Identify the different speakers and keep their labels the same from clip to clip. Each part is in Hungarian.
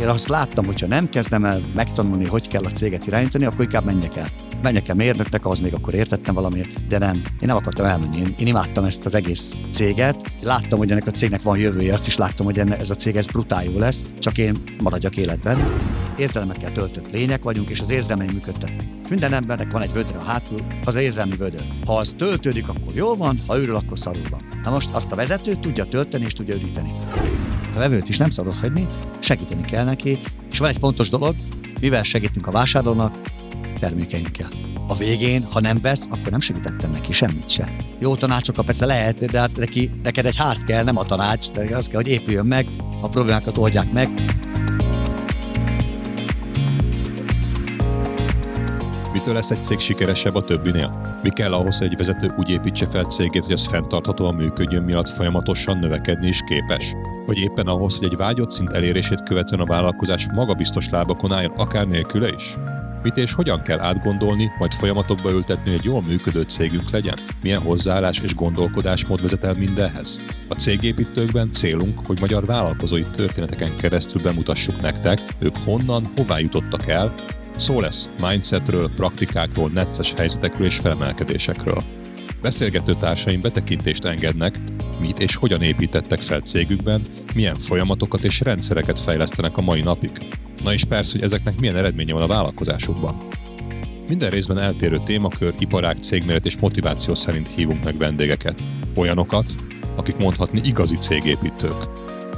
Speaker 1: Én azt láttam, hogyha nem kezdem el megtanulni, hogy kell a céget irányítani, akkor inkább menjek el. Menjek el mérnöknek, az még akkor értettem valamiért, de nem. Én nem akartam elmenni. Én, én imádtam ezt az egész céget. Láttam, hogy ennek a cégnek van jövője, azt is láttam, hogy enne, ez a cég ez brutál jó lesz, csak én maradjak életben. Érzelmekkel töltött lények vagyunk, és az érzelmeim működtetnek. Minden embernek van egy vödre a hátul, az érzelmi vödör. Ha az töltődik, akkor jó van, ha őrül, akkor szarul van. Na most azt a vezető tudja tölteni és tudja üdíteni. A vevőt is nem szabad hagyni, segíteni kell neki, és van egy fontos dolog, mivel segítünk a vásárlónak, termékeinkkel. A végén, ha nem vesz, akkor nem segítettem neki semmit se. Jó tanácsokat persze lehet, de hát neki, neked egy ház kell, nem a tanács, de az kell, hogy épüljön meg, a problémákat oldják meg.
Speaker 2: Mitől lesz egy cég sikeresebb a többinél? Mi kell ahhoz, hogy egy vezető úgy építse fel cégét, hogy az fenntarthatóan működjön, miatt folyamatosan növekedni is képes? Vagy éppen ahhoz, hogy egy vágyott szint elérését követően a vállalkozás magabiztos lábakon álljon, akár nélküle is? Mit és hogyan kell átgondolni, majd folyamatokba ültetni, hogy egy jól működő cégünk legyen? Milyen hozzáállás és gondolkodásmód vezet el mindenhez? A cégépítőkben célunk, hogy magyar vállalkozói történeteken keresztül bemutassuk nektek, ők honnan, hová jutottak el, Szó lesz mindsetről, praktikákról, necces helyzetekről és felemelkedésekről. Beszélgető társaim betekintést engednek, mit és hogyan építettek fel cégükben, milyen folyamatokat és rendszereket fejlesztenek a mai napig. Na és persze, hogy ezeknek milyen eredménye van a vállalkozásukban. Minden részben eltérő témakör, iparág, cégméret és motiváció szerint hívunk meg vendégeket. Olyanokat, akik mondhatni igazi cégépítők.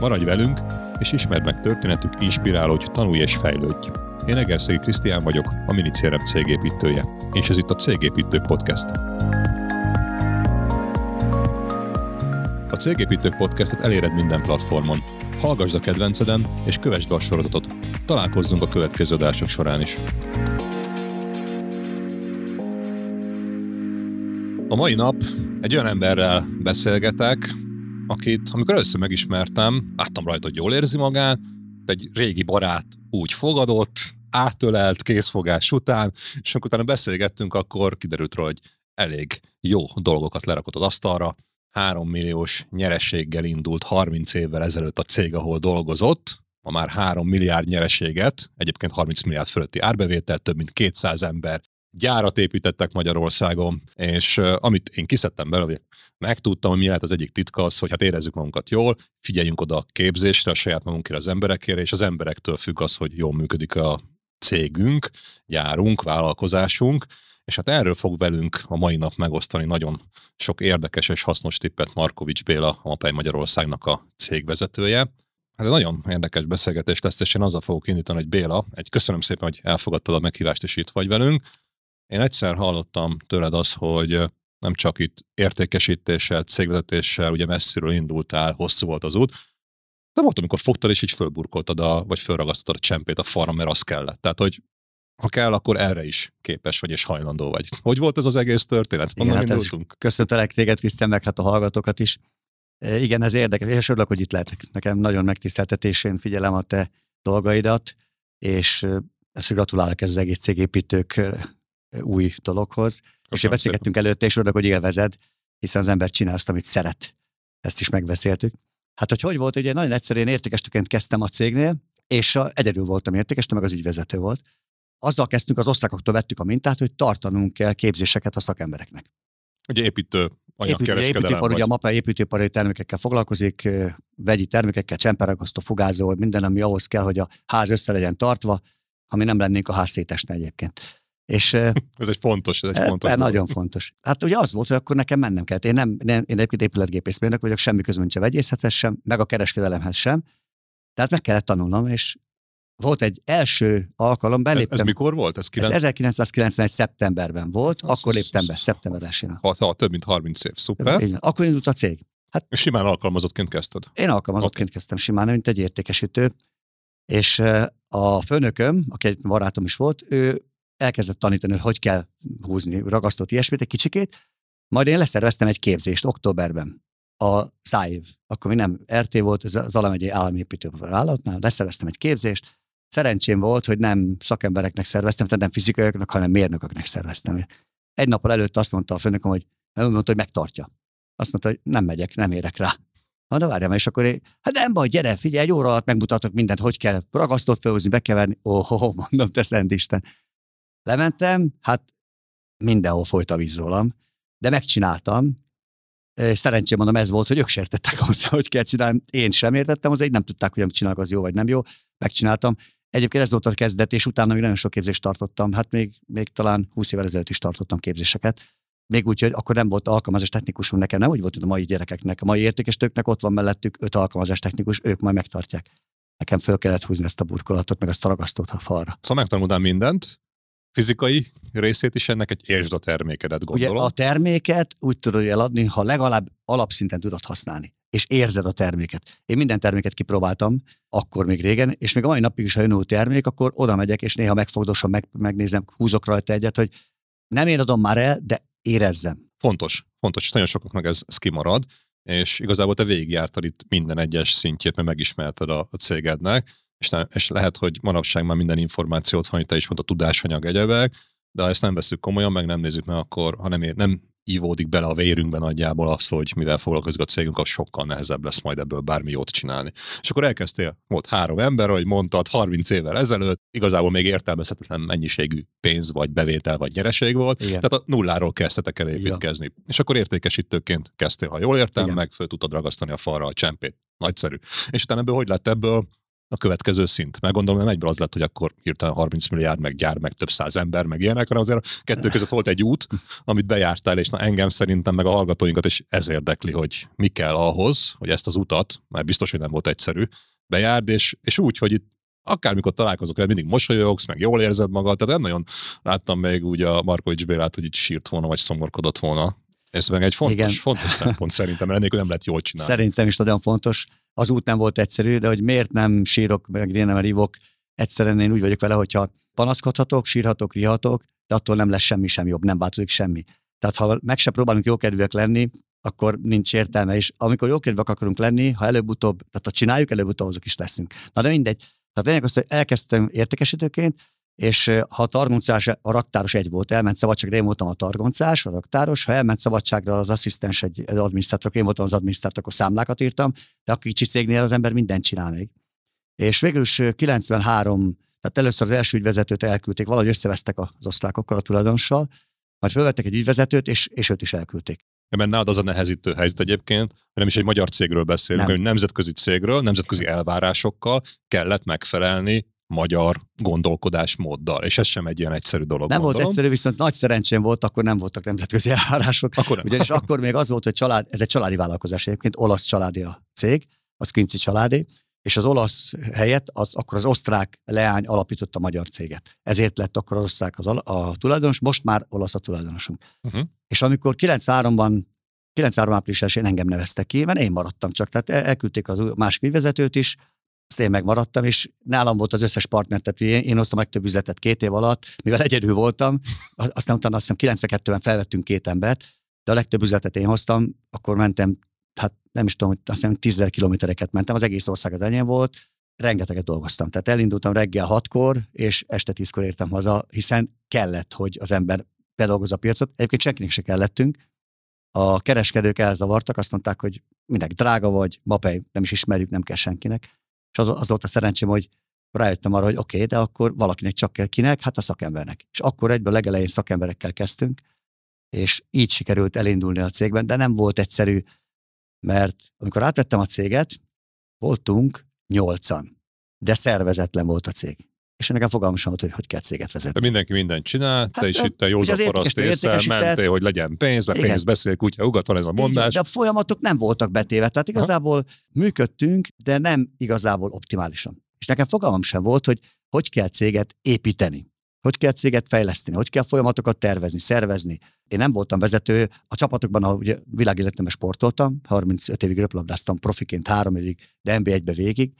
Speaker 2: Maradj velünk, és ismerd meg történetük, inspirálódj, tanulj és fejlődj. Én Egerszegi Krisztián vagyok, a Minicérem cégépítője, és ez itt a Cégépítők Podcast. Cégépítők Podcastet eléred minden platformon. Hallgassd a kedvenceden, és kövessd be a sorozatot. Találkozzunk a következő adások során is. A mai nap egy olyan emberrel beszélgetek, akit amikor először megismertem, láttam rajta, hogy jól érzi magát, egy régi barát úgy fogadott, átölelt készfogás után, és amikor utána beszélgettünk, akkor kiderült róla, hogy elég jó dolgokat lerakott az asztalra. 3 milliós nyereséggel indult 30 évvel ezelőtt a cég, ahol dolgozott, ma már 3 milliárd nyereséget, egyébként 30 milliárd fölötti árbevétel, több mint 200 ember gyárat építettek Magyarországon, és uh, amit én kiszedtem belőle, megtudtam, hogy mi lehet az egyik titka az, hogy hát érezzük magunkat jól, figyeljünk oda a képzésre, a saját magunkért, az emberekért, és az emberektől függ az, hogy jól működik a cégünk, gyárunk, vállalkozásunk, és hát erről fog velünk a mai nap megosztani nagyon sok érdekes és hasznos tippet Markovics Béla, a Mapei Magyarországnak a cégvezetője. Hát nagyon érdekes beszélgetés lesz, és én azzal fogok indítani, hogy Béla, egy köszönöm szépen, hogy elfogadtad a meghívást, és itt vagy velünk. Én egyszer hallottam tőled az, hogy nem csak itt értékesítéssel, cégvezetéssel, ugye messziről indultál, hosszú volt az út, de volt, amikor fogtad, és így fölburkoltad, a, vagy fölragasztottad a csempét a falra, mert az kellett. Tehát, hogy ha kell, akkor erre is képes vagy és hajlandó vagy. Hogy volt ez az egész történet?
Speaker 1: Honnan igen, hát Köszöntelek téged, Krisztián, meg hát a hallgatókat is. E, igen, ez érdekes, és örülök, hogy itt lehetek. Nekem nagyon megtiszteltetés, én figyelem a te dolgaidat, és e, ezt gratulálok ez az egész cégépítők e, új dologhoz. Köszönöm és beszélgettünk előtte, és örülök, hogy élvezed, hiszen az ember csinál azt, amit szeret. Ezt is megbeszéltük. Hát, hogy hogy volt, ugye nagyon egyszerűen értékestőként kezdtem a cégnél, és a, egyedül voltam értékesítő, meg az ügyvezető volt. Azzal kezdtünk, az osztrákoktól vettük a mintát, hogy tartanunk kell képzéseket a szakembereknek.
Speaker 2: Ugye építő anyagkereskedelem.
Speaker 1: Építőipar, ugye a MAPA építőipari termékekkel foglalkozik, vegyi termékekkel, csemperagasztó, fugázó, minden, ami ahhoz kell, hogy a ház össze legyen tartva, ami nem lennénk a ház szétesne egyébként. És,
Speaker 2: ez egy fontos, ez egy fontos.
Speaker 1: Ez nagyon fontos. Hát ugye az volt, hogy akkor nekem mennem kellett. Én, nem, nem én egyébként épületgépészmérnök vagyok, semmi közben a vegyészethez sem, meg a kereskedelemhez sem. Tehát meg kellett tanulnom, és volt egy első alkalom, beléptem.
Speaker 2: Ez, ez mikor volt? Ez,
Speaker 1: 9... ez 1991. szeptemberben volt, az, akkor léptem be, szeptember 1
Speaker 2: ha, ha, több mint 30 év, szuper.
Speaker 1: Igen, akkor indult a cég.
Speaker 2: Hát, és simán alkalmazottként kezdted?
Speaker 1: Én alkalmazottként okay. kezdtem simán, mint egy értékesítő. És a főnököm, aki egy barátom is volt, ő elkezdett tanítani, hogy hogy kell húzni ragasztott ilyesmit egy kicsikét, majd én leszerveztem egy képzést októberben a szájév, akkor mi nem RT volt, ez az Alamegyei Állami Építővállalatnál, leszerveztem egy képzést, szerencsém volt, hogy nem szakembereknek szerveztem, tehát nem fizikaiaknak, hanem mérnököknek szerveztem. Egy nappal előtt azt mondta a főnököm, hogy mondta, hogy megtartja. Azt mondta, hogy nem megyek, nem érek rá. Na, várjál, és akkor én, hát nem baj, gyere, figyelj, egy óra alatt megmutatok mindent, hogy kell ragasztót felhozni, bekeverni. Ó, oh, oh, mondom, te szent Isten. Lementem, hát mindenhol folyt a víz rólam, de megcsináltam. Szerencsém mondom, ez volt, hogy ők sértettek hozzá, hogy kell csinálni. Én sem értettem hozzá, így nem tudták, hogy amit csinálok, az jó vagy nem jó. Megcsináltam. Egyébként ez volt a kezdet, és utána még nagyon sok képzést tartottam. Hát még, még talán 20 évvel ezelőtt is tartottam képzéseket. Még úgy, hogy akkor nem volt alkalmazás technikusunk nekem, nem úgy volt, hogy a mai gyerekeknek, a mai értékesítőknek ott van mellettük öt alkalmazás technikus, ők majd megtartják. Nekem föl kellett húzni ezt a burkolatot, meg azt a ragasztót a falra.
Speaker 2: Szóval megtanultál mindent, fizikai részét is ennek egy értsd a termékedet, gondolom.
Speaker 1: Ugye a terméket úgy tudod eladni, ha legalább alapszinten tudod használni és érzed a terméket. Én minden terméket kipróbáltam, akkor még régen, és még a mai napig is, ha jön új termék, akkor oda megyek, és néha megfogdosom, meg, megnézem, húzok rajta egyet, hogy nem én adom már el, de érezzem.
Speaker 2: Fontos, fontos, és nagyon sokaknak ez, ez kimarad, és igazából te végigjártad itt minden egyes szintjét, mert megismerted a, a cégednek, és, ne, és lehet, hogy manapság már minden információt van, hogy te is mondta tudásanyag egyebek, de ha ezt nem veszük komolyan, meg nem nézzük meg, akkor ha nem, ér, nem ívódik bele a vérünkben nagyjából az, hogy mivel foglalkozik a cégünk, az sokkal nehezebb lesz majd ebből bármi jót csinálni. És akkor elkezdtél, volt három ember, hogy mondtad, 30 évvel ezelőtt, igazából még értelmezhetetlen mennyiségű pénz, vagy bevétel, vagy nyereség volt. Igen. Tehát a nulláról kezdtetek el építkezni. Igen. És akkor értékesítőként kezdtél, ha jól értem, Igen. meg föl tudtad ragasztani a falra a csempét. Nagyszerű. És utána ebből hogy lett ebből a következő szint. Meg gondolom, hogy egyből az lett, hogy akkor hirtelen 30 milliárd, meg gyár, meg több száz ember, meg ilyenek, hanem azért a kettő között volt egy út, amit bejártál, és na engem szerintem, meg a hallgatóinkat is ez érdekli, hogy mi kell ahhoz, hogy ezt az utat, már biztos, hogy nem volt egyszerű, bejárd, és, és úgy, hogy itt akármikor találkozok, hogy mindig mosolyogsz, meg jól érzed magad, tehát nem nagyon láttam még úgy a Markovics Bélát, hogy itt sírt volna, vagy szomorkodott volna. Ez meg egy fontos, Igen. fontos szempont szerintem, mert ennél nem lehet jól csinálni.
Speaker 1: Szerintem is nagyon fontos az út nem volt egyszerű, de hogy miért nem sírok, meg én nem rívok, egyszerűen én úgy vagyok vele, hogyha panaszkodhatok, sírhatok, rihatok, de attól nem lesz semmi sem jobb, nem változik semmi. Tehát ha meg se próbálunk jókedvűek lenni, akkor nincs értelme. És amikor jókedvűek akarunk lenni, ha előbb-utóbb, tehát ha csináljuk, előbb-utóbb azok is leszünk. Na de mindegy. Tehát lényeg az, hogy elkezdtem értékesítőként, és ha a targoncás, a raktáros egy volt, elment szabadságra, én voltam a targoncás, a raktáros, ha elment szabadságra az asszisztens, egy adminisztrátor, én voltam az adminisztrátor, akkor számlákat írtam, de a kicsi cégnél az ember mindent csinál még. És végül is 93, tehát először az első ügyvezetőt elküldték, valahogy összevesztek az osztrákokkal, a tulajdonossal, majd felvettek egy ügyvezetőt, és, és őt is elküldték.
Speaker 2: Mert nálad az a nehezítő helyzet egyébként, hogy nem is egy magyar cégről beszélünk, nem. hanem nemzetközi cégről, nemzetközi elvárásokkal kellett megfelelni magyar gondolkodásmóddal, és ez sem egy ilyen egyszerű dolog.
Speaker 1: Nem
Speaker 2: gondolom.
Speaker 1: volt egyszerű, viszont nagy szerencsém volt, akkor nem voltak nemzetközi elvárások. Akkor nem. Ugyanis akkor még az volt, hogy család, ez egy családi vállalkozás egyébként, olasz családi a cég, az Quincy családi, és az olasz helyett az, akkor az osztrák leány alapította a magyar céget. Ezért lett akkor az osztrák az, a tulajdonos, most már olasz a tulajdonosunk. Uh-huh. És amikor 93-ban 93 áprilisán engem neveztek ki, mert én maradtam csak, tehát elküldték az másik vezetőt is, azt én megmaradtam, és nálam volt az összes partner, tehát én, én hoztam meg több üzletet két év alatt, mivel egyedül voltam, aztán utána azt hiszem 92-ben felvettünk két embert, de a legtöbb üzletet én hoztam, akkor mentem, hát nem is tudom, azt hiszem 10 kilométereket mentem, az egész ország az enyém volt, rengeteget dolgoztam. Tehát elindultam reggel hatkor, és este tízkor értem haza, hiszen kellett, hogy az ember bedolgozza a piacot. Egyébként senkinek se kellettünk. A kereskedők elzavartak, azt mondták, hogy mindenki drága vagy, mapej nem is ismerjük, nem kell senkinek. És az, az volt a szerencsém, hogy rájöttem arra, hogy oké, okay, de akkor valakinek csak kell kinek, hát a szakembernek. És akkor egyből legelején szakemberekkel kezdtünk, és így sikerült elindulni a cégben, de nem volt egyszerű, mert amikor átvettem a céget, voltunk nyolcan, de szervezetlen volt a cég. És nekem fogalmam sem volt, hogy hogy kell céget vezetni.
Speaker 2: De mindenki mindent csinál, hát, te is itt a józan paraszt mentél, hogy legyen pénz, mert pénz beszél, kutya ugat, van ez a mondás. Igen,
Speaker 1: de a folyamatok nem voltak betéve, tehát igazából Aha. működtünk, de nem igazából optimálisan. És nekem fogalmam sem volt, hogy hogy kell céget építeni. Hogy kell céget fejleszteni, hogy kell folyamatokat tervezni, szervezni. Én nem voltam vezető, a csapatokban, ahogy világéletemben sportoltam, 35 évig röplabdáztam profiként, három évig, de NB1-be végig,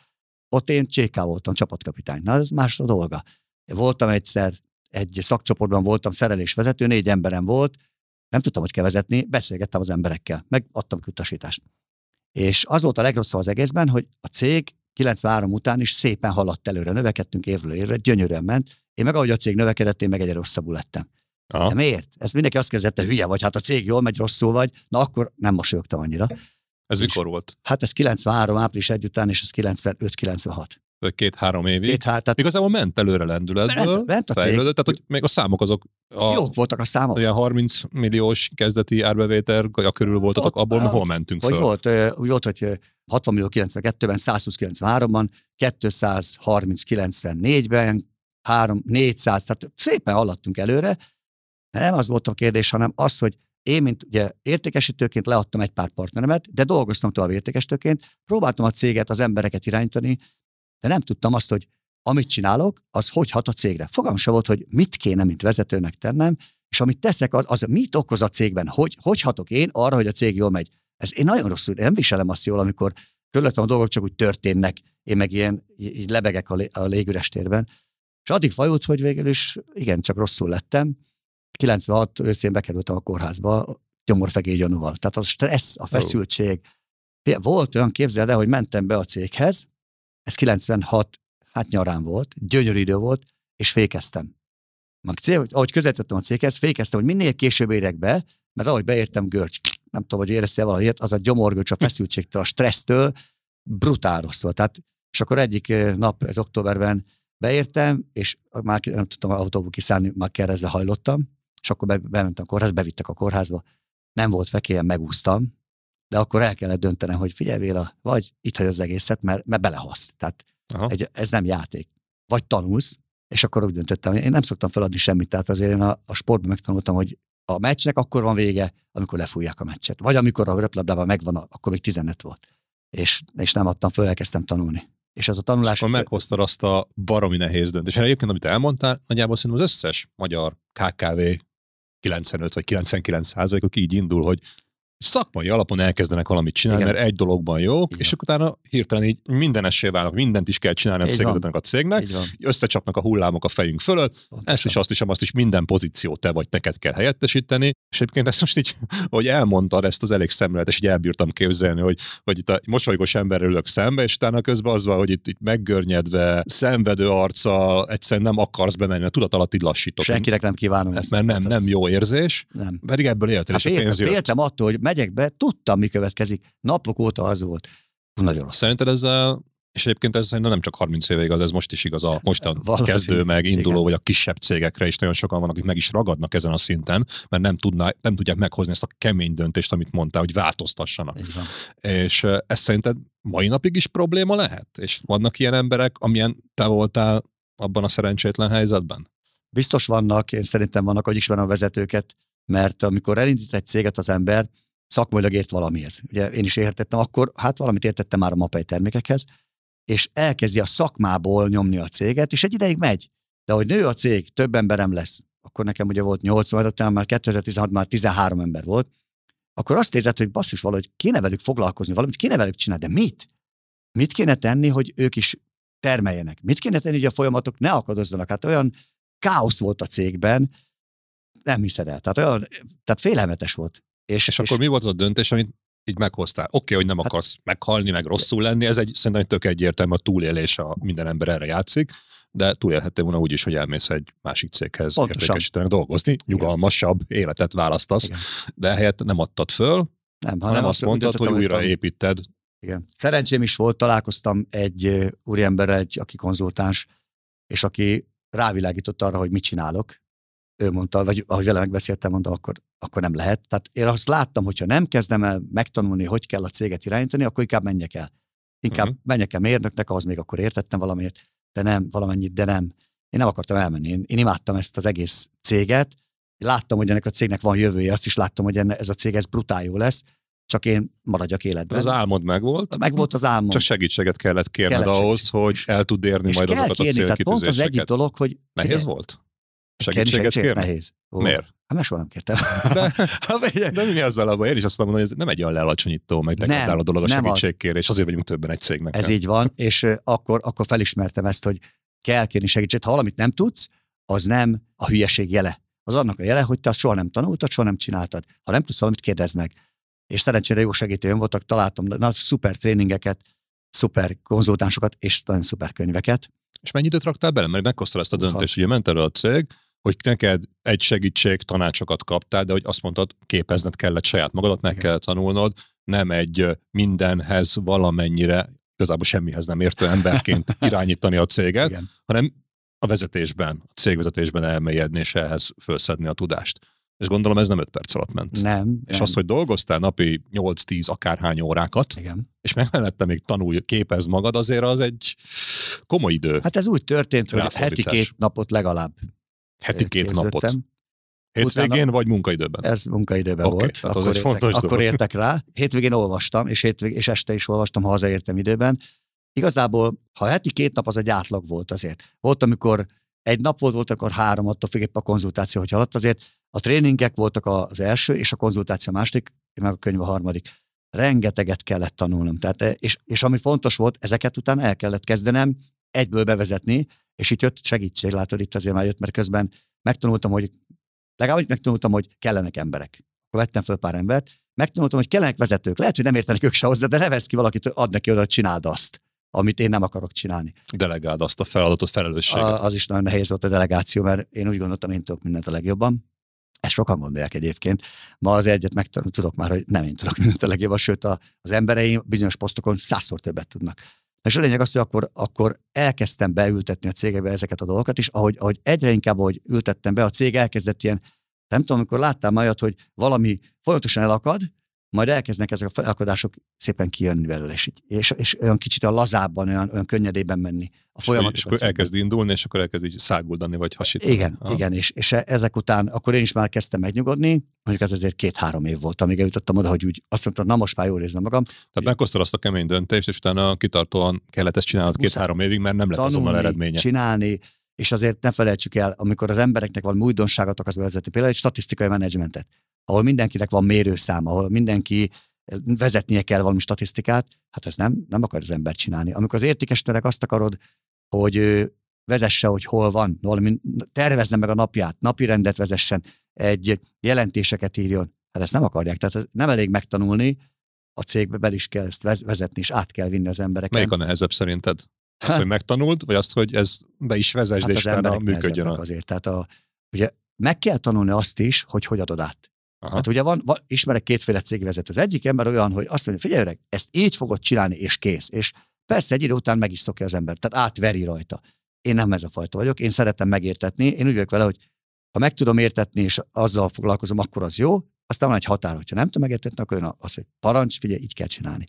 Speaker 1: ott én CK voltam, csapatkapitány. Na, ez más a dolga. Voltam egyszer, egy szakcsoportban voltam szerelésvezető, négy emberem volt, nem tudtam, hogy kell vezetni, beszélgettem az emberekkel, meg adtam utasítást. És az volt a legrosszabb az egészben, hogy a cég 93 után is szépen haladt előre, növekedtünk évről évre, gyönyörűen ment. Én meg ahogy a cég növekedett, én meg egyre rosszabbul lettem. Aha. De miért? Ez mindenki azt kezdette, hülye vagy, hát a cég jól megy, rosszul vagy, na akkor nem mosolyogtam annyira.
Speaker 2: Ez mikor volt?
Speaker 1: Hát ez 93 április egy után, és ez 95-96.
Speaker 2: Vagy két-három évig?
Speaker 1: Két, hát, tehát
Speaker 2: Igazából ment előre lendületből,
Speaker 1: Ment- ment a cég.
Speaker 2: tehát hogy még a számok azok a,
Speaker 1: jók voltak a számok.
Speaker 2: olyan 30 milliós kezdeti árbevétel a körül voltatok,
Speaker 1: Ott,
Speaker 2: abból mi hol mentünk
Speaker 1: Hogy
Speaker 2: föl?
Speaker 1: volt, úgy volt, hogy ö, 60 millió 92-ben, 120 93-ban, 230 94-ben, 3, 400, tehát szépen haladtunk előre. Nem az volt a kérdés, hanem az, hogy én, mint ugye értékesítőként leadtam egy pár partneremet, de dolgoztam tovább értékesítőként, próbáltam a céget, az embereket irányítani, de nem tudtam azt, hogy amit csinálok, az hogy hat a cégre. Fogalmam sem volt, hogy mit kéne, mint vezetőnek tennem, és amit teszek, az, az mit okoz a cégben, hogy, hogy hatok én arra, hogy a cég jól megy. Ez én nagyon rosszul, én nem viselem azt jól, amikor körülöttem a dolgok csak úgy történnek, én meg ilyen, így lebegek a, lé, a légüres térben. És addig fajult, hogy végül is igen, csak rosszul lettem. 96 őszén bekerültem a kórházba gyomorfegély gyanúval. Tehát a stressz, a feszültség. Volt olyan, képzeld el, hogy mentem be a céghez, ez 96, hát nyarán volt, gyönyörű idő volt, és fékeztem. Ahogy közelítettem a céghez, fékeztem, hogy minél később érek be, mert ahogy beértem, görcs, nem tudom, hogy éreztél valami ilyet, az a gyomorgörcs a feszültségtől, a stressztől brutál rossz volt. Tehát, és akkor egyik eh, nap, ez októberben beértem, és már nem tudtam autóból kiszállni, már keresztbe hajlottam, és akkor be, bementem a kórházba, bevittek a kórházba. Nem volt fekélyen, megúsztam, de akkor el kellett döntenem, hogy figyelj Béla, vagy itt hagy az egészet, mert, mert belehasz. Tehát
Speaker 2: Aha.
Speaker 1: egy, ez nem játék. Vagy tanulsz, és akkor úgy döntöttem, én nem szoktam feladni semmit, tehát azért én a, a sportban megtanultam, hogy a meccsnek akkor van vége, amikor lefújják a meccset. Vagy amikor a röplabdában megvan, akkor még 15 volt. És, és nem adtam föl, elkezdtem tanulni. És ez a tanulás...
Speaker 2: Akkor meghoztad azt a baromi nehéz döntést. És egyébként, amit elmondtál, nagyjából szerintem az összes magyar KKV 95 vagy 99 százalékok így indul, hogy szakmai alapon elkezdenek valamit csinálni,
Speaker 1: Igen.
Speaker 2: mert egy dologban jók,
Speaker 1: Igen.
Speaker 2: és akkor utána hirtelen így minden esély válnak, mindent is kell csinálni a cégvezetőnek a cégnek, összecsapnak a hullámok a fejünk fölött,
Speaker 1: Pontosan.
Speaker 2: ezt is, azt is, azt is, minden pozíciót te vagy neked kell helyettesíteni, és egyébként ezt most így, hogy elmondtad, ezt az elég szemléletes, így elbírtam képzelni, hogy, hogy itt a mosolygós emberrel ülök szembe, és utána közben az van, hogy itt, itt meggörnyedve, szenvedő arccal, egyszerűen nem akarsz bemenni, mert tudat alatt így lassítok.
Speaker 1: Senkinek nem kívánom ezt.
Speaker 2: mert nem,
Speaker 1: Tehát
Speaker 2: nem jó érzés,
Speaker 1: Nem.
Speaker 2: pedig ebből éltél,
Speaker 1: Hát
Speaker 2: és a
Speaker 1: féltem,
Speaker 2: pénz jött.
Speaker 1: féltem attól, hogy megyek be, tudtam, mi következik. Napok óta az volt. Nagyon rossz.
Speaker 2: Szerinted ezzel, és egyébként ez szerintem nem csak 30 éve igaz, ez most is igaz a mostan
Speaker 1: Valószínű.
Speaker 2: kezdő, meg induló,
Speaker 1: Igen.
Speaker 2: vagy a kisebb cégekre is nagyon sokan vannak, akik meg is ragadnak ezen a szinten, mert nem, tudná, nem tudják meghozni ezt a kemény döntést, amit mondtál, hogy változtassanak. És ez szerinted mai napig is probléma lehet? És vannak ilyen emberek, amilyen te voltál abban a szerencsétlen helyzetben?
Speaker 1: Biztos vannak, én szerintem vannak, hogy ismerem a vezetőket, mert amikor elindít egy céget az ember, szakmailag ért valamihez. Ugye én is értettem, akkor hát valamit értettem már a mapei termékekhez, és elkezdi a szakmából nyomni a céget, és egy ideig megy. De hogy nő a cég, több emberem lesz, akkor nekem ugye volt 8, majd utána már 2016 már 13 ember volt, akkor azt érzed, hogy basszus valahogy kéne velük foglalkozni, valamit kéne velük csinálni, de mit? Mit kéne tenni, hogy ők is termeljenek? Mit kéne tenni, hogy a folyamatok ne akadozzanak? Hát olyan káosz volt a cégben, nem hiszed el. Tehát, olyan, tehát félelmetes volt. És,
Speaker 2: És, akkor mi volt az a döntés, amit így meghoztál? Oké, okay, hogy
Speaker 1: Hát-
Speaker 2: nem akarsz meghalni, meg rosszul lenni, ez egy szerintem tök egyértelmű, a túlélés, a minden ember erre játszik, de túlélhettél volna úgy is, hogy elmész egy másik céghez értékesítőnek dolgozni, nyugalmasabb életet választasz,
Speaker 1: Igen.
Speaker 2: de helyett nem adtad föl,
Speaker 1: nem,
Speaker 2: hanem azt mondtad, hogy újra építed.
Speaker 1: Igen. Szerencsém is volt, találkoztam egy úriemberrel, egy, aki konzultáns, és aki rávilágított arra, hogy mit csinálok. Ő mondta, vagy ahogy vele megbeszéltem, mondta, akkor, akkor nem lehet. Tehát én azt láttam, hogyha nem kezdem el megtanulni, hogy kell a céget irányítani, akkor inkább menjek el. Inkább uh-huh. menjek el mérnöknek, az még akkor értettem valamiért, de nem, valamennyit, de nem. Én nem akartam elmenni. Én, én imádtam ezt az egész céget. Én láttam, hogy ennek a cégnek van jövője, azt is láttam, hogy enne, ez a cég ez brutál jó lesz, csak én maradjak életben.
Speaker 2: Az álmod megvolt,
Speaker 1: Meg volt az álmom.
Speaker 2: csak segítséget kellett kérned
Speaker 1: Kellett
Speaker 2: ahhoz,
Speaker 1: segítség.
Speaker 2: hogy el tud érni
Speaker 1: és
Speaker 2: majd
Speaker 1: kell
Speaker 2: azokat a
Speaker 1: kérni, tehát pont az egyik
Speaker 2: célkitűzéseket.
Speaker 1: dolog, hogy
Speaker 2: Nehéz
Speaker 1: Figyelj,
Speaker 2: volt? Segítséget kérni?
Speaker 1: Nehéz. Ó,
Speaker 2: Miért?
Speaker 1: Hát mert soha nem kértem.
Speaker 2: De,
Speaker 1: figyelj,
Speaker 2: de mi azzal a baj? Én is azt mondom, hogy ez nem egy olyan lealacsonyító, meg
Speaker 1: Nem,
Speaker 2: degradáló dolog a
Speaker 1: nem az.
Speaker 2: segítségkérés, azért vagyunk többen egy cégnek.
Speaker 1: Ez
Speaker 2: nem?
Speaker 1: így van, és akkor, akkor felismertem ezt, hogy kell kérni segítséget. Ha valamit nem tudsz, az nem a hülyeség jele. Az annak a jele, hogy te azt soha nem tanultad, soha nem csináltad. Ha nem tudsz valamit, meg. És szerencsére jó segítőm voltak, találtam na, szuper tréningeket, szuper konzultánsokat, és nagyon szuper könyveket.
Speaker 2: És mennyi időt raktál bele? Mert meghoztad ezt a döntést, ugye ment elő a cég, hogy neked egy segítség, tanácsokat kaptál, de hogy azt mondtad, képezned kellett saját magadat, meg
Speaker 1: Igen.
Speaker 2: kell tanulnod. nem egy mindenhez valamennyire, igazából semmihez nem értő emberként irányítani a céget, Igen. hanem a vezetésben, a cégvezetésben elmélyedni és ehhez felszedni a tudást. És gondolom ez nem 5 perc alatt ment.
Speaker 1: Nem.
Speaker 2: És
Speaker 1: nem.
Speaker 2: az, hogy dolgoztál napi 8-10 akárhány órákat,
Speaker 1: Igen.
Speaker 2: és mellette még tanulj, képez magad, azért az egy komoly idő.
Speaker 1: Hát ez úgy történt, hogy heti két napot legalább
Speaker 2: Heti két napot. Hétvégén Utána, vagy munkaidőben?
Speaker 1: Ez munkaidőben okay, volt.
Speaker 2: Tehát akkor, az egy értek,
Speaker 1: akkor értek rá. Hétvégén olvastam, és, hétvég, és este is olvastam, ha hazaértem időben. Igazából, ha heti két nap, az egy átlag volt azért. Volt, amikor egy nap volt, volt, akkor három, attól függ a konzultáció, hogy haladt. Azért a tréningek voltak az első, és a konzultáció a második, meg a könyv a harmadik. Rengeteget kellett tanulnom. Tehát, és, és ami fontos volt, ezeket utána el kellett kezdenem egyből bevezetni, és itt jött segítség, látod, itt azért már jött, mert közben megtanultam, hogy legalább megtanultam, hogy kellenek emberek. Akkor vettem fel pár embert, megtanultam, hogy kellenek vezetők. Lehet, hogy nem értenek ők se hozzá, de ne vesz ki valakit, ad neki oda, hogy csináld azt amit én nem akarok csinálni.
Speaker 2: Delegáld azt a feladatot, felelősséget. A,
Speaker 1: az is nagyon nehéz volt a delegáció, mert én úgy gondoltam, én tudok mindent a legjobban. Ezt sokan gondolják egyébként. Ma az egyet meg tudok már, hogy nem én tudok mindent a legjobban, sőt a, az embereim bizonyos posztokon százszor többet tudnak. És a lényeg az, hogy akkor, akkor elkezdtem beültetni a cégekbe ezeket a dolgokat, és ahogy, ahogy egyre inkább, ahogy ültettem be, a cég elkezdett ilyen, nem tudom, amikor láttam majd, hogy valami folyamatosan elakad, majd elkezdnek ezek a felakadások szépen kijönni belőle, és, és, és olyan kicsit a lazábban, olyan, olyan könnyedében menni a folyamat.
Speaker 2: És, akkor elkezd indulni, és akkor elkezd így száguldani, vagy hasítani.
Speaker 1: Igen, Aha. igen, és, és ezek után, akkor én is már kezdtem megnyugodni, mondjuk ez azért két-három év volt, amíg eljutottam oda, hogy úgy azt mondtam, na most már jól érzem magam.
Speaker 2: Tehát meghoztad azt a kemény döntést, és utána kitartóan kellett ezt csinálnod két-három évig, mert nem lett azonnal eredménye.
Speaker 1: csinálni, és azért ne felejtsük el, amikor az embereknek van újdonságot akarsz vezetni, például egy statisztikai menedzsmentet, ahol mindenkinek van mérőszám, ahol mindenki vezetnie kell valami statisztikát, hát ez nem, nem akar az ember csinálni. Amikor az értékesítőnek azt akarod, hogy vezesse, hogy hol van, valami, tervezze meg a napját, napi rendet vezessen, egy jelentéseket írjon, hát ezt nem akarják. Tehát nem elég megtanulni, a cégbe be is kell ezt vezetni, és át kell vinni az embereket.
Speaker 2: Melyik a nehezebb szerinted? Azt, hogy megtanult, vagy azt, hogy ez be is vezesd, hát és utána működjön?
Speaker 1: Azért. Tehát a, ugye meg kell tanulni azt is, hogy hogy adod át. Aha. Hát ugye van, van, ismerek kétféle cégvezetőt. Az egyik ember olyan, hogy azt mondja, figyelj öreg, ezt így fogod csinálni, és kész. És persze egy idő után meg is szokja az ember, tehát átveri rajta. Én nem ez a fajta vagyok, én szeretem megértetni, én úgy vagyok vele, hogy ha meg tudom értetni, és azzal foglalkozom, akkor az jó, aztán van egy határ, hogyha nem tudom megértetni, akkor jön az, hogy parancs, figyelj, így kell csinálni.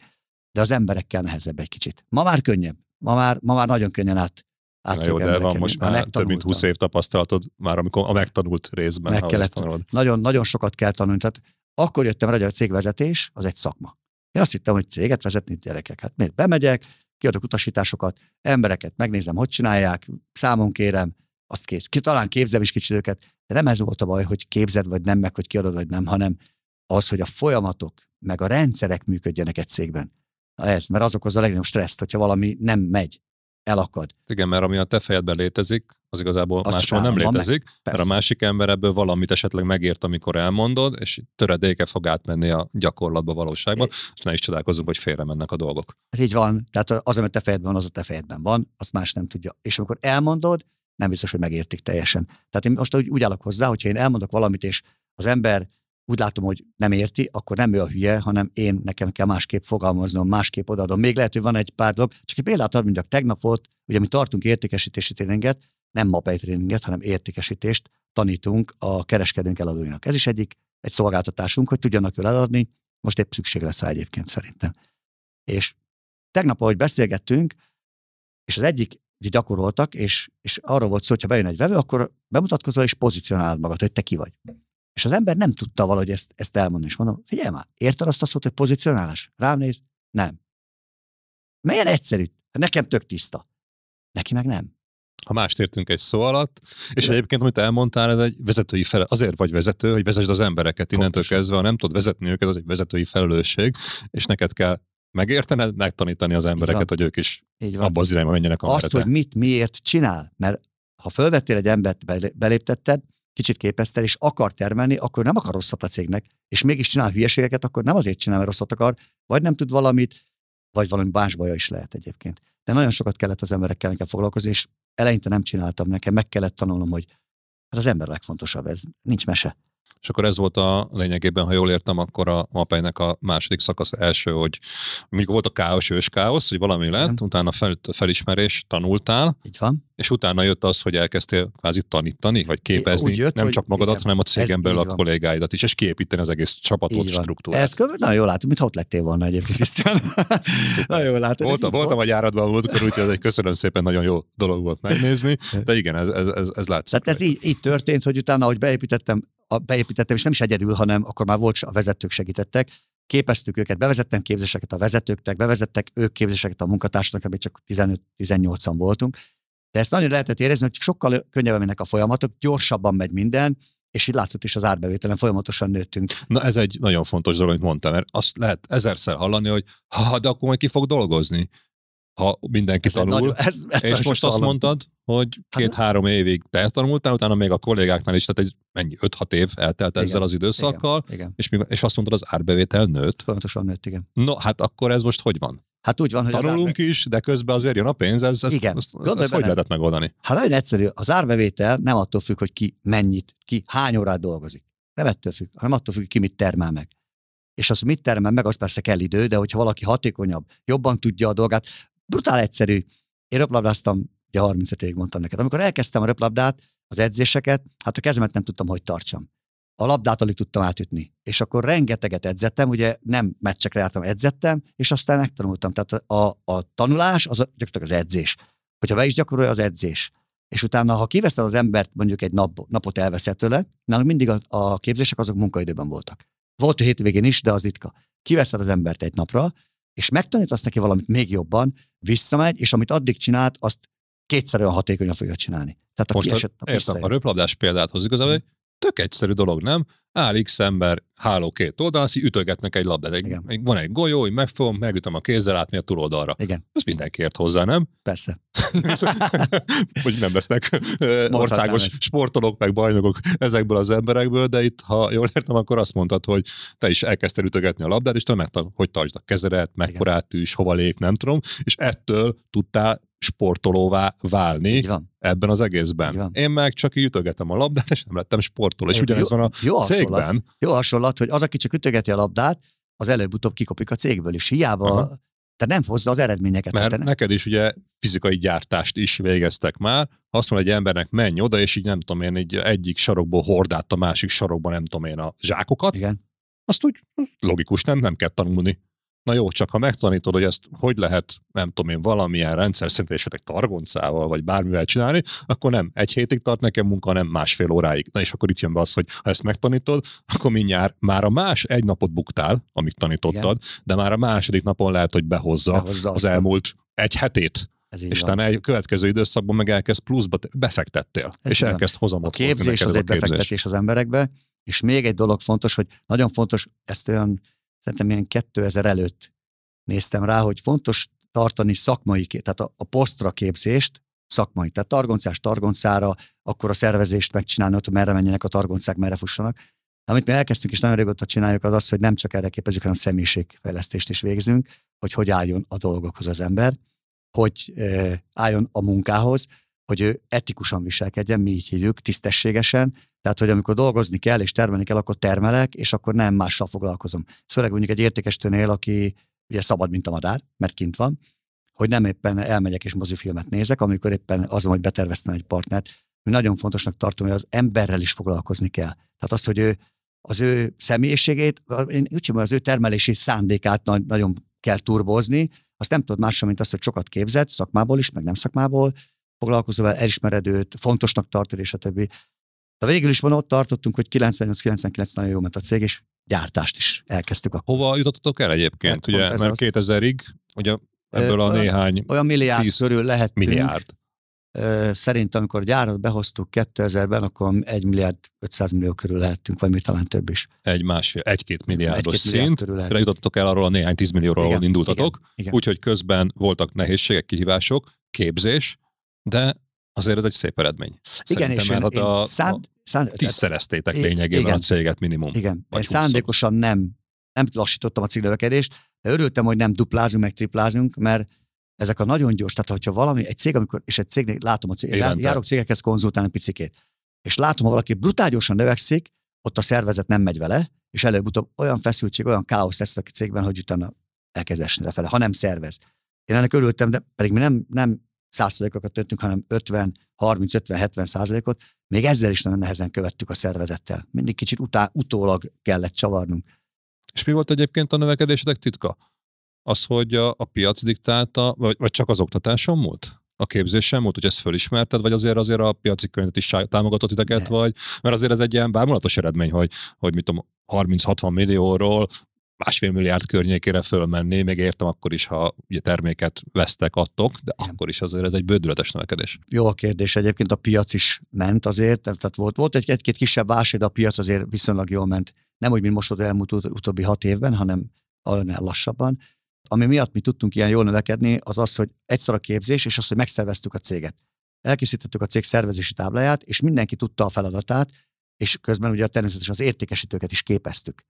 Speaker 1: De az emberekkel nehezebb egy kicsit. Ma már könnyebb. Ma már, ma már nagyon könnyen át,
Speaker 2: át jó, de van most már több mint 20 év tapasztalatod, már amikor a megtanult részben.
Speaker 1: Meg kellett, nagyon, nagyon sokat kell tanulni. Tehát akkor jöttem rá, hogy a cégvezetés az egy szakma. Én azt hittem, hogy céget vezetni gyerekek. Hát miért bemegyek, kiadok utasításokat, embereket megnézem, hogy csinálják, számon kérem, azt kész. Ki, talán képzem is kicsit őket, de nem ez volt a baj, hogy képzed vagy nem, meg hogy kiadod vagy nem, hanem az, hogy a folyamatok, meg a rendszerek működjenek egy cégben. Na ez, mert az okozza a legnagyobb stresszt, hogyha valami nem megy elakad.
Speaker 2: Igen, mert ami a te fejedben létezik, az igazából Azt máshol nem létezik, meg, mert a másik ember ebből valamit esetleg megért, amikor elmondod, és töredéke fog átmenni a gyakorlatba, valóságban, é. és ne is csodálkozunk, hogy félre mennek a dolgok.
Speaker 1: Ez így van, tehát az, ami a te fejedben van, az a te fejedben van, azt más nem tudja. És amikor elmondod, nem biztos, hogy megértik teljesen. Tehát én most úgy, úgy állok hozzá, hogyha én elmondok valamit, és az ember úgy látom, hogy nem érti, akkor nem ő a hülye, hanem én nekem kell másképp fogalmaznom, másképp odaadom. Még lehet, hogy van egy pár dolog, csak egy példát ad, mondjak, tegnap volt, ugye mi tartunk értékesítési tréninget, nem mapei tréninget, hanem értékesítést tanítunk a kereskedőnk eladóinak. Ez is egyik, egy szolgáltatásunk, hogy tudjanak jól eladni, most épp szükség lesz rá egyébként szerintem. És tegnap, ahogy beszélgettünk, és az egyik gyakoroltak, és, és arról volt szó, hogy ha bejön egy vevő, akkor bemutatkozol és pozícionálod magad, hogy te ki vagy. És az ember nem tudta valahogy ezt, ezt elmondani. És mondom, figyelj már, érted azt a szót, hogy pozicionálás? Rám néz, nem. Milyen egyszerű? Nekem tök tiszta. Neki meg nem.
Speaker 2: Ha mást értünk egy szó alatt, és De. egyébként, amit elmondtál, ez egy vezetői fel, azért vagy vezető, hogy vezesd az embereket innentől Pontosan. kezdve, ha nem tudod vezetni őket, az egy vezetői felelősség, és neked kell megértened, megtanítani az embereket, hogy ők is Így van. abba az irányba menjenek,
Speaker 1: Azt, hogy mit, miért csinál, mert ha fölvettél egy embert, beléptetted, kicsit képeztel, és akar termelni, akkor nem akar rosszat a cégnek, és mégis csinál hülyeségeket, akkor nem azért csinál, mert rosszat akar, vagy nem tud valamit, vagy valami más baja is lehet egyébként. De nagyon sokat kellett az emberekkel nekem foglalkozni, és eleinte nem csináltam nekem, meg kellett tanulnom, hogy hát az ember legfontosabb, ez nincs mese.
Speaker 2: És akkor ez volt a lényegében, ha jól értem, akkor a mapeinek a második szakasz első, hogy mondjuk volt a káosz, ős káosz, hogy valami lett,
Speaker 1: Igen.
Speaker 2: utána fel, felismerés, tanultál,
Speaker 1: Így van.
Speaker 2: és utána jött az, hogy elkezdtél kvázi tanítani, vagy képezni,
Speaker 1: úgy jött,
Speaker 2: nem csak magadat,
Speaker 1: igen,
Speaker 2: hanem a cégen belül a kollégáidat is, és kiépíteni az egész csapatot, struktúrát.
Speaker 1: Ez nagyon jól látom, mintha ott lettél volna egyébként, Krisztián. nagyon jól látod. ez
Speaker 2: Voltam, voltam a járatban múltkor, úgyhogy ez egy köszönöm szépen, nagyon jó dolog volt megnézni, de igen, ez, ez, ez, ez látszik.
Speaker 1: Tehát ez így, így történt, hogy utána, ahogy beépítettem, a, beépítettem, és nem is egyedül, hanem akkor már volt, a vezetők segítettek, képeztük őket, bevezettem képzéseket a vezetőknek, bevezettek ők képzéseket a munkatársnak, még csak 15-18-an voltunk. De ezt nagyon lehetett érezni, hogy sokkal könnyebben mennek a folyamatok, gyorsabban megy minden, és így látszott is az árbevételen, folyamatosan nőttünk.
Speaker 2: Na ez egy nagyon fontos dolog, amit mondtam, mert azt lehet ezerszer hallani, hogy ha, de akkor majd ki fog dolgozni, ha mindenki
Speaker 1: Ez
Speaker 2: tanul.
Speaker 1: nagyon- ez, ezt
Speaker 2: és most azt
Speaker 1: hallom.
Speaker 2: mondtad, hogy
Speaker 1: Hát-
Speaker 2: két-három évig te tanultál, utána még a kollégáknál is, tehát egy mennyi, 5-6 év eltelt
Speaker 1: Igen,
Speaker 2: ezzel az időszakkal,
Speaker 1: Igen,
Speaker 2: és, mi, és azt mondtad, az árbevétel nőtt.
Speaker 1: folyamatosan nőtt, igen.
Speaker 2: No, hát akkor ez most hogy van?
Speaker 1: Hát úgy van, hogy
Speaker 2: Tanulunk
Speaker 1: árbe...
Speaker 2: is, de közben azért jön a pénz, ez, ez,
Speaker 1: Igen.
Speaker 2: ez, ez,
Speaker 1: Gondolj
Speaker 2: ez hogy lehetett megoldani?
Speaker 1: Hát nagyon egyszerű, az árbevétel nem attól függ, hogy ki mennyit, ki hány órát dolgozik. Nem ettől függ, hanem attól függ, ki mit termel meg. És az, mit termel meg, az persze kell idő, de hogyha valaki hatékonyabb, jobban tudja a dolgát, brutál egyszerű. Én röplabdáztam, ugye 35 évig mondtam neked. Amikor elkezdtem a röplabdát, az edzéseket, hát a kezemet nem tudtam, hogy tartsam. A labdát alig tudtam átütni. És akkor rengeteget edzettem, ugye nem meccsekre jártam, edzettem, és aztán megtanultam. Tehát a, a tanulás az gyakorlatilag az edzés. Hogyha be is gyakorolja az edzés. És utána, ha kiveszel az embert, mondjuk egy nap, napot elveszel tőle, nálunk mindig a, a képzések azok munkaidőben voltak. Volt a hétvégén is, de az ritka. Kiveszed az embert egy napra, és megtanítasz neki valamit még jobban, visszamegy, és amit addig csinált, azt kétszer olyan hatékonyan fogja csinálni. Tehát a
Speaker 2: Most a,
Speaker 1: kiesett nap
Speaker 2: értem, a röplabdás példát hoz igazából, egy tök egyszerű dolog, nem? Áll X ember, háló két oldalon, azt így ütögetnek egy labdát. Egy,
Speaker 1: Igen.
Speaker 2: van egy golyó, hogy megfogom, megütöm a kézzel átni a túloldalra.
Speaker 1: Igen,
Speaker 2: Ez mindenki ért hozzá, nem?
Speaker 1: persze.
Speaker 2: hogy nem lesznek országos sportolók, meg bajnokok ezekből az emberekből, de itt, ha jól értem, akkor azt mondtad, hogy te is elkezdtél ütögetni a labdát, és te megtanul, hogy tartsd a kezedet, mekkorát is, hova lép, nem tudom, és ettől tudtál sportolóvá válni
Speaker 1: Így
Speaker 2: ebben az
Speaker 1: Így
Speaker 2: egészben. Én meg csak így ütögetem a labdát, és nem lettem sportoló. És ugyanez van a
Speaker 1: jó hasonlat.
Speaker 2: cégben.
Speaker 1: Jó hasonlat, hogy az, aki csak ütögeti a labdát, az előbb-utóbb kikopik a cégből, és hiába,
Speaker 2: Aha.
Speaker 1: tehát nem hozza az eredményeket.
Speaker 2: Mert
Speaker 1: Hát te-
Speaker 2: neked is ugye fizikai gyártást is végeztek már. Azt mondja egy embernek, menj oda, és így nem tudom én, egy, egyik sarokból hordát a másik sarokban, nem tudom én, a zsákokat,
Speaker 1: Igen.
Speaker 2: azt úgy logikus, nem, nem kell tanulni. Na jó, csak ha megtanítod, hogy ezt hogy lehet, nem tudom én, valamilyen rendszer szerint esetleg targoncával, vagy bármivel csinálni, akkor nem. Egy hétig tart nekem munka, hanem másfél óráig. Na és akkor itt jön be az, hogy ha ezt megtanítod, akkor mindjárt már a más egy napot buktál, amit tanítottad, de már a második napon lehet, hogy behozza,
Speaker 1: Behozza
Speaker 2: az
Speaker 1: a-
Speaker 2: elmúlt egy hetét,
Speaker 1: Ez
Speaker 2: és utána egy következő időszakban meg elkezd pluszba, te- befektettél,
Speaker 1: Ez
Speaker 2: és
Speaker 1: van.
Speaker 2: elkezd
Speaker 1: A
Speaker 2: hozamot hozni
Speaker 1: képzés
Speaker 2: neked
Speaker 1: az egy
Speaker 2: a
Speaker 1: befektetés az emberekbe, és még egy dolog fontos, hogy nagyon fontos, ezt olyan, szerintem ilyen 2000 előtt néztem rá, hogy fontos tartani szakmai, tehát a, a posztra képzést, szakmai, tehát targoncás targoncára, akkor a szervezést megcsinálni, hogy merre menjenek a targoncák, merre fussanak. Amit mi elkezdtünk, és nagyon régóta csináljuk, az az, hogy nem csak erre képezzük, hanem személyiségfejlesztést is végzünk, hogy hogy álljon a dolgokhoz az ember, hogy álljon a munkához, hogy ő etikusan viselkedjen, mi így hívjuk, tisztességesen, tehát, hogy amikor dolgozni kell és termelni kell, akkor termelek, és akkor nem mással foglalkozom. Ez főleg mondjuk egy értékestőnél, aki ugye szabad, mint a madár, mert kint van, hogy nem éppen elmegyek és mozifilmet nézek, amikor éppen azon, hogy beterveztem egy partnert, mi nagyon fontosnak tartom, hogy az emberrel is foglalkozni kell. Tehát az, hogy ő az ő személyiségét, én úgy hívom, az ő termelési szándékát nagy, nagyon kell turbozni, azt nem tudod mással, mint azt, hogy sokat képzett, szakmából is, meg nem szakmából, foglalkozol vele, elismered őt, fontosnak tartod, és a többi. De végül is van ott tartottunk, hogy 98-99 nagyon jó ment a cég, és gyártást is elkezdtük. Akkor.
Speaker 2: Hova jutottatok el egyébként?
Speaker 1: Hát,
Speaker 2: ugye, mert
Speaker 1: az.
Speaker 2: 2000-ig, ugye ebből a
Speaker 1: olyan-
Speaker 2: néhány
Speaker 1: Olyan milliárd
Speaker 2: 10
Speaker 1: körül lehettünk.
Speaker 2: milliárd.
Speaker 1: Ö, Szerint, amikor gyárat behoztuk 2000-ben, akkor 1 milliárd 500 millió körül lehettünk, vagy még talán több is.
Speaker 2: egy másfél, egy-két milliárdos
Speaker 1: Egy-két milliárd
Speaker 2: szint,
Speaker 1: körül
Speaker 2: de
Speaker 1: lehettünk.
Speaker 2: jutottatok el arról a néhány tízmillióról, ahol indultatok, úgyhogy közben voltak nehézségek, kihívások, képzés, de azért ez egy szép eredmény.
Speaker 1: Igen, és én, én
Speaker 2: a,
Speaker 1: szánd, szánd,
Speaker 2: tízszereztétek lényegében
Speaker 1: igen.
Speaker 2: a céget minimum.
Speaker 1: Igen, én szándékosan nem, nem lassítottam a cégnövekedést, de örültem, hogy nem duplázunk, meg triplázunk, mert ezek a nagyon gyors, tehát hogyha valami, egy cég, amikor, és egy cégnél látom a cég,
Speaker 2: Évente.
Speaker 1: járok cégekhez konzultálni picikét, és látom, ha valaki brutál gyorsan növekszik, ott a szervezet nem megy vele, és előbb-utóbb olyan feszültség, olyan káosz lesz a cégben, hogy utána elkezd esni lefele, ha nem szervez. Én ennek örültem, de pedig mi nem, nem százszerzékokat töttünk, hanem 50, 30, 50, 70 százalékot, még ezzel is nagyon nehezen követtük a szervezettel. Mindig kicsit utá, utólag kellett csavarnunk.
Speaker 2: És mi volt egyébként a növekedésetek titka? Az, hogy a, a piac diktálta, vagy, vagy csak az oktatáson múlt? a képzésen múlt, hogy ezt fölismerted, vagy azért azért a piaci környezet is támogatott titeket, vagy, mert azért ez egy ilyen bámulatos eredmény, hogy, hogy mit tudom, 30-60 millióról másfél milliárd környékére fölmenni, még értem akkor is, ha ugye terméket vesztek, adtok, de Igen. akkor is azért ez egy bődületes növekedés.
Speaker 1: Jó a kérdés, egyébként a piac is ment azért, tehát volt, volt egy, egy-két kisebb válság, de a piac azért viszonylag jól ment. Nem úgy, mint most az elmúlt ut- utóbbi hat évben, hanem lassabban. Ami miatt mi tudtunk ilyen jól növekedni, az az, hogy egyszer a képzés, és az, hogy megszerveztük a céget. Elkészítettük a cég szervezési tábláját, és mindenki tudta a feladatát, és közben ugye természetesen az értékesítőket is képeztük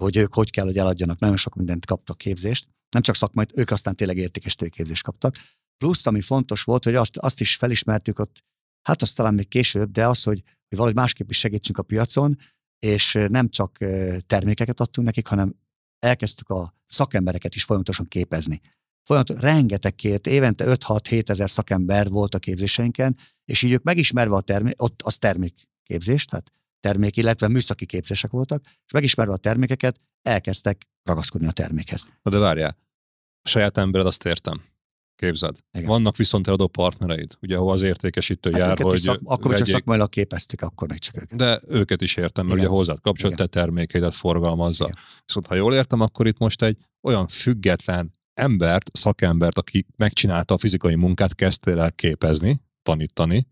Speaker 1: hogy ők hogy kell, hogy eladjanak. Nagyon sok mindent kaptak képzést. Nem csak szakmai, ők aztán tényleg értékes képzést kaptak. Plusz, ami fontos volt, hogy azt, azt is felismertük ott, hát azt talán még később, de az, hogy, hogy valahogy másképp is segítsünk a piacon, és nem csak termékeket adtunk nekik, hanem elkezdtük a szakembereket is folyamatosan képezni. Folyamatosan rengeteg két, évente 5-6-7 ezer szakember volt a képzéseinken, és így ők megismerve a termék, ott az termékképzést, tehát termék, illetve műszaki képzések voltak, és megismerve a termékeket, elkezdtek ragaszkodni a termékhez.
Speaker 2: Na de várjál, a saját embered azt értem. Képzeld. Igen. Vannak viszont eladó partnereid, ugye, ahol az értékesítő hát jár, hogy...
Speaker 1: Szak, akkor vegyék... csak szakmailag képeztük, akkor még csak őket.
Speaker 2: De őket is értem, mert Igen. ugye hozzád kapcsolat, te termékeidet forgalmazza. Igen. Viszont ha jól értem, akkor itt most egy olyan független embert, szakembert, aki megcsinálta a fizikai munkát, kezdtél el képezni, tanítani,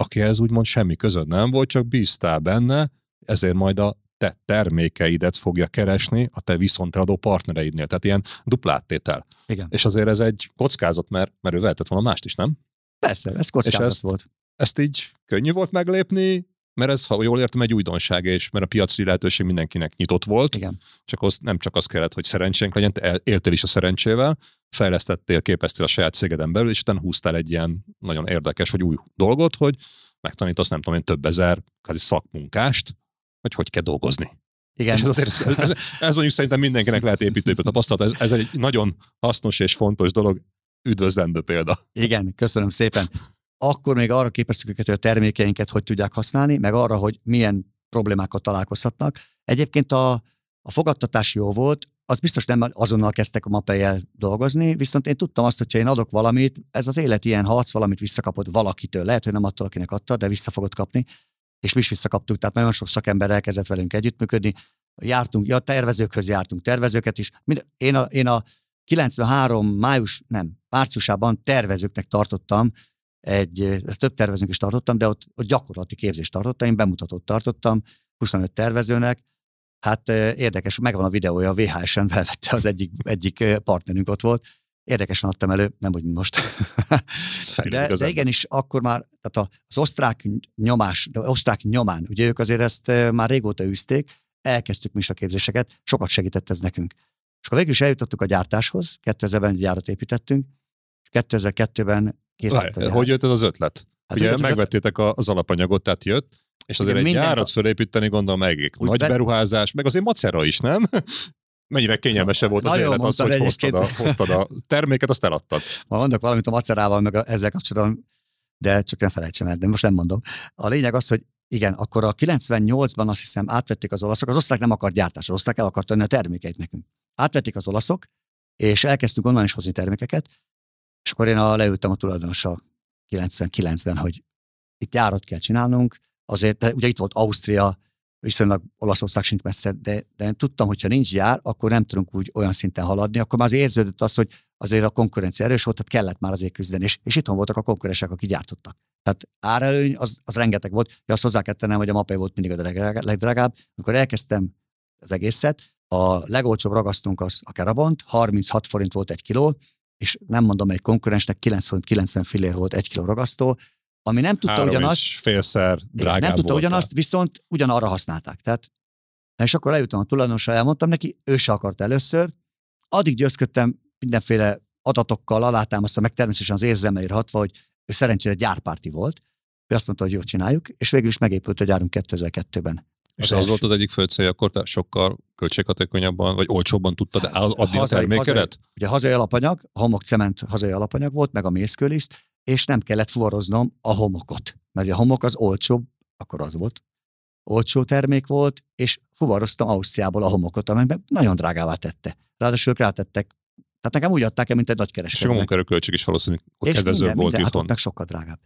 Speaker 2: akihez úgymond semmi között nem volt, csak bíztál benne, ezért majd a te termékeidet fogja keresni a te viszonteladó partnereidnél. Tehát ilyen dupláttétel.
Speaker 1: Igen.
Speaker 2: És azért ez egy kockázat, mert, mert ő vehetett volna mást is, nem?
Speaker 1: Persze, ez kockázat és ezt, volt.
Speaker 2: Ezt így könnyű volt meglépni, mert ez, ha jól értem, egy újdonság, és mert a piaci lehetőség mindenkinek nyitott volt.
Speaker 1: Igen.
Speaker 2: Csak az, nem csak az kellett, hogy szerencsénk legyen, te éltél is a szerencsével, fejlesztettél, képeztél a saját cégeden belül, és utána húztál egy ilyen nagyon érdekes, vagy új dolgot, hogy megtanítasz, nem tudom én, több ezer szakmunkást, hogy hogy kell dolgozni.
Speaker 1: Igen.
Speaker 2: És ez, azért, ez, ez, ez mondjuk szerintem mindenkinek lehet építőipar tapasztalat, ez, ez egy nagyon hasznos és fontos dolog, üdvözlendő példa.
Speaker 1: Igen, köszönöm szépen. Akkor még arra képeztük őket, hogy a termékeinket hogy tudják használni, meg arra, hogy milyen problémákat találkozhatnak. Egyébként a, a fogadtatás jó volt, az biztos nem azonnal kezdtek a mapejel dolgozni, viszont én tudtam azt, hogyha én adok valamit, ez az élet ilyen, ha adsz valamit, visszakapod valakitől. Lehet, hogy nem attól, akinek adta, de vissza fogod kapni. És mi is visszakaptuk, tehát nagyon sok szakember elkezdett velünk együttműködni. Jártunk, ja, tervezőkhöz jártunk, tervezőket is. Én a, én a 93 május, nem, márciusában tervezőknek tartottam, egy, több tervezőnk is tartottam, de ott, ott gyakorlati képzést tartottam, én bemutatót tartottam 25 tervezőnek, Hát érdekes, megvan a videója, a VHS-en felvette az egyik, egyik partnerünk ott volt. Érdekesen adtam elő, nem úgy, most. de, de igenis, akkor már, tehát az osztrák nyomás, de osztrák nyomán, ugye ők azért ezt már régóta űzték, elkezdtük mi is a képzéseket, sokat segített ez nekünk. És akkor végül is eljutottuk a gyártáshoz, 2000-ben egy gyárat építettünk, és 2002-ben
Speaker 2: készült Hogy jött ez az ötlet? Hát Ugye megvettétek az alapanyagot, tehát jött, és azért egy gyárat fölépíteni, gondolom, meg nagy be... beruházás, meg azért macera is, nem? Mennyire kényelmesebb volt az élet az, hogy hoztad a, hoztad a terméket, azt eladtad.
Speaker 1: Ma mondok valamit a macerával, meg a, ezzel kapcsolatban, de csak nem felejtsem el, de most nem mondom. A lényeg az, hogy igen, akkor a 98-ban azt hiszem átvették az olaszok, az osztrák nem akart gyártás, az osztrák el akart tenni a termékeit nekünk. Átvették az olaszok, és elkezdtünk onnan is hozni termékeket, és akkor én a, leültem a tulajdonossal 99-ben, hogy itt járat kell csinálnunk, azért, de ugye itt volt Ausztria, viszonylag Olaszország sincs messze, de, de tudtam, hogy ha nincs gyár, akkor nem tudunk úgy olyan szinten haladni, akkor már az érződött az, hogy azért a konkurencia erős volt, tehát kellett már azért küzdeni, és, és itthon voltak a konkurensek, akik gyártottak. Tehát árelőny az, az rengeteg volt, de azt hozzá kell tennem, hogy a mapé volt mindig a legdrágább. Amikor elkezdtem az egészet, a legolcsóbb ragasztunk az a Kerabont, 36 forint volt egy kiló, és nem mondom, egy konkurensnek 9 forint 90 fillér volt egy kiló ragasztó, ami nem tudta
Speaker 2: Három
Speaker 1: ugyanazt.
Speaker 2: félszer drágább
Speaker 1: Nem tudta
Speaker 2: voltál.
Speaker 1: ugyanazt, viszont ugyanarra használták. Tehát, és akkor lejutom a tulajdonosra, elmondtam neki, ő se akart először. Addig győzködtem mindenféle adatokkal, alátámasztva, meg természetesen az érzelmeire hatva, hogy ő szerencsére gyárpárti volt. Ő azt mondta, hogy jó, csináljuk, és végül is megépült a gyárunk 2002-ben.
Speaker 2: És
Speaker 1: Az
Speaker 2: az, volt az egyik fő cél, akkor te sokkal költséghatékonyabban, vagy olcsóbban tudtad adni a
Speaker 1: hazai-
Speaker 2: termékedet?
Speaker 1: Ugye hazai alapanyag, a homokcement hazai alapanyag volt, meg a mészkőliszt, és nem kellett fuvaroznom a homokot. Mert a homok az olcsóbb, akkor az volt, olcsó termék volt, és fuvaroztam Ausztriából a homokot, amely meg nagyon drágává tette. Ráadásul ők rátettek, tehát nekem úgy adták el, mint egy nagy
Speaker 2: És a
Speaker 1: kereskedőnek.
Speaker 2: munkaerőköltség is valószínűleg ott
Speaker 1: És
Speaker 2: kedvezőbb
Speaker 1: minden,
Speaker 2: volt
Speaker 1: minden, hát
Speaker 2: itthon.
Speaker 1: meg sokkal drágább.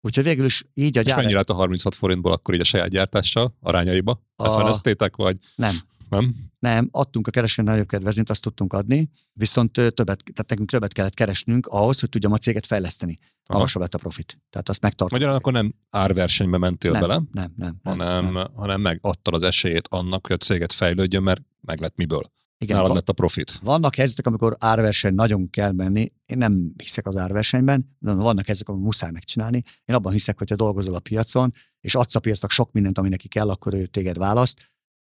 Speaker 1: Úgyhogy végül is így a
Speaker 2: És
Speaker 1: gyár...
Speaker 2: mennyi lett a 36 forintból akkor így a saját gyártással, arányaiba?
Speaker 1: A-
Speaker 2: Befeleztétek, vagy
Speaker 1: Nem,
Speaker 2: nem?
Speaker 1: nem, adtunk a kereskedőnek nagyobb kedvezményt, azt tudtunk adni, viszont többet, tehát nekünk többet kellett keresnünk ahhoz, hogy tudjam a céget fejleszteni.
Speaker 2: Aha.
Speaker 1: Magasabb lett a profit. Tehát azt megtartottuk.
Speaker 2: Magyarán akkor nem árversenybe mentél
Speaker 1: nem,
Speaker 2: bele,
Speaker 1: nem, nem, nem,
Speaker 2: hanem,
Speaker 1: nem.
Speaker 2: hanem megadtad az esélyét annak, hogy a céget fejlődjön, mert meg lett miből.
Speaker 1: Igen,
Speaker 2: Nálad
Speaker 1: va-
Speaker 2: lett a profit.
Speaker 1: vannak helyzetek, amikor árverseny nagyon kell menni. Én nem hiszek az árversenyben, de vannak helyzetek, amikor muszáj megcsinálni. Én abban hiszek, hogy ha dolgozol a piacon, és adsz a piacnak sok mindent, ami neki kell, akkor ő téged választ.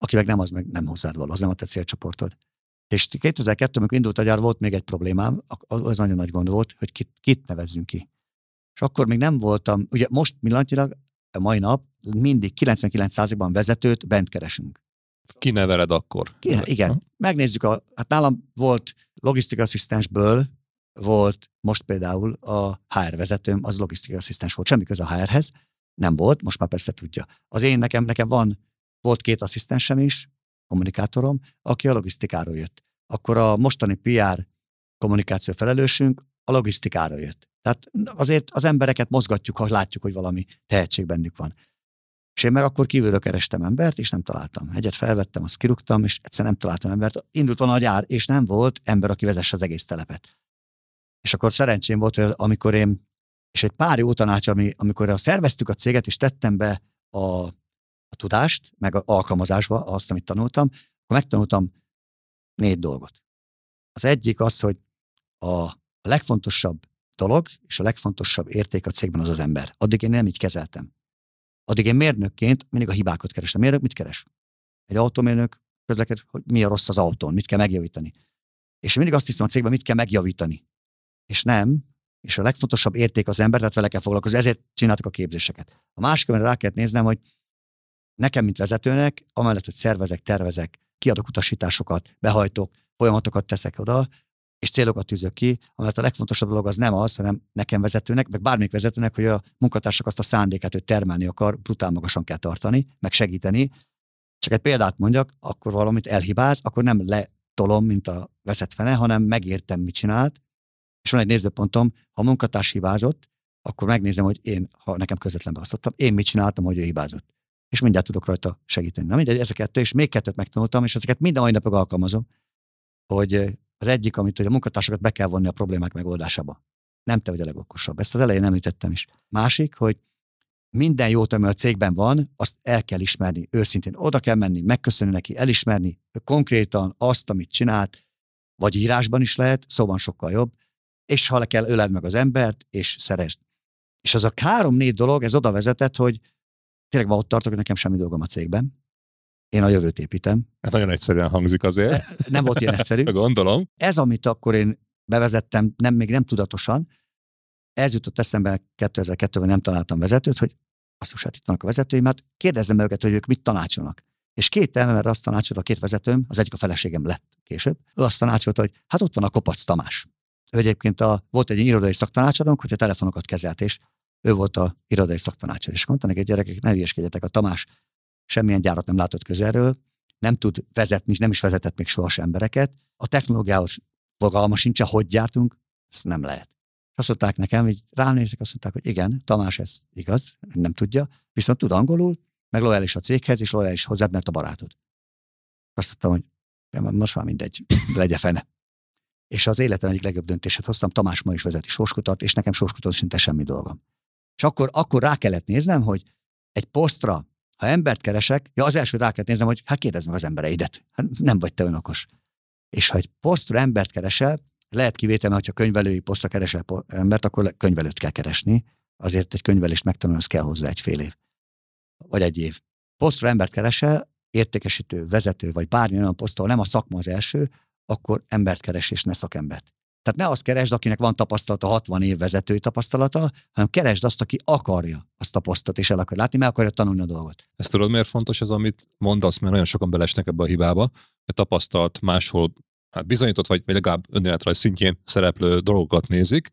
Speaker 1: Aki meg nem, az meg nem hozzád való, az nem a te célcsoportod. És 2002 amikor indult a gyár, volt még egy problémám, az nagyon nagy gond volt, hogy kit, kit nevezzünk ki. És akkor még nem voltam, ugye most pillanatnyilag, a mai nap mindig 99%-ban vezetőt bent keresünk.
Speaker 2: Kineveled akkor.
Speaker 1: Ki, igen, megnézzük, a, hát nálam volt logisztikai asszisztensből, volt most például a HR vezetőm, az logisztikai asszisztens volt, semmi köze a HR-hez, nem volt, most már persze tudja. Az én nekem, nekem van, volt két asszisztensem is, kommunikátorom, aki a logisztikáról jött. Akkor a mostani PR kommunikáció felelősünk a logisztikáról jött. Tehát azért az embereket mozgatjuk, ha látjuk, hogy valami tehetség bennük van. És én meg akkor kívülről kerestem embert, és nem találtam. Egyet felvettem, azt kirúgtam, és egyszer nem találtam embert. Indult a nagy ár, és nem volt ember, aki vezesse az egész telepet. És akkor szerencsém volt, hogy amikor én, és egy pár jó tanács, ami, amikor szerveztük a céget, és tettem be a, a tudást, meg a alkalmazásba azt, amit tanultam, akkor megtanultam négy dolgot. Az egyik az, hogy a, a legfontosabb dolog, és a legfontosabb érték a cégben az az ember. Addig én nem így kezeltem. Addig én mérnökként mindig a hibákat kerestem. Mérnök mit keres? Egy autómérnök közlekedik, hogy mi a rossz az autón, mit kell megjavítani. És mindig azt hiszem a cégben, mit kell megjavítani. És nem, és a legfontosabb érték az ember, tehát vele kell foglalkozni, ezért csináltak a képzéseket. A másik, amire rá kellett néznem, hogy nekem, mint vezetőnek, amellett, hogy szervezek, tervezek, kiadok utasításokat, behajtok, folyamatokat teszek oda, és célokat tűzök ki, amellett a legfontosabb dolog az nem az, hanem nekem vezetőnek, meg bármelyik vezetőnek, hogy a munkatársak azt a szándékát, hogy termelni akar, brutál magasan kell tartani, meg segíteni. Csak egy példát mondjak, akkor valamit elhibáz, akkor nem letolom, mint a veszett fene, hanem megértem, mit csinált, és van egy nézőpontom, ha a munkatárs hibázott, akkor megnézem, hogy én, ha nekem közvetlen beosztottam, én mit csináltam, hogy ő hibázott. És mindjárt tudok rajta segíteni. Na mindegy, ezeket és még kettőt megtanultam, és ezeket minden mai napig alkalmazom, hogy az egyik, amit hogy a munkatársakat be kell vonni a problémák megoldásába. Nem te vagy a legokosabb. Ezt az elején említettem is. Másik, hogy minden jót, ami a cégben van, azt el kell ismerni, őszintén oda kell menni, megköszönni neki, elismerni konkrétan azt, amit csinált, vagy írásban is lehet, szóban sokkal jobb, és ha le kell öled meg az embert, és szeresd. És az a három-négy dolog, ez oda vezetett, hogy tényleg ma ott tartok, hogy nekem semmi dolgom a cégben. Én a jövőt építem.
Speaker 2: Hát nagyon egyszerűen hangzik azért.
Speaker 1: Nem volt ilyen egyszerű.
Speaker 2: Gondolom.
Speaker 1: Ez, amit akkor én bevezettem, nem, még nem tudatosan, ez jutott eszembe 2002-ben nem találtam vezetőt, hogy azt hát itt vannak a vezetőim, hát kérdezzem őket, hogy ők mit tanácsolnak. És két ember azt tanácsolta, a két vezetőm, az egyik a feleségem lett később, ő azt tanácsolta, hogy hát ott van a Kopac Tamás. Ő egyébként a, volt egy irodai szaktanácsadónk, hogy a telefonokat kezelt, és ő volt a irodai szaktanácsadó. És mondta neki, gyerekek, ne hülyeskedjetek, a Tamás semmilyen gyárat nem látott közelről, nem tud vezetni, nem is vezetett még sohasem embereket. A technológiához fogalma sincs, hogy gyártunk, ezt nem lehet. Azt mondták nekem, hogy rám nézek, azt mondták, hogy igen, Tamás ez igaz, nem tudja, viszont tud angolul, meg lojális a céghez, és lojális hozzád, mert a barátod. Azt mondtam, hogy most már mindegy, legyen fene. És az életem egyik legjobb döntését hoztam, Tamás ma is vezeti sorskutat, és nekem sorskutat szinte semmi dolgom. És akkor, akkor rá kellett néznem, hogy egy posztra, ha embert keresek, ja, az első rá kellett néznem, hogy hát kérdezd meg az embereidet. Hát nem vagy te önokos. És ha egy posztra embert keresel, lehet kivétel, mert ha könyvelői posztra keresel embert, akkor könyvelőt kell keresni. Azért egy könyvelést megtanulni, az kell hozzá egy fél év. Vagy egy év. Posztra embert keresel, értékesítő, vezető, vagy bármilyen olyan posztól nem a szakma az első, akkor embert keres és ne szakembert. Tehát ne azt keresd, akinek van tapasztalata, 60 év vezetői tapasztalata, hanem keresd azt, aki akarja azt a és el akar látni, mert akarja tanulni a dolgot.
Speaker 2: Ezt tudod, miért fontos ez, amit mondasz, mert nagyon sokan belesnek ebbe a hibába, hogy tapasztalt máshol hát bizonyított, vagy, vagy legalább önéletrajz szintjén szereplő dolgokat nézik,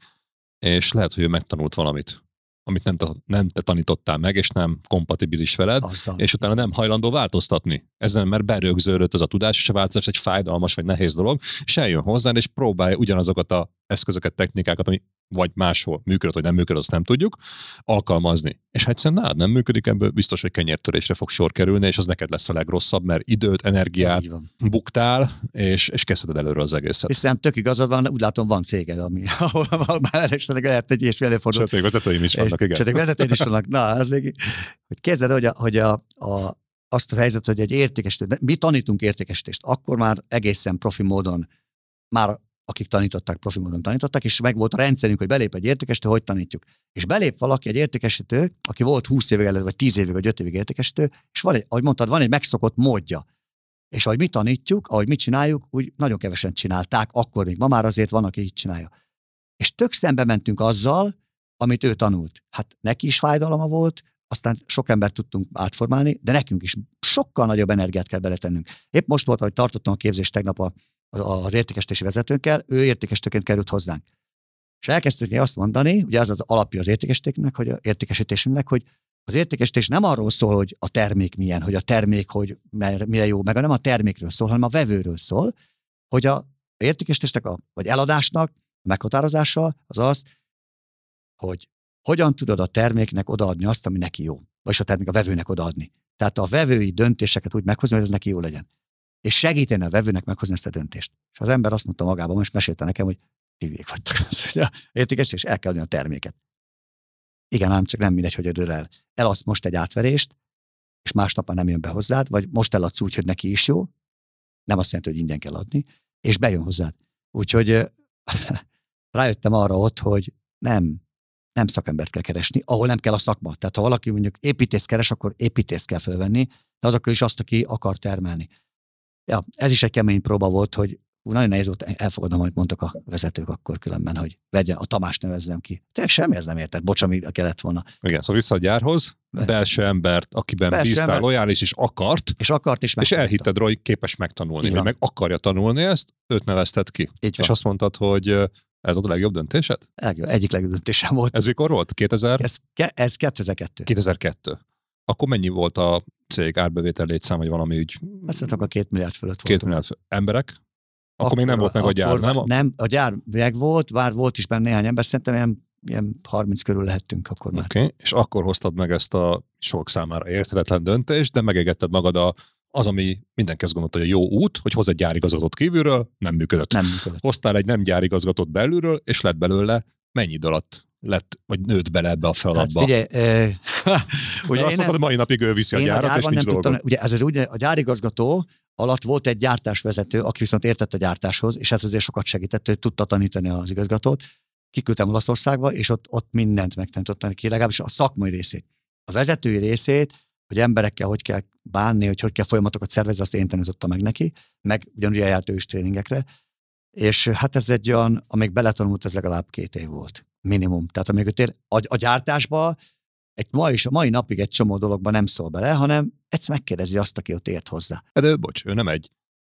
Speaker 2: és lehet, hogy ő megtanult valamit amit nem te, nem te tanítottál meg, és nem kompatibilis veled, Aztán. és utána nem hajlandó változtatni. Ezen, mert berögződött az a tudás, és a változás egy fájdalmas vagy nehéz dolog, és eljön hozzá, és próbálja ugyanazokat a eszközöket, technikákat, ami vagy máshol működött, vagy nem működött, azt nem tudjuk, alkalmazni. És ha egyszerűen nálad nem működik, ebből biztos, hogy kenyértörésre fog sor kerülni, és az neked lesz a legrosszabb, mert időt, energiát buktál, és, és kezdheted előre az egészet.
Speaker 1: És tök igazad van, úgy látom, van céged, ami, ahol, ahol már esetleg lehet egy és előfordul.
Speaker 2: Sőt, még vezetőim is vannak, igen.
Speaker 1: Sőt, vezetőim is vannak. Na, az még, hogy kezded, hogy, a, hogy a, a, azt a helyzet, hogy egy értékesítő, mi tanítunk értékesítést, akkor már egészen profi módon már akik tanították, profi módon tanították, és meg volt a rendszerünk, hogy belép egy értékesítő, hogy tanítjuk. És belép valaki, egy értékesítő, aki volt 20 évig előtt, vagy 10 évig, vagy 5 évig értékesítő, és van egy, ahogy mondtad, van egy megszokott módja. És ahogy mi tanítjuk, ahogy mi csináljuk, úgy nagyon kevesen csinálták, akkor még ma már azért van, aki így csinálja. És tök szembe mentünk azzal, amit ő tanult. Hát neki is fájdalma volt, aztán sok embert tudtunk átformálni, de nekünk is sokkal nagyobb energiát kell beletennünk. Épp most volt, hogy tartottam a képzést tegnap a az értékesítési vezetőnkkel, ő értékesítőként került hozzánk. És elkezdtük azt mondani, ugye az az alapja az értékesítésnek, hogy a értékesítésünknek, hogy az értékesítés nem arról szól, hogy a termék milyen, hogy a termék, hogy mire jó, meg nem a termékről szól, hanem a vevőről szól, hogy a értékesítésnek, a, vagy eladásnak a meghatározása az az, hogy hogyan tudod a terméknek odaadni azt, ami neki jó, vagy a termék a vevőnek odaadni. Tehát a vevői döntéseket úgy meghozni, hogy ez neki jó legyen és segíteni a vevőnek meghozni ezt a döntést. És az ember azt mondta magában, most mesélte nekem, hogy hülyék vagytok. Értékes, és el kell a terméket. Igen, ám csak nem mindegy, hogy ödöl el. Eladsz most egy átverést, és másnap már nem jön be hozzád, vagy most eladsz úgy, hogy neki is jó, nem azt jelenti, hogy ingyen kell adni, és bejön hozzád. Úgyhogy rájöttem arra ott, hogy nem, nem szakembert kell keresni, ahol nem kell a szakma. Tehát ha valaki mondjuk építész keres, akkor építész kell fölvenni, de az akkor is azt, aki akar termelni ja, ez is egy kemény próba volt, hogy nagyon nehéz volt elfogadom, amit mondtak a vezetők akkor különben, hogy vegye, a Tamás nevezzem ki. Te semmi ez nem érted, bocs, ami kellett volna.
Speaker 2: Igen, szóval vissza a gyárhoz, belső embert, akiben belső bíztál, ember, lojális és akart,
Speaker 1: és akart és,
Speaker 2: és elhitted róla, hogy képes megtanulni, hogy meg akarja tanulni ezt, őt nevezted ki. Így és azt mondtad, hogy ez volt a legjobb döntésed?
Speaker 1: Legjobb, egyik legjobb döntésem volt.
Speaker 2: Ez mikor volt? 2000?
Speaker 1: Ez, ez 2002.
Speaker 2: 2002. Akkor mennyi volt a cég árbevétel létszám, vagy valami úgy?
Speaker 1: Azt mondtam, a két milliárd fölött
Speaker 2: Két milliárd fölött. Emberek? Akkor, akkor még nem volt meg a gyár, nem?
Speaker 1: Nem, a gyár meg volt, bár volt is benne néhány ember, szerintem ilyen, ilyen 30 körül lehettünk akkor már.
Speaker 2: Oké, okay. és akkor hoztad meg ezt a sok számára érthetetlen döntést, de megegetted magad a az, ami mindenki azt gondolta, hogy a jó út, hogy hoz egy gyárigazgatót kívülről, nem működött.
Speaker 1: Nem működött.
Speaker 2: Hoztál egy nem gyárigazgatót belülről, és lett belőle mennyi idő alatt lett, vagy nőtt bele ebbe a feladatba? Hát
Speaker 1: figyelj, e,
Speaker 2: ugye azt mondod, mai napig ő viszi a gyárat, a és nincs
Speaker 1: tudtam, ugye ez az, ugye a gyárigazgató alatt volt egy gyártásvezető, aki viszont értett a gyártáshoz, és ez azért sokat segített, hogy tudta tanítani az igazgatót. Kiküldtem Olaszországba, és ott, ott mindent megtanítottam ki, legalábbis a szakmai részét. A vezetői részét, hogy emberekkel hogy kell bánni, hogy hogy kell folyamatokat szervezni, azt én tanítottam meg neki, meg ugyanúgy eljárt ő is tréningekre. És hát ez egy olyan, amíg beletanult, ez legalább két év volt minimum. Tehát tér, a, a gyártásba egy ma is, a mai napig egy csomó dologban nem szól bele, hanem egyszer megkérdezi azt, aki ott ért hozzá.
Speaker 2: De ő, bocs, ő nem egy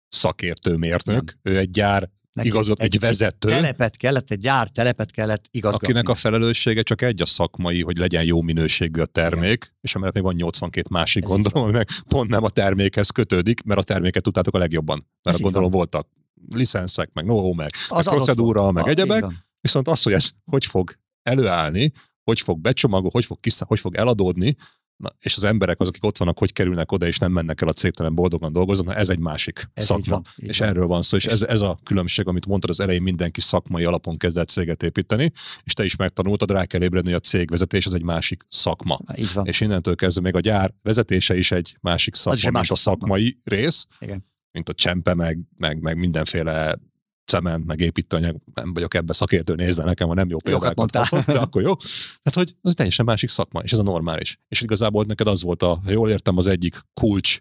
Speaker 2: szakértő mérnök, nem. ő egy gyár Neki igazot, egy, egy vezető.
Speaker 1: Egy telepet kellett, egy gyár telepet kellett igazgatni.
Speaker 2: Akinek a felelőssége csak egy a szakmai, hogy legyen jó minőségű a termék, Igen. és amellett még van 82 másik Ez gondolom, meg pont nem a termékhez kötődik, mert a terméket tudtátok a legjobban. Mert Ez gondolom van. voltak licenszek, meg know meg, az meg procedúra, meg a, egyebek, Viszont az, hogy ez hogy fog előállni, hogy fog becsomagolni, hogy fog, kiszá, hogy fog eladódni, Na, és az emberek, azok, akik ott vannak, hogy kerülnek oda, és nem mennek el a cégtelen boldogan dolgozni, na, ez egy másik ez szakma. Van, és van. erről van szó, és, és ez, ez a különbség, amit mondtad az elején, mindenki szakmai alapon kezdett céget építeni, és te is megtanultad, rá kell ébredni, hogy a cégvezetés az egy másik szakma.
Speaker 1: Így van.
Speaker 2: És innentől kezdve még a gyár vezetése is egy másik szakma, mint másik a szakmai szakma. rész,
Speaker 1: Igen.
Speaker 2: mint a csempe, meg, meg, meg mindenféle cement, meg építőanyag, nem vagyok ebbe szakértő, nézd nekem, ha nem jó példákat haszol, de akkor jó. Tehát, hogy ez teljesen másik szakma, és ez a normális. És igazából neked az volt a, ha jól értem, az egyik kulcs,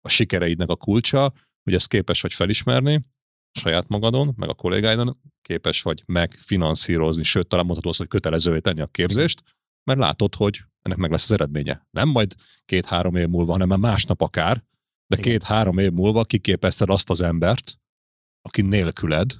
Speaker 2: a sikereidnek a kulcsa, hogy ezt képes vagy felismerni, saját magadon, meg a kollégáidon képes vagy megfinanszírozni, sőt, talán mondható az, hogy kötelezővé tenni a képzést, mert látod, hogy ennek meg lesz az eredménye. Nem majd két-három év múlva, hanem már másnap akár, de két-három év múlva kiképezted azt az embert, aki nélküled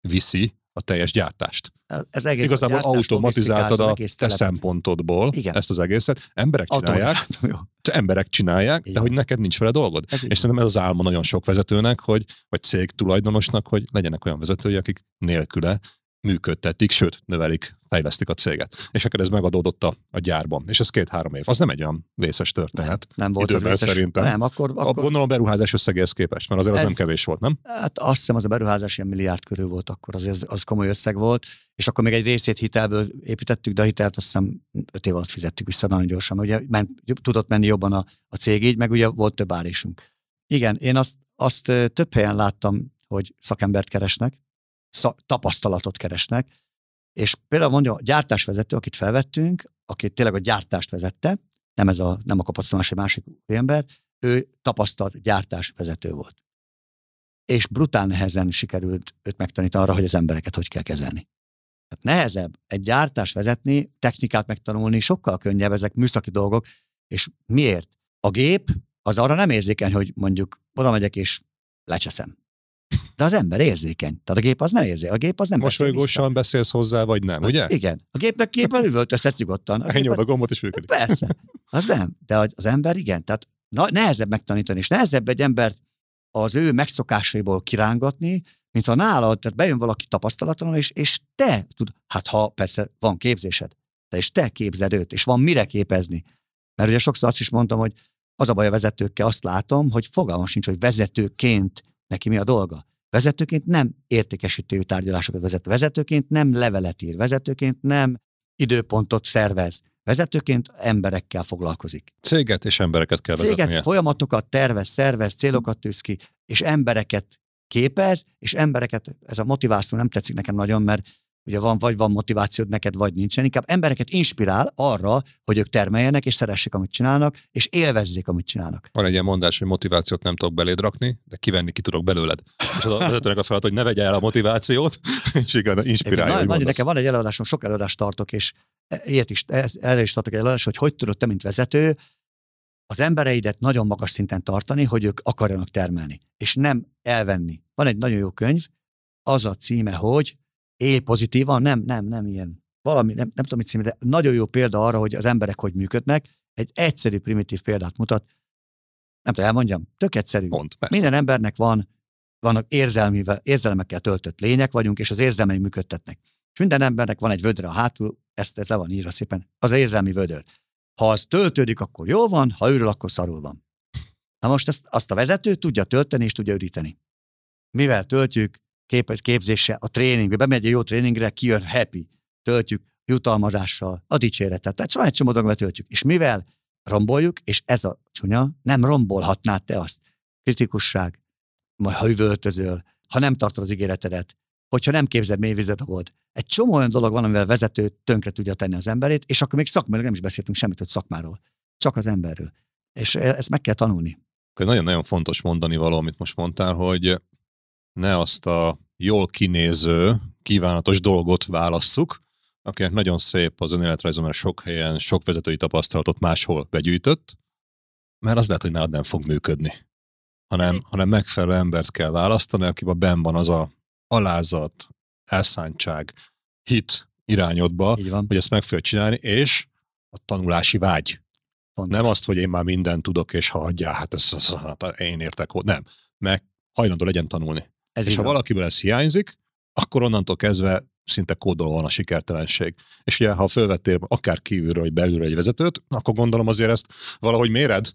Speaker 2: viszi a teljes gyártást.
Speaker 1: Ez egész
Speaker 2: Igazából
Speaker 1: gyártás,
Speaker 2: automatizáltad a te szempontodból
Speaker 1: Igen.
Speaker 2: ezt az egészet. Emberek csinálják,
Speaker 1: jó.
Speaker 2: emberek csinálják, de
Speaker 1: Igen.
Speaker 2: hogy neked nincs vele dolgod.
Speaker 1: Ez
Speaker 2: És szerintem ez az álma nagyon sok vezetőnek, hogy, vagy cég tulajdonosnak, hogy legyenek olyan vezetői, akik nélküle működtetik, sőt, növelik, fejlesztik a céget. És akkor ez megadódott a, a gyárban. És ez két-három év. Az nem egy olyan vészes történet.
Speaker 1: Nem volt az
Speaker 2: Időben
Speaker 1: vészes.
Speaker 2: szerintem.
Speaker 1: Nem, akkor,
Speaker 2: A
Speaker 1: akkor
Speaker 2: gondolom beruházás összegéhez képest, mert azért az
Speaker 1: Ez-
Speaker 2: nem kevés volt, nem?
Speaker 1: Hát azt hiszem, az a beruházás ilyen milliárd körül volt akkor, az, az komoly összeg volt, és akkor még egy részét hitelből építettük, de a hitelt azt hiszem öt év alatt fizettük vissza nagyon gyorsan, ugye ment, tudott menni jobban a, a cég így, meg ugye volt több árésünk. Igen, én azt, azt több helyen láttam, hogy szakembert keresnek, tapasztalatot keresnek, és például mondja, a gyártásvezető, akit felvettünk, aki tényleg a gyártást vezette, nem ez a, nem a kapacitás, egy másik ember, ő tapasztalt gyártásvezető volt és brutál nehezen sikerült őt megtanítani arra, hogy az embereket hogy kell kezelni. Tehát nehezebb egy gyártás vezetni, technikát megtanulni, sokkal könnyebb ezek műszaki dolgok, és miért? A gép az arra nem érzékeny, hogy mondjuk oda megyek és lecseszem. De az ember érzékeny. Tehát a gép az nem érzékeny. A gép az nem vissza.
Speaker 2: Mosolygósan beszélsz hozzá, vagy nem, ugye?
Speaker 1: Igen. A gépnek képen üvöltesz ezt nyugodtan. A gépet-
Speaker 2: a gombot, és működik.
Speaker 1: Persze. Az nem. De az az ember igen. Tehát na, nehezebb megtanítani, és nehezebb egy embert az ő megszokásaiból kirángatni, mint ha nálad, tehát bejön valaki tapasztalatlanul, és, és te tud, hát ha persze van képzésed, de és te képzed őt, és van mire képezni. Mert ugye sokszor azt is mondtam, hogy az a baj a vezetőkkel, azt látom, hogy fogalmam sincs, hogy vezetőként neki mi a dolga. Vezetőként nem értékesítő tárgyalásokat vezet, vezetőként nem levelet ír, vezetőként nem időpontot szervez, vezetőként emberekkel foglalkozik.
Speaker 2: Céget és embereket kell
Speaker 1: Céget,
Speaker 2: vezetnie.
Speaker 1: folyamatokat tervez, szervez, célokat tűz ki, és embereket képez, és embereket, ez a motiváció nem tetszik nekem nagyon, mert ugye van, vagy van motivációd neked, vagy nincsen, inkább embereket inspirál arra, hogy ők termeljenek, és szeressék, amit csinálnak, és élvezzék, amit csinálnak.
Speaker 2: Van egy ilyen mondás, hogy motivációt nem tudok beléd rakni, de kivenni ki tudok belőled. És az a vezetőnek a feladat, hogy ne vegye el a motivációt, és igen, hogy
Speaker 1: nagyon,
Speaker 2: mondasz.
Speaker 1: nekem van egy előadásom, sok előadást tartok, és ilyet is, erre is tartok egy előadást, hogy hogy tudod te, mint vezető, az embereidet nagyon magas szinten tartani, hogy ők akarjanak termelni, és nem elvenni. Van egy nagyon jó könyv, az a címe, hogy élj pozitívan, nem, nem, nem ilyen, valami, nem, nem tudom, mit címe, de nagyon jó példa arra, hogy az emberek hogy működnek, egy egyszerű, primitív példát mutat, nem tudom, elmondjam, tök egyszerű.
Speaker 2: Pont, persze.
Speaker 1: Minden embernek van, vannak érzelmi, érzelmekkel töltött lények vagyunk, és az érzelmei működtetnek. És minden embernek van egy vödre a hátul, ezt, ez le van írva szépen, az érzelmi vödör. Ha az töltődik, akkor jó van, ha ürül, akkor szarul van. Na most ezt, azt a vezető tudja tölteni és tudja üríteni. Mivel töltjük, kép, képzéssel, a tréningbe, bemegy egy jó tréningre, kijön happy, töltjük jutalmazással, a dicséretet. Tehát szóval egy csomó dologba töltjük. És mivel romboljuk, és ez a csúnya, nem rombolhatnád te azt. Kritikusság, majd ha üvöltözöl, ha nem tartod az ígéretedet, hogyha nem képzed mély vizet volt. Egy csomó olyan dolog van, amivel vezető tönkre tudja tenni az emberét, és akkor még szakmailag nem is beszéltünk semmit, hogy szakmáról. Csak az emberről. És e- ezt meg kell tanulni.
Speaker 2: Nagyon-nagyon fontos mondani való, amit most mondtál, hogy ne azt a jól kinéző, kívánatos dolgot válasszuk, akinek nagyon szép az önéletrajza, mert sok helyen, sok vezetői tapasztalatot máshol begyűjtött, mert az lehet, hogy nálad nem fog működni. Hanem, hanem megfelelő embert kell választani, akiben benn van az a alázat, elszántság, hit irányodba, hogy ezt meg fogja csinálni, és a tanulási vágy.
Speaker 1: Fontos.
Speaker 2: Nem azt, hogy én már mindent tudok, és ha hagyjál, hát ez, ez, hát én értek. Nem. Meg hajlandó legyen tanulni.
Speaker 1: Ez
Speaker 2: és
Speaker 1: így
Speaker 2: ha valakiből ez hiányzik, akkor onnantól kezdve szinte kódolva van a sikertelenség. És ugye, ha fölvettél akár kívülről, vagy belülről egy vezetőt, akkor gondolom azért ezt valahogy méred,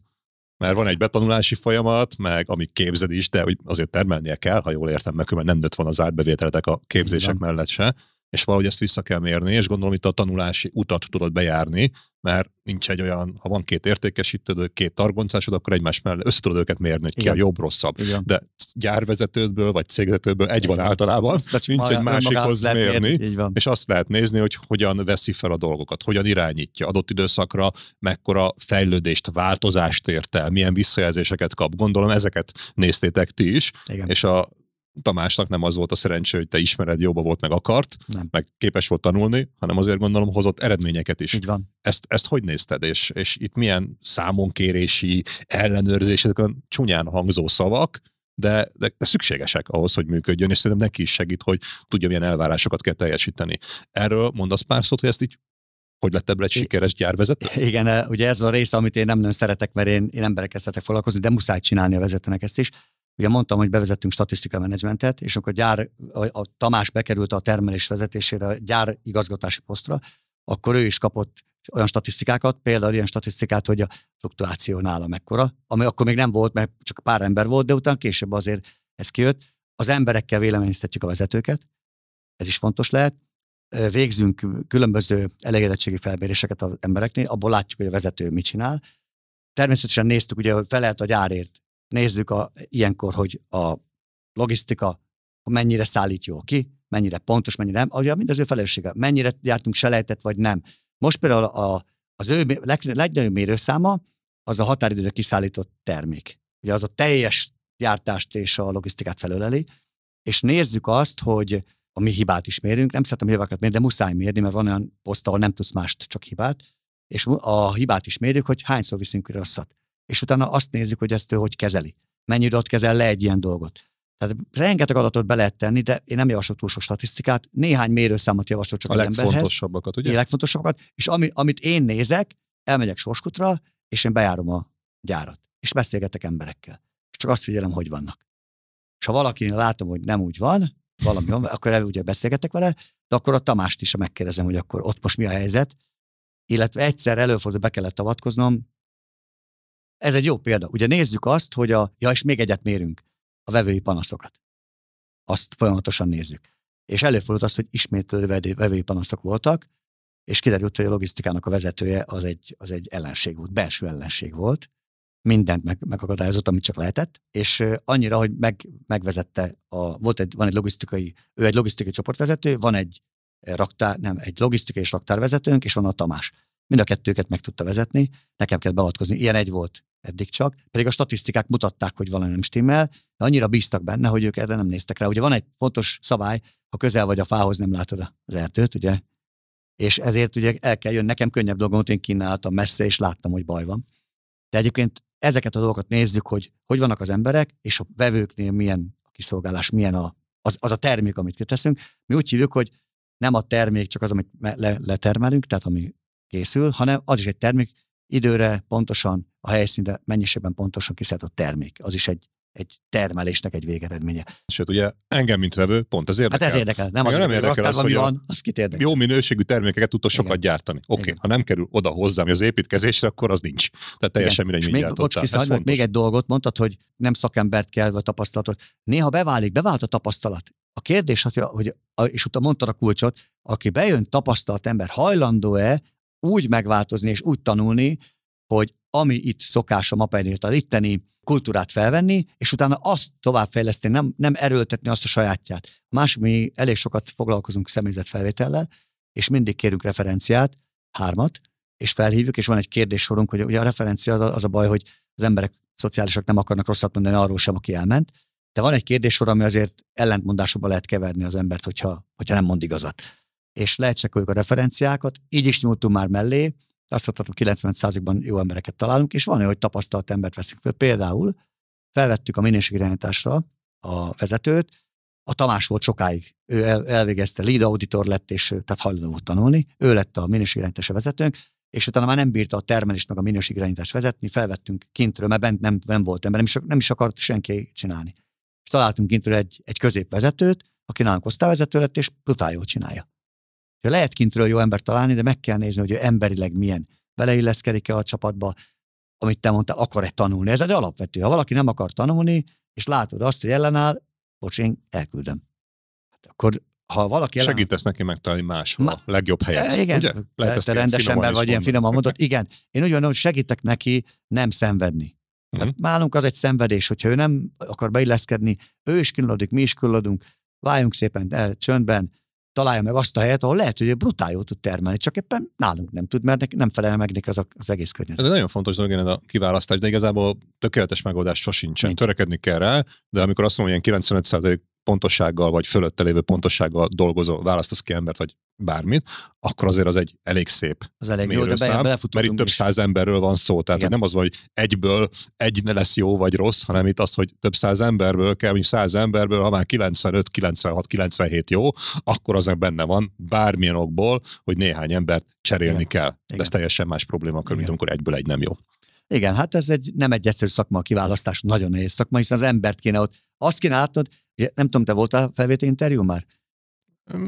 Speaker 2: mert van egy betanulási folyamat, meg amit képzed is, de azért termelnie kell, ha jól értem, mert nem nőtt van az átbevételetek a képzések mellett se, és valahogy ezt vissza kell mérni, és gondolom itt a tanulási utat tudod bejárni, mert nincs egy olyan, ha van két értékesítőd, két targoncásod, akkor egymás mellett össze tudod őket mérni, hogy ki
Speaker 1: Igen.
Speaker 2: a jobb, rosszabb.
Speaker 1: Van.
Speaker 2: De gyárvezetődből, vagy cégvezetőből egy van általában,
Speaker 1: csak
Speaker 2: nincs egy másikhoz mérni,
Speaker 1: van.
Speaker 2: és azt lehet nézni, hogy hogyan veszi fel a dolgokat, hogyan irányítja adott időszakra, mekkora fejlődést, változást ért el, milyen visszajelzéseket kap. Gondolom ezeket néztétek ti is,
Speaker 1: Igen.
Speaker 2: és a Tamásnak nem az volt a szerencsé, hogy te ismered, jobban volt, meg akart,
Speaker 1: Nem.
Speaker 2: meg képes volt tanulni, hanem azért gondolom hozott eredményeket is.
Speaker 1: Így van.
Speaker 2: Ezt, ezt hogy nézted, és, és itt milyen számonkérési, ellenőrzés, ezek a csúnyán hangzó szavak, de, de, de szükségesek ahhoz, hogy működjön, és szerintem neki is segít, hogy tudja, milyen elvárásokat kell teljesíteni. Erről mondasz pár szót, hogy ezt így hogy lett ebből egy sikeres gyárvezető?
Speaker 1: Igen, ugye ez a része, amit én nem nagyon szeretek, mert én, én emberekkel szeretek foglalkozni, de muszáj csinálni a vezetőnek ezt is. Ugye mondtam, hogy bevezettünk statisztika menedzsmentet, és akkor gyár, a, a Tamás bekerült a termelés vezetésére, a gyár igazgatási posztra, akkor ő is kapott olyan statisztikákat, például ilyen statisztikát, hogy a fluktuáció nála mekkora, ami akkor még nem volt, mert csak pár ember volt, de utána később azért ez kijött. Az emberekkel véleményeztetjük a vezetőket, ez is fontos lehet. Végzünk különböző elégedettségi felméréseket az embereknél, abból látjuk, hogy a vezető mit csinál. Természetesen néztük, ugye, hogy felelt a gyárért. Nézzük a, ilyenkor, hogy a logisztika mennyire szállít jól ki, mennyire pontos, mennyire nem, ugye mind az ő felelőssége, mennyire gyártunk selejtet, vagy nem. Most például a, az ő leg, legnagyobb mérőszáma az a határidőre kiszállított termék. Ugye az a teljes gyártást és a logisztikát felöleli, és nézzük azt, hogy a mi hibát is mérünk, nem szeretem hibákat mérni, de muszáj mérni, mert van olyan poszt, ahol nem tudsz mást, csak hibát, és a hibát is mérjük, hogy hányszor viszünk rosszat. És utána azt nézzük, hogy ezt ő hogy kezeli. Mennyi időt kezel le egy ilyen dolgot. Tehát rengeteg adatot be lehet tenni, de én nem javaslok túl sok statisztikát. Néhány mérőszámot javaslok csak
Speaker 2: A
Speaker 1: az emberhez.
Speaker 2: legfontosabbakat, ugye?
Speaker 1: A legfontosabbakat. És ami, amit én nézek, elmegyek Sorskutra, és én bejárom a gyárat. És beszélgetek emberekkel. És csak azt figyelem, hogy vannak. És ha valakinél látom, hogy nem úgy van, valami van, akkor ugye beszélgetek vele, de akkor a Tamást is megkérdezem, hogy akkor ott most mi a helyzet. Illetve egyszer előfordul, be kellett avatkoznom. Ez egy jó példa. Ugye nézzük azt, hogy a, ja, és még egyet mérünk, a vevői panaszokat. Azt folyamatosan nézzük. És előfordult az, hogy ismétlő vevő- vevői panaszok voltak, és kiderült, hogy a logisztikának a vezetője az egy, az egy ellenség volt, belső ellenség volt, mindent meg, megakadályozott, amit csak lehetett, és annyira, hogy meg, megvezette, a, volt egy, van egy logisztikai, ő egy logisztikai csoportvezető, van egy raktár, nem, egy logisztikai és raktárvezetőnk, és van a Tamás. Mind a kettőket meg tudta vezetni, nekem kell beavatkozni, ilyen egy volt eddig csak, pedig a statisztikák mutatták, hogy valami nem stimmel, de annyira bíztak benne, hogy ők erre nem néztek rá. Ugye van egy fontos szabály, ha közel vagy a fához, nem látod az erdőt, ugye? És ezért ugye el kell jönni, nekem könnyebb dolgom, én kínáltam messze, és láttam, hogy baj van. De egyébként ezeket a dolgokat nézzük, hogy hogy vannak az emberek, és a vevőknél milyen a kiszolgálás, milyen a, az, az a termék, amit kiteszünk. Mi úgy hívjuk, hogy nem a termék csak az, amit le, letermelünk, tehát ami készül, hanem az is egy termék, időre pontosan, a helyszínre mennyiségben pontosan kiszállított termék. Az is egy, egy termelésnek egy végeredménye.
Speaker 2: Sőt, ugye engem, mint vevő, pont ez
Speaker 1: Hát
Speaker 2: érdekel.
Speaker 1: ez érdekel. Nem az,
Speaker 2: Engem
Speaker 1: hogy
Speaker 2: nem
Speaker 1: a
Speaker 2: érdekel az, hogy a-
Speaker 1: van, az kit érdekel.
Speaker 2: Jó minőségű termékeket tudtok sokat
Speaker 1: Igen.
Speaker 2: gyártani. Oké, okay.
Speaker 1: Igen.
Speaker 2: ha nem kerül oda hozzám az építkezésre, akkor az nincs. Tehát teljesen mindegy,
Speaker 1: És
Speaker 2: mit
Speaker 1: bocs, hagyd meg még egy dolgot mondtad, hogy nem szakembert kell, vagy tapasztalatot. Néha beválik, bevált a tapasztalat. A kérdés, hogy, a- és utána mondtad a kulcsot, aki bejön tapasztalt ember, hajlandó-e úgy megváltozni és úgy tanulni, hogy ami itt szokás a mapeinél, az itteni kultúrát felvenni, és utána azt továbbfejleszteni, nem, nem erőltetni azt a sajátját. A Másik, mi elég sokat foglalkozunk személyzetfelvétellel, és mindig kérünk referenciát, hármat, és felhívjuk, és van egy kérdéssorunk, hogy ugye a referencia az a, az a baj, hogy az emberek szociálisak nem akarnak rosszat mondani arról sem, aki elment, de van egy kérdéssor, ami azért ellentmondásokba lehet keverni az embert, hogyha, hogyha nem mond igazat. És lecsekkoljuk a referenciákat, így is nyúltunk már mellé, azt mondhatom, 90%-ban jó embereket találunk, és van olyan, hogy tapasztalt embert veszünk föl. Például felvettük a minőségirányításra a vezetőt, a Tamás volt sokáig, ő el, elvégezte, lead auditor lett, és tehát hajlandó volt tanulni, ő lett a minőségirányítása vezetőnk, és utána már nem bírta a termelést meg a minőségirányítást vezetni, felvettünk kintről, mert bent nem, nem volt ember, nem is, nem is akart senki csinálni. És találtunk kintről egy, egy középvezetőt, aki nálunk osztályvezető lett, és brutál jól csinálja. Ja, lehet kintről jó embert találni, de meg kell nézni, hogy ő emberileg milyen. Beleilleszkedik-e a csapatba, amit te mondtál, akar-e tanulni. Ez egy alapvető. Ha valaki nem akar tanulni, és látod azt, hogy ellenáll, bocs, én elküldöm. Hát akkor, ha valaki ellenáll,
Speaker 2: Segítesz neki megtalálni máshol
Speaker 1: Ma-
Speaker 2: a legjobb helyet.
Speaker 1: E, igen,
Speaker 2: Ugye?
Speaker 1: Lehet te
Speaker 2: ilyen
Speaker 1: rendes ember vagy, ilyen finoman mondod. Igen, én úgy gondolom, hogy segítek neki nem szenvedni.
Speaker 2: Mhm.
Speaker 1: Hát nálunk az egy szenvedés, hogyha ő nem akar beilleszkedni, ő is kínlódik, mi is kínlódunk, váljunk szépen el, csöndben, találja meg azt a helyet, ahol lehet, hogy brutál jól tud termelni, csak éppen nálunk nem tud, mert nem felel meg neki az, a, az egész
Speaker 2: Ez
Speaker 1: környezet.
Speaker 2: egy nagyon fontos dolog, igen, ez a kiválasztás, de igazából tökéletes megoldás sosincsen.
Speaker 1: Nincs.
Speaker 2: Törekedni kell rá, de amikor azt mondom, hogy ilyen 95% pontossággal, vagy fölötte lévő pontossággal dolgozó, választasz ki embert, vagy bármit, akkor azért az egy elég szép
Speaker 1: Az elég jó, de be,
Speaker 2: mert itt több száz emberről van szó. Tehát hogy nem az, hogy egyből egy ne lesz jó vagy rossz, hanem itt az, hogy több száz emberből kell, mint száz emberből, ha már 95, 96, 97 jó, akkor az benne van bármilyen okból, hogy néhány embert cserélni Igen. kell. De Igen. ez teljesen más probléma, mint amikor egyből egy nem jó.
Speaker 1: Igen, hát ez egy, nem egy egyszerű szakma a kiválasztás, nagyon nehéz szakma, hiszen az embert kéne ott, azt kéne látod, nem tudom, te voltál felvétel interjú már?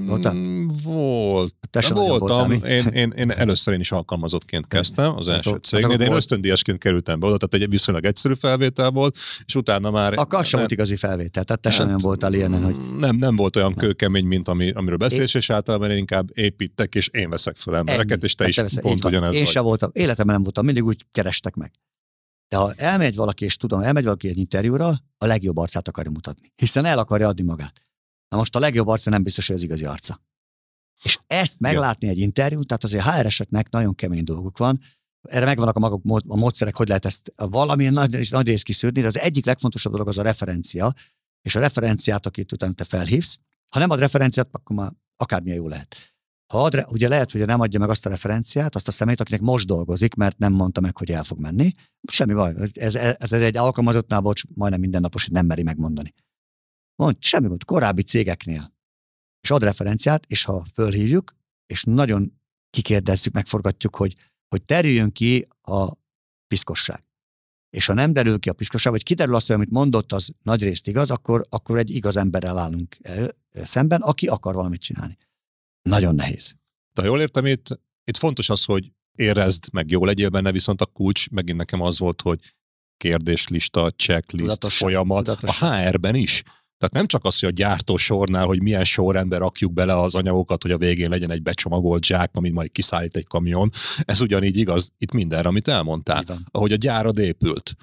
Speaker 2: Voltál? Mm, volt. Te sem voltam. Én, én, én, először én is alkalmazottként kezdtem az első hát, cégnél, de én ösztöndíjasként kerültem be oda, tehát egy viszonylag egyszerű felvétel volt, és utána már...
Speaker 1: Akkor sem volt igazi felvétel, tehát te hát, sem nem voltál ilyen, hogy...
Speaker 2: Nem, nem volt olyan nem. kőkemény, mint ami, amiről beszélsz, és általában én inkább építek, és én veszek fel embereket, Ennyi. és te hát is te pont ugyanez
Speaker 1: Én sem voltam, életemben nem voltam, mindig úgy kerestek meg. De ha elmegy valaki, és tudom, elmegy valaki egy interjúra, a legjobb arcát akarja mutatni. Hiszen el akarja adni magát. Na most a legjobb arca nem biztos, hogy az igazi arca. És ezt meglátni egy interjút, tehát azért HR-eseknek nagyon kemény dolguk van, erre megvannak a maguk a módszerek, hogy lehet ezt valamilyen nagy, nagy rész kiszűrni, de az egyik legfontosabb dolog az a referencia, és a referenciát, akit utána te felhívsz, ha nem ad referenciát, akkor már akármilyen jó lehet. Ha ad, ugye lehet, hogy nem adja meg azt a referenciát, azt a szemét, akinek most dolgozik, mert nem mondta meg, hogy el fog menni. Semmi baj. Ez, ez egy alkalmazottnál, bocs, majdnem mindennapos, hogy nem meri megmondani. Mond, semmi gond, korábbi cégeknél. És ad referenciát, és ha fölhívjuk, és nagyon kikérdezzük, megforgatjuk, hogy, hogy terüljön ki a piszkosság. És ha nem derül ki a piszkosság, vagy kiderül azt, hogy amit mondott, az nagy részt igaz, akkor, akkor egy igaz emberrel állunk szemben, aki akar valamit csinálni. Nagyon nehéz.
Speaker 2: De jól értem, itt, itt fontos az, hogy érezd, meg jó legyél benne, viszont a kulcs megint nekem az volt, hogy kérdéslista, checklist, tudatosan, folyamat, tudatosan. a HR-ben is. Tehát nem csak az, hogy a gyártósornál, hogy milyen sorrendben rakjuk bele az anyagokat, hogy a végén legyen egy becsomagolt zsák, amit majd kiszállít egy kamion. Ez ugyanígy igaz itt mindenre, amit elmondtál. Ahogy a gyárad épült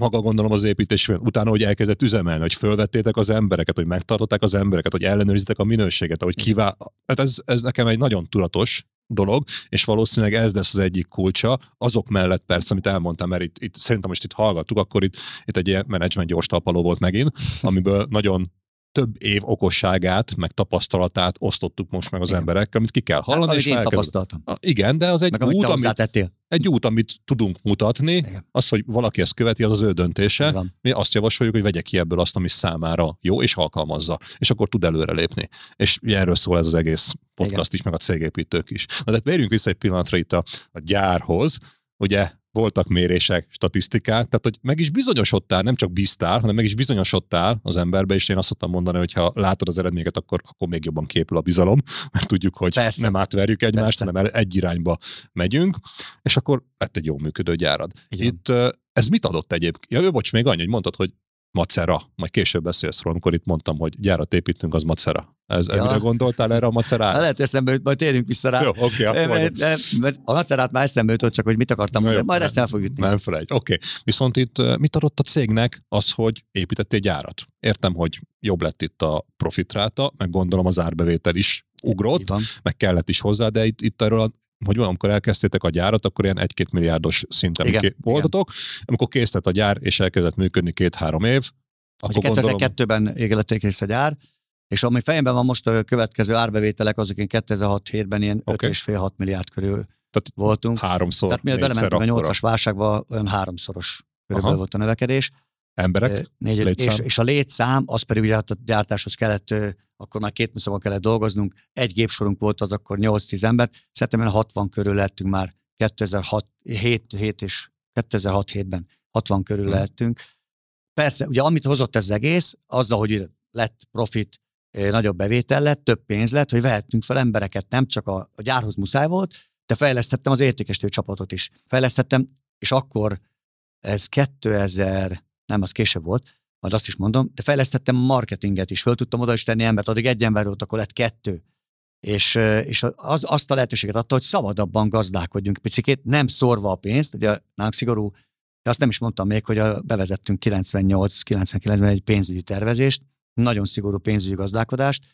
Speaker 2: maga gondolom az építés, utána, hogy elkezdett üzemelni, hogy fölvettétek az embereket, hogy megtartották az embereket, hogy ellenőrizitek a minőséget, hogy kivál... Hát ez, ez nekem egy nagyon tudatos dolog, és valószínűleg ez lesz az egyik kulcsa, azok mellett persze, amit elmondtam, mert itt, itt szerintem most itt hallgattuk, akkor itt, itt egy ilyen menedzsment gyors talpaló volt megint, amiből nagyon több év okosságát, meg tapasztalatát osztottuk most meg az igen. emberekkel, amit ki kell hallani. Hát, és
Speaker 1: én tapasztaltam.
Speaker 2: Igen, de az egy meg, út, amit, egy út, amit tudunk mutatni, igen. az, hogy valaki ezt követi, az az ő döntése. Mi azt javasoljuk, hogy vegye ki ebből azt, ami számára jó, és alkalmazza. És akkor tud előrelépni. És erről szól ez az egész podcast igen. is, meg a cégépítők is. Na, de vérjünk vissza egy pillanatra itt a, a gyárhoz. Ugye voltak mérések, statisztikák, tehát hogy meg is bizonyosodtál, nem csak bíztál, hanem meg is bizonyosodtál az emberbe, és én azt szoktam mondani, hogy ha látod az eredményeket, akkor, akkor még jobban képül a bizalom, mert tudjuk, hogy Persze. nem átverjük egymást, Persze. hanem egy irányba megyünk, és akkor lett egy jó működő gyárad. Igen. Itt ez mit adott egyébként? Ja, bocs, még annyi, hogy mondtad, hogy macera, majd később beszélsz róla, amikor itt mondtam, hogy gyárat építünk, az macera. Ez, ja. Mire gondoltál erre a macerára?
Speaker 1: Hát lehet eszembe jut, majd térjünk vissza rá.
Speaker 2: Jó, oké. Okay,
Speaker 1: a macerát már eszembe jutott, csak hogy mit akartam mondani, majd ezt el fog jutni.
Speaker 2: Nem felejt. Oké. Okay. Viszont itt mit adott a cégnek az, hogy építettél gyárat? Értem, hogy jobb lett itt a profitráta, meg gondolom az árbevétel is ugrott, meg kellett is hozzá, de itt, itt erről a hogy van, amikor elkezdtétek a gyárat, akkor ilyen 1-2 milliárdos szinten igen, voltatok. Igen. Amikor kész a gyár, és elkezdett működni két-három év,
Speaker 1: akkor 2002-ben égelették kész a gyár, és ami fejemben van most a következő árbevételek, azok én 2006-7-ben ilyen okay. 5,5-6 milliárd körül Tehát voltunk.
Speaker 2: Háromszor,
Speaker 1: Tehát miért belementünk a 8-as válságba, olyan háromszoros körülbelül volt a növekedés.
Speaker 2: Emberek?
Speaker 1: Négy, létszám. És, és a létszám, az pedig ugye hát a gyártáshoz kellett, akkor már két műszakon kellett dolgoznunk, egy gépsorunk volt, az akkor 8-10 ember, szerintem 60 körül lettünk már 2006 7, 7 és 2006-7-ben 60 körül hmm. lettünk. Persze, ugye amit hozott ez az egész, azzal, hogy lett profit, nagyobb bevétel lett, több pénz lett, hogy vehettünk fel embereket, nem csak a, a gyárhoz muszáj volt, de fejlesztettem az értékesítő csapatot is. Fejlesztettem, és akkor ez 2000, nem, az később volt, majd azt is mondom, de fejlesztettem marketinget is, föl tudtam oda is tenni embert, addig egy ember volt, akkor lett kettő. És, és az, azt a lehetőséget adta, hogy szabadabban gazdálkodjunk picikét, nem szorva a pénzt, ugye nálunk szigorú, azt nem is mondtam még, hogy a, bevezettünk 98-99-ben egy pénzügyi tervezést, nagyon szigorú pénzügyi gazdálkodást,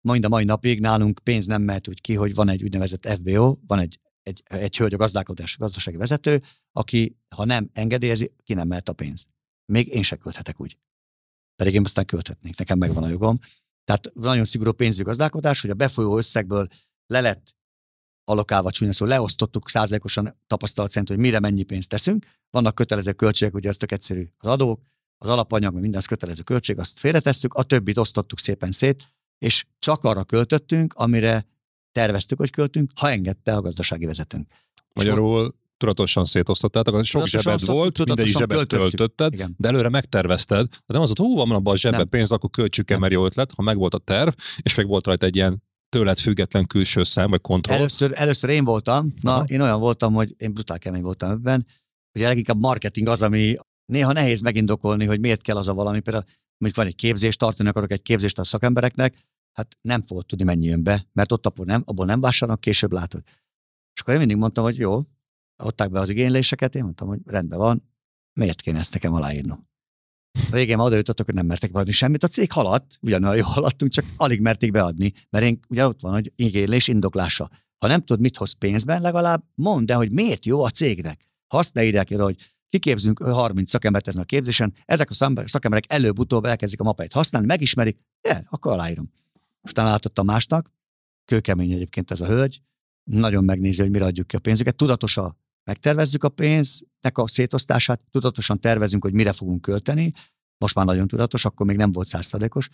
Speaker 1: mind a mai napig nálunk pénz nem mehet úgy ki, hogy van egy úgynevezett FBO, van egy, egy, egy hölgy a gazdálkodás gazdasági vezető, aki, ha nem engedélyezi, ki nem mehet a pénz még én se költhetek úgy. Pedig én aztán költhetnék, nekem megvan a jogom. Tehát nagyon szigorú pénzügyi gazdálkodás, hogy a befolyó összegből le lett alokálva csúnya szó, leosztottuk százalékosan tapasztalat szerint, hogy mire mennyi pénzt teszünk. Vannak kötelező költségek, ugye az tök egyszerű. Az adók, az alapanyag, minden az kötelező költség, azt félretesszük, a többit osztottuk szépen szét, és csak arra költöttünk, amire terveztük, hogy költünk, ha engedte a gazdasági vezetőnk.
Speaker 2: Magyarul tudatosan szétosztottátok, sok zsebed volt, mindegyik zsebet töltötted, Igen. de előre megtervezted, de nem az, hogy hú, van abban a zsebben pénz, akkor költsük el, mert jó ötlet, ha meg volt a terv, és meg volt rajta egy ilyen tőled független külső szem, vagy kontroll.
Speaker 1: Először, először én voltam, na Aha. én olyan voltam, hogy én brutál kemény voltam ebben, hogy leginkább marketing az, ami néha nehéz megindokolni, hogy miért kell az a valami, például mondjuk van egy képzés, tartani akarok egy képzést a szakembereknek, hát nem fogod tudni, mennyi jön be, mert ott abból nem, abból nem vásárolnak, később látod. És akkor én mindig mondtam, hogy jó, adták be az igényléseket, én mondtam, hogy rendben van, miért kéne ezt nekem aláírnom? A végén oda jutottak, hogy nem mertek beadni semmit. A cég haladt, ugyanolyan jól haladtunk, csak alig merték beadni, mert én, ugye ott van, hogy igénylés indoklása. Ha nem tudod, mit hoz pénzben, legalább mondd de hogy miért jó a cégnek. Ha azt ne írják hogy kiképzünk 30 szakembert ezen a képzésen, ezek a szakemberek előbb-utóbb elkezdik a mapait használni, megismerik, de akkor aláírom. Aztán átadtam másnak, kőkemény egyébként ez a hölgy, nagyon megnézi, hogy mire adjuk ki a pénzüket. Tudatosan megtervezzük a pénznek a szétosztását, tudatosan tervezünk, hogy mire fogunk költeni, most már nagyon tudatos, akkor még nem volt százszerzékos,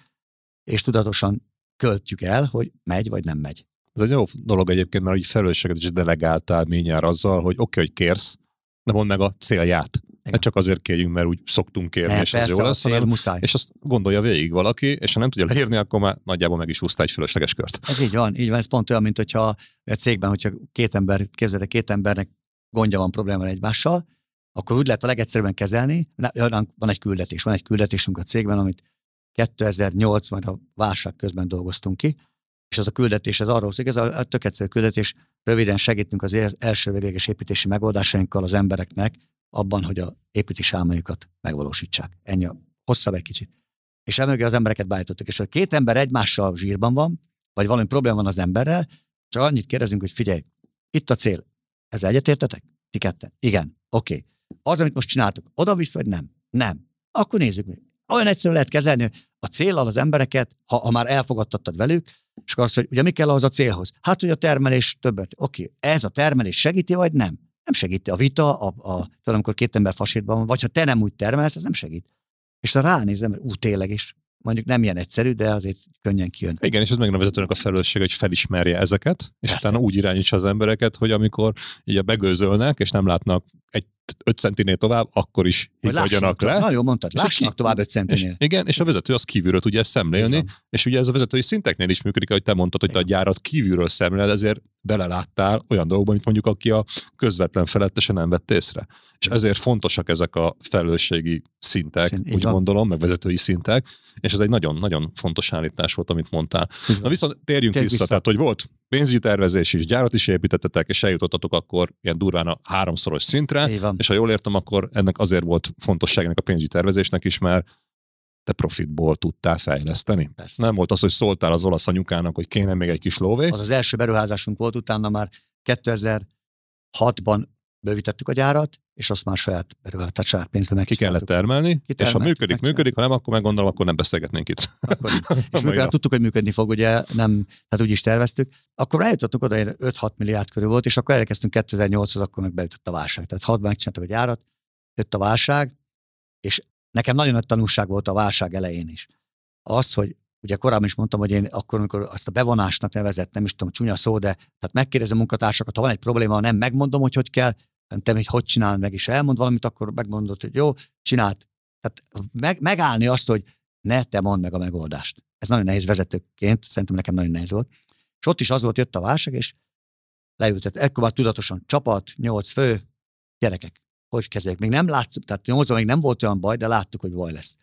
Speaker 1: és tudatosan költjük el, hogy megy vagy nem megy.
Speaker 2: Ez egy jó dolog egyébként, mert úgy felelősséget is delegáltál ményár azzal, hogy oké, okay, hogy kérsz, de mondd meg a célját. Ne csak azért kérjünk, mert úgy szoktunk kérni, ne, és persze, az jó lesz, hanem, muszáj. és azt gondolja végig valaki, és ha nem tudja leírni, akkor már nagyjából meg is húzta egy fölösleges kört.
Speaker 1: Ez így van, így van, ez pont olyan, mint hogyha a cégben, hogyha két ember, képzeld két embernek gondja van, probléma egymással, akkor úgy lehet a legegyszerűbben kezelni, van egy küldetés, van egy küldetésünk a cégben, amit 2008 majd a válság közben dolgoztunk ki, és ez a küldetés, ez arról szól, ez a, a tök egyszerű küldetés, röviden segítünk az első véges építési megoldásainkkal az embereknek abban, hogy a építési álmaikat megvalósítsák. Ennyi a hosszabb egy kicsit. És emögé az embereket beállítottuk, és ha két ember egymással zsírban van, vagy valami probléma van az emberrel, csak annyit kérdezünk, hogy figyelj, itt a cél, ezzel egyetértetek? Ti ketten? Igen. Oké. Okay. Az, amit most csináltuk, oda visz, vagy nem? Nem. Akkor nézzük meg. Olyan egyszerű lehet kezelni, hogy a célral az embereket, ha, ha már elfogadtattad velük, és akkor azt, hogy ugye mi kell ahhoz a célhoz? Hát, hogy a termelés többet. Oké, okay. ez a termelés segíti, vagy nem? Nem segíti. A vita, a, a, tudom, amikor két ember fasírban van, vagy ha te nem úgy termelsz, ez nem segít. És ha ránézem, ú, tényleg is, mondjuk nem ilyen egyszerű, de azért könnyen kijön.
Speaker 2: Igen, és ez meg a vezetőnek a felelősség, hogy felismerje ezeket, és Persze. utána úgy irányítsa az embereket, hogy amikor ugye begőzölnek, és nem látnak egy 5 centinél tovább, akkor is higgyanak le.
Speaker 1: Na jó, mondtad, lássanak ki, tovább 5 centinél.
Speaker 2: És, igen, és a vezető az kívülről tudja ezt szemlélni, és ugye ez a vezetői szinteknél is működik, ahogy te mondtad, hogy te a gyárat kívülről szemléled, ezért beleláttál olyan dolgokban, mint mondjuk aki a közvetlen felettesen nem vett észre. És ezért fontosak ezek a felelősségi szintek, Szint, úgy van. gondolom, meg vezetői szintek, és ez egy nagyon-nagyon fontos állítás volt, amit mondtál. Na viszont térjünk vissza, vissza, tehát hogy volt pénzügyi tervezés is, gyárat is építettetek, és eljutottatok akkor ilyen durván a háromszoros szintre, és ha jól értem, akkor ennek azért volt fontosságának a pénzügyi tervezésnek is, mert te profitból tudtál fejleszteni. Persze. Nem volt az, hogy szóltál az olasz anyukának, hogy kéne még egy kis lóvé.
Speaker 1: Az az első beruházásunk volt, utána már 2006-ban bővítettük a gyárat, és azt már saját berület, tehát saját pénzből meg
Speaker 2: Ki kellett termelni, Ki és ha működik, működik, ha nem, akkor meggondolom, akkor nem beszélgetnénk itt. Akkor,
Speaker 1: és mivel tudtuk, hogy működni fog, ugye nem, tehát úgy is terveztük, akkor eljutottunk oda, 5-6 milliárd körül volt, és akkor elkezdtünk 2008-hoz, akkor meg beütött a válság. Tehát 6 megcsináltuk a gyárat, jött a válság, és nekem nagyon nagy tanulság volt a válság elején is. Az, hogy ugye korábban is mondtam, hogy én akkor, amikor azt a bevonásnak nevezett, nem is tudom, csúnya szó, de tehát megkérdezem a munkatársakat, ha van egy probléma, nem megmondom, hogy hogy kell, te hogy hogy csinálod meg, és elmond valamit, akkor megmondod, hogy jó, csinált. Tehát meg, megállni azt, hogy ne te mondd meg a megoldást. Ez nagyon nehéz vezetőként, szerintem nekem nagyon nehéz volt. És ott is az volt, jött a válság, és leültet. Ekkor már tudatosan csapat, nyolc fő, gyerekek, hogy kezeljük. Még nem látszuk, tehát nyolcban még nem volt olyan baj, de láttuk, hogy baj lesz.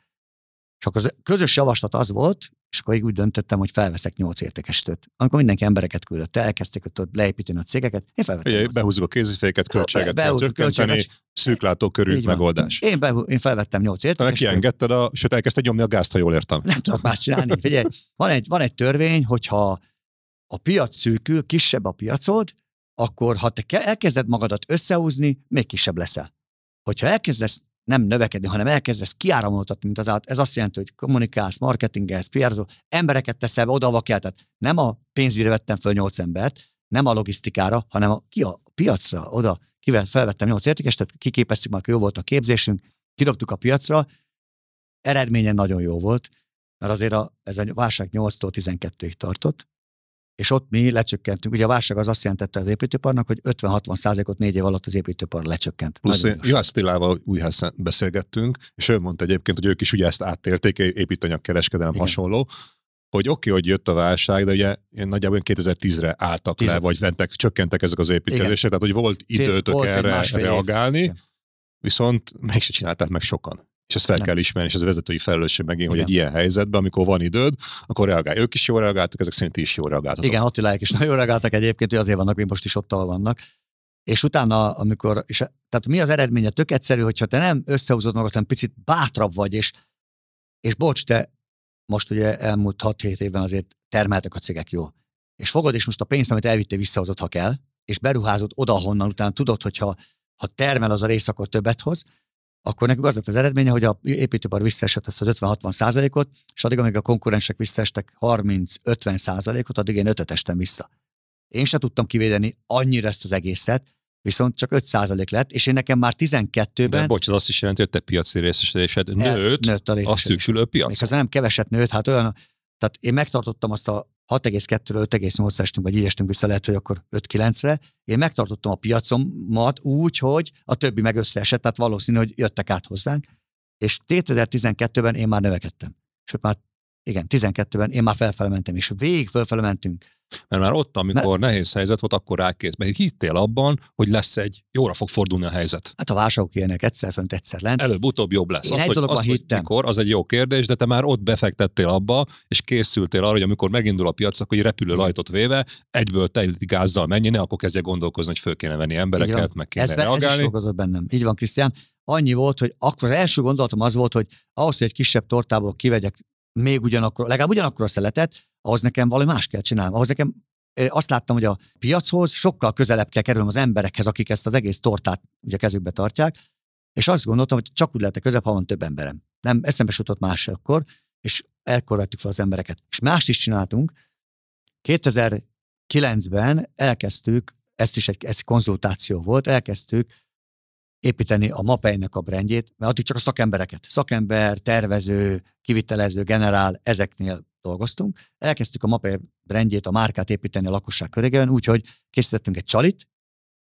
Speaker 1: És akkor az közös javaslat az volt, és akkor úgy döntöttem, hogy felveszek nyolc értékesítőt. Amikor mindenki embereket küldött, elkezdték ott leépíteni a cégeket, én felvettem.
Speaker 2: Ugye, behúzzuk a kéziféket, költséget be, csökkenteni, szűklátókörű megoldás.
Speaker 1: Én, be, én felvettem nyolc értékesítőt.
Speaker 2: Kiengedted, a, sőt elkezdted nyomni a gázt, ha jól értem.
Speaker 1: Nem tudok más csinálni. Figyelj, van egy, van egy törvény, hogyha a piac szűkül, kisebb a piacod, akkor ha te elkezded magadat összehúzni, még kisebb leszel. Hogyha elkezdesz nem növekedni, hanem elkezdesz kiáramoltatni, mint az állat. Ez azt jelenti, hogy kommunikálsz, marketingelsz, piározol, embereket teszel oda, ahova kell. Tehát nem a pénzügyre vettem föl nyolc embert, nem a logisztikára, hanem a, ki a piacra, oda kivel felvettem nyolc értékes, tehát kiképeztük már, jó volt a képzésünk, kidobtuk a piacra, eredménye nagyon jó volt, mert azért a, ez a válság 8-tól 12-ig tartott, és ott mi lecsökkentünk. Ugye a válság az azt jelentette az építőparnak, hogy 50-60 százalékot négy év alatt az építőpar lecsökkent.
Speaker 2: Plusz Juhász Tilával újház beszélgettünk, és ő mondta egyébként, hogy ők is ugye ezt áttérték, építőanyagkereskedelem hasonló, hogy oké, okay, hogy jött a válság, de ugye nagyjából 2010-re álltak 10. le, vagy ventek, csökkentek ezek az építkezések, Igen. tehát hogy volt időtök volt erre reagálni, év. viszont mégse csinálták meg sokan. És ezt fel nem. kell ismerni, és ez a vezetői felelősség megint, hogy egy ilyen helyzetben, amikor van időd, akkor reagálj. Ők is jól reagáltak, ezek szerint is jól reagáltak.
Speaker 1: Igen, Attiláik is nagyon reagáltak egyébként, hogy azért vannak, hogy most is ott vannak. És utána, amikor, és, tehát mi az eredménye? Tök egyszerű, hogyha te nem összehúzod magad, hanem picit bátrabb vagy, és, és bocs, te most ugye elmúlt 6-7 évben azért termeltek a cégek jó. És fogod, és most a pénzt, amit elvittél, visszahozod, ha kell, és beruházod oda, honnan utána tudod, hogyha ha termel az a rész, akkor többet hoz, akkor nekünk az lett az eredménye, hogy a építőipar visszaesett ezt az 50-60 százalékot, és addig, amíg a konkurensek visszaestek 30-50 százalékot, addig én ötöt estem vissza. Én se tudtam kivédeni annyira ezt az egészet, viszont csak 5 százalék lett, és én nekem már 12-ben... De
Speaker 2: bocs, az azt is jelenti, hogy te piaci részesedésed nőtt, nőtt a, a szűkülő piac.
Speaker 1: Még az nem keveset nőtt, hát olyan, tehát én megtartottam azt a 6,2-ről 5,8 estünk, vagy így estünk vissza, lehet, hogy akkor 5-9-re. Én megtartottam a piacomat úgy, hogy a többi meg összeesett, tehát valószínű, hogy jöttek át hozzánk. És 2012-ben én már növekedtem. Sőt, már igen, 12-ben én már felfele mentem, és végig felfele mentünk.
Speaker 2: Mert már ott, amikor ne... nehéz helyzet volt, akkor rákész. Mert hittél abban, hogy lesz egy, jóra fog fordulni a helyzet.
Speaker 1: Hát a válságok ilyenek, egyszer fönt, egyszer lent.
Speaker 2: Előbb-utóbb jobb lesz.
Speaker 1: Én az, egy hogy, az,
Speaker 2: hittem. mikor, az egy jó kérdés, de te már ott befektettél abba, és készültél arra, hogy amikor megindul a piac, akkor egy repülő lajtot véve, egyből telíti gázzal menj, ne, akkor kezdje gondolkozni, hogy föl kéne venni embereket, meg kéne ez reagálni.
Speaker 1: Ez is bennem. Így van, Krisztián. Annyi volt, hogy akkor az első gondolatom az volt, hogy ahhoz, hogy egy kisebb tortából kivegyek még ugyanakkor, legalább ugyanakkor a szeletet, ahhoz nekem valami más kell csinálni. Ahhoz nekem azt láttam, hogy a piachoz sokkal közelebb kell kerülni az emberekhez, akik ezt az egész tortát ugye kezükbe tartják, és azt gondoltam, hogy csak úgy lehet közebb, ha van több emberem. Nem, eszembe jutott más akkor, és ekkor vettük fel az embereket. És mást is csináltunk. 2009-ben elkezdtük, ezt is egy, ez konzultáció volt, elkezdtük építeni a Mapeinek a brandjét, mert addig csak a szakembereket, szakember, tervező, kivitelező, generál, ezeknél dolgoztunk. Elkezdtük a Mapei brandjét, a márkát építeni a lakosság körében, úgyhogy készítettünk egy csalit,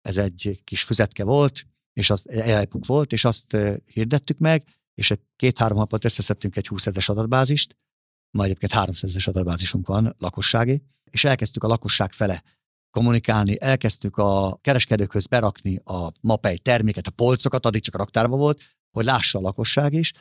Speaker 1: ez egy kis füzetke volt, és az elpuk volt, és azt hirdettük meg, és egy két-három napot összeszedtünk egy 20 ezeres adatbázist, majd egyébként 300 ezeres adatbázisunk van lakossági, és elkezdtük a lakosság fele kommunikálni, elkezdtük a kereskedőkhöz berakni a mapei terméket, a polcokat, addig csak a raktárban volt, hogy lássa a lakosság is,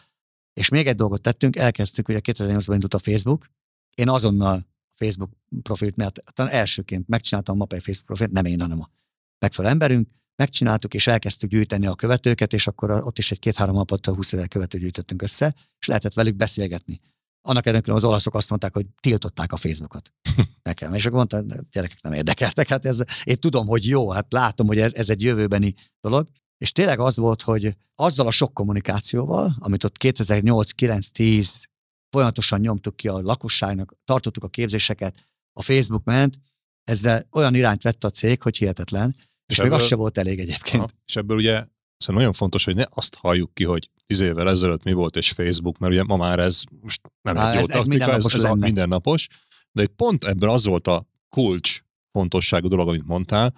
Speaker 1: és még egy dolgot tettünk, elkezdtük, ugye 2008-ban indult a Facebook, én azonnal Facebook profilt, mert talán elsőként megcsináltam a mapei Facebook profilt, nem én, hanem a megfelelő emberünk, megcsináltuk, és elkezdtük gyűjteni a követőket, és akkor ott is egy két-három napot 20 ezer követőt gyűjtöttünk össze, és lehetett velük beszélgetni. Annak ellenére az olaszok azt mondták, hogy tiltották a Facebookot nekem. És akkor mondta, gyerekek nem érdekeltek, hát ez, én tudom, hogy jó, hát látom, hogy ez, ez egy jövőbeni dolog. És tényleg az volt, hogy azzal a sok kommunikációval, amit ott 2008, 9, 10 folyamatosan nyomtuk ki a lakosságnak, tartottuk a képzéseket, a Facebook ment, ezzel olyan irányt vett a cég, hogy hihetetlen, és, és még ebből, az se volt elég egyébként. Aha,
Speaker 2: és ebből ugye Szóval nagyon fontos, hogy ne azt halljuk ki, hogy tíz évvel ezelőtt mi volt és Facebook, mert ugye ma már ez most nem Há, egy jó ez, taktika, ez, ez, ez a mindennapos, de itt pont ebből az volt a kulcs fontosságú dolog, amit mondtál,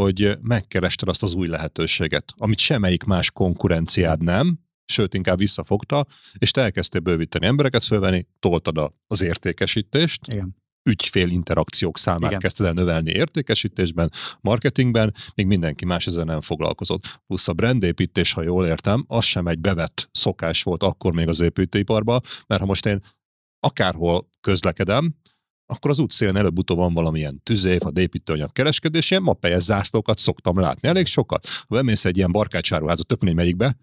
Speaker 2: hogy megkerested azt az új lehetőséget, amit semmelyik más konkurenciád nem, sőt, inkább visszafogta, és te elkezdtél bővíteni embereket fölvenni, toltad az értékesítést,
Speaker 1: Igen
Speaker 2: ügyfél interakciók számát Igen. kezdted el növelni értékesítésben, marketingben, még mindenki más ezzel nem foglalkozott. Plusz a brandépítés, ha jól értem, az sem egy bevett szokás volt akkor még az építőiparban, mert ha most én akárhol közlekedem, akkor az útszélen előbb-utóbb van valamilyen tüzév, a építőanyag kereskedés, ilyen mappelyes zászlókat szoktam látni, elég sokat. Ha bemész egy ilyen barkácsáruházat, tök melyikbe,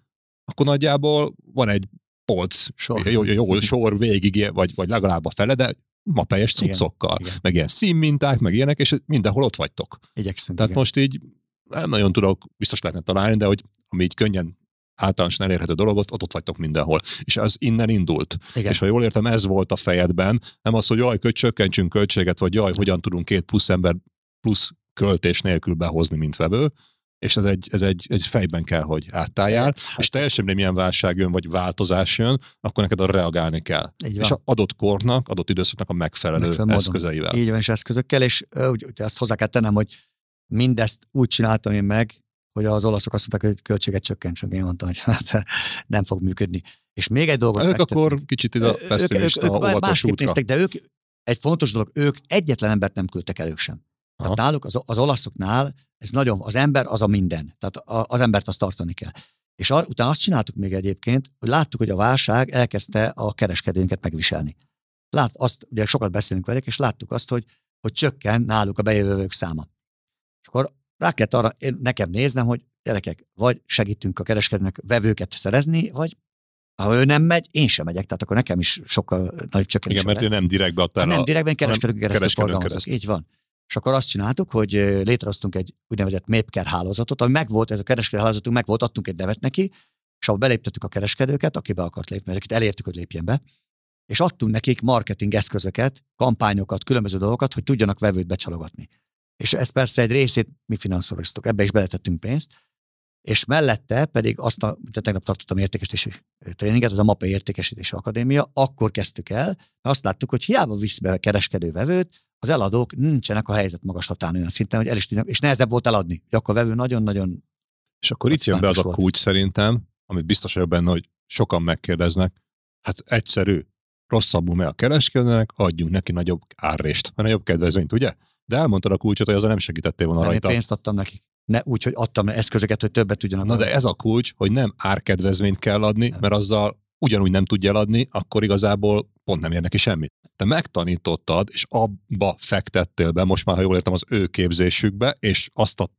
Speaker 2: akkor nagyjából van egy polc, sor. Jó, jó, jó, sor végig, vagy, vagy legalább a fele, de mapelyes cuccokkal, igen, igen. meg ilyen színminták, meg ilyenek, és mindenhol ott vagytok.
Speaker 1: Igyekszünk.
Speaker 2: Tehát igen. most így nem nagyon tudok, biztos lehetne találni, de hogy ami így könnyen általánosan elérhető dologot, ott, ott vagytok mindenhol. És ez innen indult.
Speaker 1: Igen.
Speaker 2: És ha jól értem, ez volt a fejedben, nem az, hogy jaj, hogy csökkentsünk költséget, vagy jaj, hogyan tudunk két plusz ember plusz költés nélkül behozni, mint vevő, és ez egy, ez egy, egy fejben kell, hogy áttáljál, hát, és teljesen mindegy, milyen válság jön, vagy változás jön, akkor neked arra reagálni kell. És a adott kornak, adott időszaknak a megfelelő, megfelelő eszközeivel.
Speaker 1: Módon. Így van, és eszközökkel, és úgy, azt hozzá kell tennem, hogy mindezt úgy csináltam én meg, hogy az olaszok azt mondták, hogy költséget csökkentsünk. Én mondtam, hogy hát nem fog működni. És még egy dolgot
Speaker 2: Ők akkor kicsit ide a pessimista, ők, ők, ők útra. néztek,
Speaker 1: de ők, egy fontos dolog, ők egyetlen embert nem küldtek el ők sem. Tehát náluk, az, az olaszoknál ez nagyon, az ember az a minden. Tehát az embert azt tartani kell. És a, utána azt csináltuk még egyébként, hogy láttuk, hogy a válság elkezdte a kereskedőnket megviselni. Lát, azt, ugye sokat beszélünk velük, és láttuk azt, hogy, hogy csökken náluk a bejövők száma. És akkor rá kellett arra én, nekem néznem, hogy gyerekek, vagy segítünk a kereskedőnek vevőket szerezni, vagy ha ő nem megy, én sem megyek, tehát akkor nekem is sokkal nagyobb csökkenés.
Speaker 2: Igen, mert
Speaker 1: lesz.
Speaker 2: ő nem direktbe adta
Speaker 1: el. Nem direktben, kereskedők keresztül keresztül. Így van. És akkor azt csináltuk, hogy létrehoztunk egy úgynevezett Mapcare hálózatot, ami megvolt, ez a kereskedő hálózatunk megvolt, adtunk egy nevet neki, és ahol beléptettük a kereskedőket, aki be akart lépni, akit elértük, hogy lépjen be, és adtunk nekik marketing eszközöket, kampányokat, különböző dolgokat, hogy tudjanak vevőt becsalogatni. És ez persze egy részét mi finanszíroztuk, ebbe is beletettünk pénzt, és mellette pedig azt, a, tegnap tartottam értékesítési tréninget, ez a MAPE Értékesítési Akadémia, akkor kezdtük el, mert azt láttuk, hogy hiába visz be a kereskedő vevőt, az eladók nincsenek a helyzet magaslatán olyan szinten, hogy el is tudják, és nehezebb volt eladni. Hogy akkor a vevő nagyon-nagyon...
Speaker 2: És akkor itt jön be az a kulcs szerintem, amit biztos vagyok benne, hogy sokan megkérdeznek, hát egyszerű, rosszabbul meg a kereskedőnek, adjunk neki nagyobb árrést, vagy nagyobb kedvezményt, ugye? De elmondtad a kulcsot, hogy azzal nem segítettél volna
Speaker 1: nem,
Speaker 2: rajta.
Speaker 1: Én pénzt adtam nekik. Ne úgy, hogy adtam eszközöket, hogy többet tudjanak.
Speaker 2: Na de ez a kulcs, hogy nem árkedvezményt kell adni, nem. mert azzal ugyanúgy nem tudja eladni, akkor igazából pont nem ér neki semmit. Te megtanítottad, és abba fektettél be, most már, ha jól értem, az ő képzésükbe, és azt, a,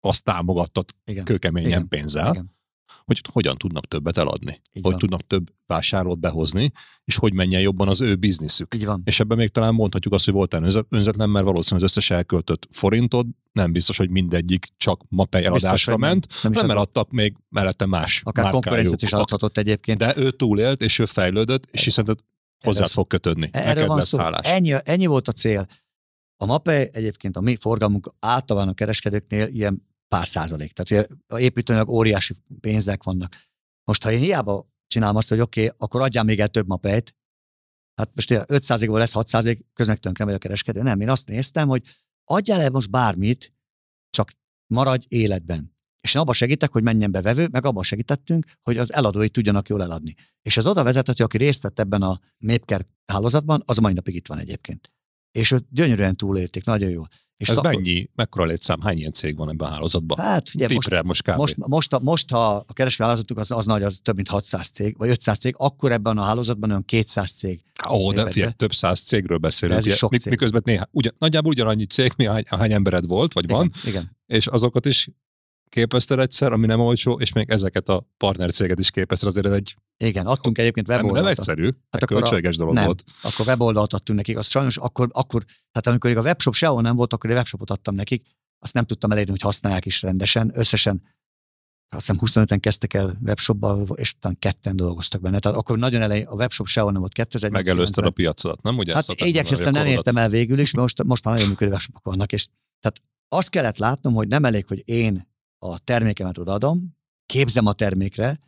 Speaker 2: azt támogattad Igen. kőkeményen Igen. pénzzel. Igen hogy hogyan tudnak többet eladni, Így hogy van. tudnak több vásárlót behozni, és hogy menjen jobban az ő bizniszük.
Speaker 1: Így van.
Speaker 2: És ebben még talán mondhatjuk azt, hogy voltál önzetlen, mert valószínűleg az összes elköltött forintod nem biztos, hogy mindegyik csak mapej eladásra ment, nem, nem eladtak még mellette más
Speaker 1: Akár konkurenciát is adhatott egyébként.
Speaker 2: De ő túlélt, és ő fejlődött, és hiszen hozzá fog kötődni.
Speaker 1: Erről van szó. Ennyi, ennyi volt a cél. A MAPE egyébként a mi forgalmunk általában a kereskedőknél ilyen pár százalék. Tehát a építőnek óriási pénzek vannak. Most, ha én hiába csinálom azt, hogy oké, okay, akkor adjál még el több mapeit, hát most 5%-ból lesz 6%, köznek tönkre megy a kereskedő. Nem, én azt néztem, hogy adjál el most bármit, csak maradj életben. És én abban segítek, hogy menjen be vevő, meg abban segítettünk, hogy az eladói tudjanak jól eladni. És ez oda vezetett, hogy aki részt vett ebben a Mapker hálózatban, az a mai napig itt van egyébként. És őt gyönyörűen túlélték, nagyon jó.
Speaker 2: És Ez akkor... mennyi, mekkora létszám, hány ilyen cég van ebben a hálózatban?
Speaker 1: Hát figyelj, most, most, kb. most, most, most, ha a kereskedő hálózatuk az, az nagy, az több mint 600 cég, vagy 500 cég, akkor ebben a hálózatban olyan 200 cég.
Speaker 2: Ó, de figyelj, több száz cégről beszélünk. Ez sok cég. Miközben néha, ugyan, nagyjából ugyanannyi cég, mi hány, hány embered volt, vagy
Speaker 1: igen,
Speaker 2: van,
Speaker 1: igen.
Speaker 2: és azokat is képezted egyszer, ami nem olcsó, és még ezeket a partnercéget is képezted, azért ez egy...
Speaker 1: Igen, adtunk egyébként weboldalt.
Speaker 2: Nem egyszerű, hát akkor költséges dolog nem, volt.
Speaker 1: Akkor weboldalt adtunk nekik, az sajnos akkor, akkor, tehát amikor a webshop sehol nem volt, akkor egy webshopot adtam nekik, azt nem tudtam elérni, hogy használják is rendesen. Összesen azt hiszem 25-en kezdtek el webshopba, és utána ketten dolgoztak benne. Tehát akkor nagyon elején a webshop sehol nem volt 2008
Speaker 2: Megelőzted a piacodat, nem? Ugye
Speaker 1: hát igyekeztem, nem értem el végül is, mert most, most már nagyon működő webshopok vannak, és tehát azt kellett látnom, hogy nem elég, hogy én a termékemet odaadom, képzem a termékre,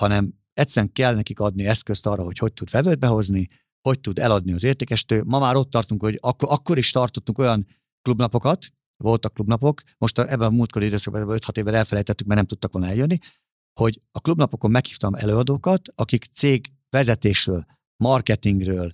Speaker 1: hanem egyszerűen kell nekik adni eszközt arra, hogy hogy tud vevőt behozni, hogy tud eladni az értékestő. Ma már ott tartunk, hogy akkor, akkor is tartottunk olyan klubnapokat, voltak klubnapok, most ebben a múltkori időszakban 5-6 évvel elfelejtettük, mert nem tudtak volna eljönni, hogy a klubnapokon meghívtam előadókat, akik cég vezetésről, marketingről,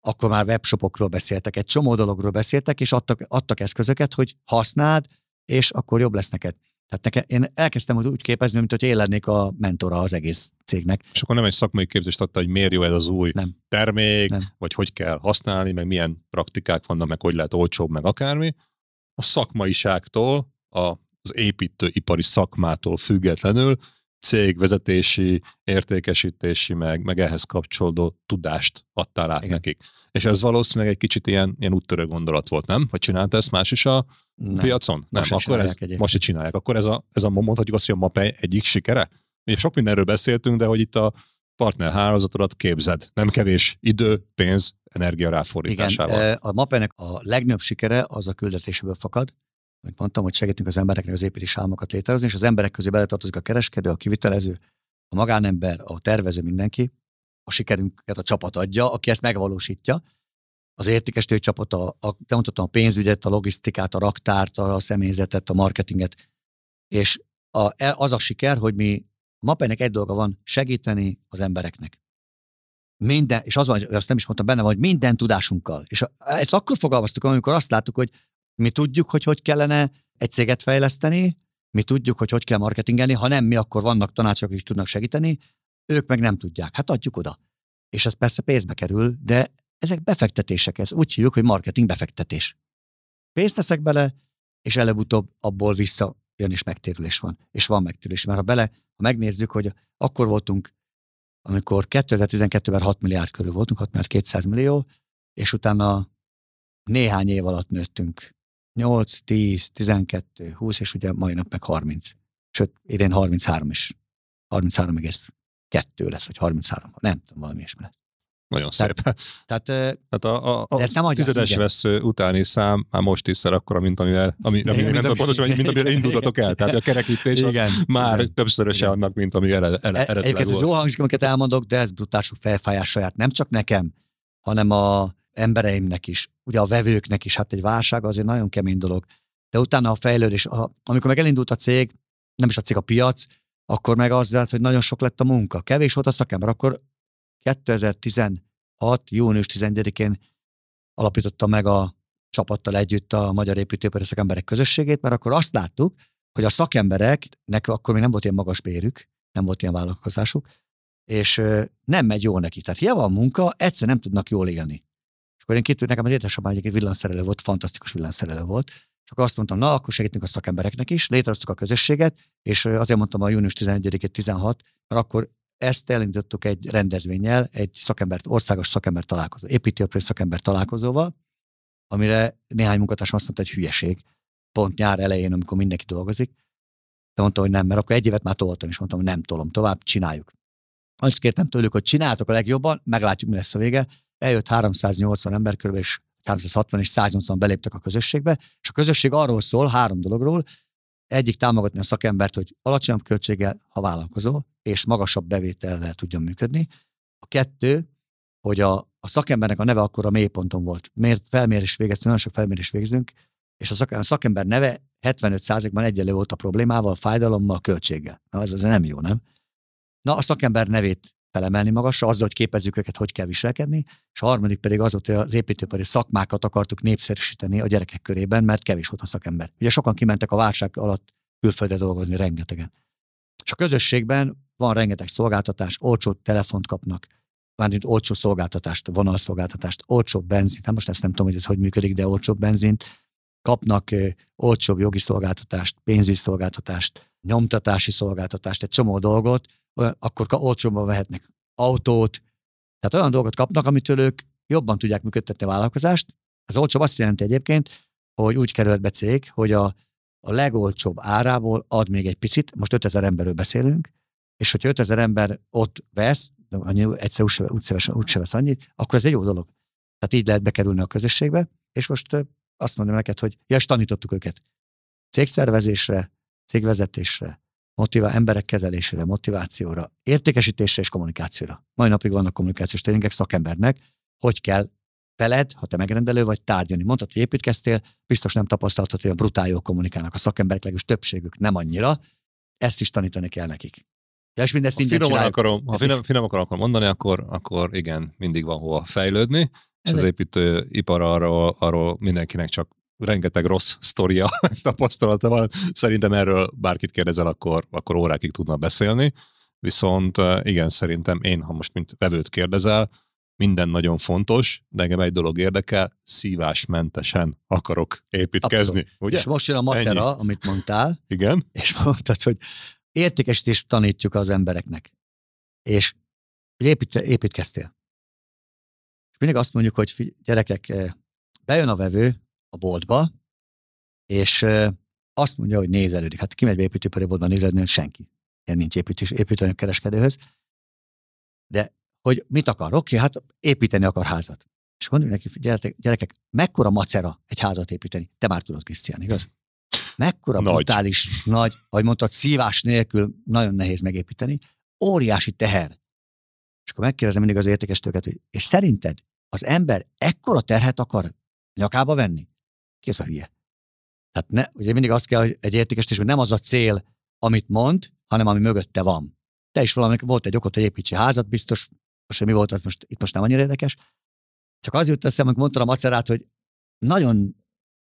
Speaker 1: akkor már webshopokról beszéltek, egy csomó dologról beszéltek, és adtak, adtak eszközöket, hogy használd, és akkor jobb lesz neked. Tehát nekem, én elkezdtem úgy képezni, mint hogy én lennék a mentora az egész cégnek.
Speaker 2: És akkor nem egy szakmai képzést adta, hogy miért jó ez az új
Speaker 1: nem.
Speaker 2: termék,
Speaker 1: nem.
Speaker 2: vagy hogy kell használni, meg milyen praktikák vannak, meg hogy lehet olcsóbb, meg akármi. A szakmaiságtól, a, az építőipari szakmától függetlenül cégvezetési, értékesítési, meg, meg ehhez kapcsolódó tudást adtál át Igen. nekik. És ez valószínűleg egy kicsit ilyen, ilyen úttörő gondolat volt, nem? Hogy csinálta ezt más is a nem. piacon? Nem,
Speaker 1: most
Speaker 2: akkor ez, most se csinálják. Akkor ez a, ez a mondhatjuk azt, hogy a MAPE egyik sikere? Ugye sok mindenről beszéltünk, de hogy itt a partner hálózatodat képzed. Nem kevés idő, pénz, energia ráfordításával.
Speaker 1: Igen, a MAPEnek a legnagyobb sikere az a küldetéséből fakad. Mint mondtam, hogy segítünk az embereknek az építési álmokat létrehozni, és az emberek közé beletartozik a kereskedő, a kivitelező, a magánember, a tervező, mindenki. A sikerünket a csapat adja, aki ezt megvalósítja. Az értékesítő csapat, a, a, mondhatom, a pénzügyet, a logisztikát, a raktárt, a személyzetet, a marketinget. És a, e, az a siker, hogy mi a MAPEnek egy dolga van, segíteni az embereknek. Minden, és az van, azt nem is mondtam benne, hogy minden tudásunkkal. És ezt akkor fogalmaztuk, amikor azt láttuk, hogy mi tudjuk, hogy hogy kellene egy céget fejleszteni, mi tudjuk, hogy hogy kell marketingelni, ha nem mi, akkor vannak tanácsok, akik tudnak segíteni, ők meg nem tudják. Hát adjuk oda. És ez persze pénzbe kerül, de ezek befektetések, ez úgy hívjuk, hogy marketing befektetés. Pénzt teszek bele, és előbb-utóbb abból vissza jön és megtérülés van. És van megtérülés. Mert ha bele, ha megnézzük, hogy akkor voltunk, amikor 2012-ben 6 milliárd körül voltunk, 6 milliárd 200 millió, és utána néhány év alatt nőttünk 8, 10, 12, 20, és ugye mai nap meg 30. Sőt, idén 33 is. 33,2 lesz, vagy 33, nem tudom, valami ilyesmi lesz.
Speaker 2: Nagyon szép.
Speaker 1: Tehát,
Speaker 2: tehát a, a, a ezt nem adják, tizedes igen. vesző utáni szám már most is akkora, mint amivel, ami, ami igen, nem tudom pontosan, mint amire indultatok el. Tehát a kerekítés igen, az már igen. többszöröse igen. annak, mint ami ele, ele, eredetileg
Speaker 1: Egyébként ez jó hangzik, amiket elmondok, de ez brutális felfájás saját. Nem csak nekem, hanem a embereimnek is, ugye a vevőknek is. Hát egy válság azért nagyon kemény dolog. De utána a fejlődés, a, amikor meg elindult a cég, nem is a cég, a piac, akkor meg az lett, hogy nagyon sok lett a munka. Kevés volt a szakember, akkor 2016. június 11-én alapította meg a csapattal együtt a Magyar Építőipari Szakemberek Közösségét, mert akkor azt láttuk, hogy a szakembereknek akkor még nem volt ilyen magas bérük, nem volt ilyen vállalkozásuk, és nem megy jó neki. Tehát hiába a munka, egyszer nem tudnak jól élni. Akkor én kitűnt, nekem az édesapám egyik villanszerelő volt, fantasztikus villanszerelő volt, és akkor azt mondtam, na, akkor segítünk a szakembereknek is, létrehoztuk a közösséget, és azért mondtam a június 11 16, mert akkor ezt elindítottuk egy rendezvényel, egy szakember, országos szakember találkozó, építőipari szakember találkozóval, amire néhány munkatárs azt mondta, hogy hülyeség, pont nyár elején, amikor mindenki dolgozik. De mondtam, hogy nem, mert akkor egy évet már toltam, és mondtam, hogy nem tolom tovább, csináljuk. Azt kértem tőlük, hogy csináltok a legjobban, meglátjuk, mi lesz a vége. Eljött 380 ember körül, és 360 és 180 beléptek a közösségbe, és a közösség arról szól, három dologról, egyik támogatni a szakembert, hogy alacsonyabb költséggel, ha vállalkozó, és magasabb bevétellel tudjon működni. A kettő, hogy a, a szakembernek a neve akkor a mélyponton volt. Miért felmérés végeztünk, nagyon sok felmérés végzünk, és a, szakember, a szakember neve 75%-ban egyenlő volt a problémával, fájdalommal, költséggel. Na, ez, ez nem jó, nem? Na, a szakember nevét felemelni magasra, azzal, hogy képezzük őket, hogy kell viselkedni, és a harmadik pedig az hogy az építőipari szakmákat akartuk népszerűsíteni a gyerekek körében, mert kevés volt a szakember. Ugye sokan kimentek a válság alatt külföldre dolgozni, rengetegen. És a közösségben van rengeteg szolgáltatás, olcsó telefont kapnak, mármint olcsó szolgáltatást, vonalszolgáltatást, olcsó benzint, hát most ezt nem tudom, hogy ez hogy működik, de olcsó benzint, kapnak olcsóbb jogi szolgáltatást, pénzügyi szolgáltatást, nyomtatási szolgáltatást, egy csomó dolgot, akkor olcsóbban vehetnek autót, tehát olyan dolgot kapnak, amitől ők jobban tudják működtetni a vállalkozást. Ez olcsóbb azt jelenti egyébként, hogy úgy került be cég, hogy a, a legolcsóbb árából ad még egy picit, most 5000 emberről beszélünk, és hogyha 5000 ember ott vesz, annyi, egyszer úgy, úgy, szívesen, úgy se vesz annyit, akkor ez egy jó dolog. Tehát így lehet bekerülni a közösségbe, és most azt mondom neked, hogy ja, és tanítottuk őket. Cégszervezésre, cégvezetésre, motivál, emberek kezelésére, motivációra, értékesítésre és kommunikációra. Mai napig vannak kommunikációs tréningek szakembernek, hogy kell veled, ha te megrendelő vagy, tárgyalni. Mondtad, hogy építkeztél, biztos nem tapasztaltad, hogy a brutál jól kommunikálnak a szakemberek, legalábbis többségük nem annyira. Ezt is tanítani kell nekik. Ja, és mindezt
Speaker 2: ha finom akarom, ha finom, finom akarom mondani, akkor, akkor igen, mindig van hova fejlődni, és Ez az építőipar arról, arról mindenkinek csak rengeteg rossz sztoria, tapasztalata van. Szerintem erről bárkit kérdezel, akkor, akkor órákig tudna beszélni. Viszont igen, szerintem én, ha most mint vevőt kérdezel, minden nagyon fontos, de engem egy dolog érdekel, szívásmentesen akarok építkezni. Ugye?
Speaker 1: És most jön a macera, Ennyi. amit mondtál.
Speaker 2: Igen.
Speaker 1: És mondtad, hogy értékesítést tanítjuk az embereknek. És épít, építkeztél. És mindig azt mondjuk, hogy gyerekek, bejön a vevő, a boltba, és azt mondja, hogy nézelődik. Hát kimegy be építőipari boltba nézelődni, senki. ilyen nincs építés, építőanyag kereskedőhöz, de hogy mit akar? Oké, hát építeni akar házat. És mondjuk neki, gyerekek, gyerekek, mekkora macera egy házat építeni? Te már tudod, Krisztián, igaz? Mekkora
Speaker 2: Nagy.
Speaker 1: brutális, nagy, ahogy mondtad, szívás nélkül nagyon nehéz megépíteni, óriási teher. És akkor megkérdezem mindig az értékestőket, hogy és szerinted az ember ekkora terhet akar nyakába venni? Ki ez a hülye? Tehát ne, ugye mindig azt kell, hogy egy értékesítés, hogy nem az a cél, amit mond, hanem ami mögötte van. Te is valami, volt egy okot, hogy építsi házat, biztos, most mi volt, az most, itt most nem annyira érdekes. Csak az jut eszembe, amikor mondtam a macerát, hogy nagyon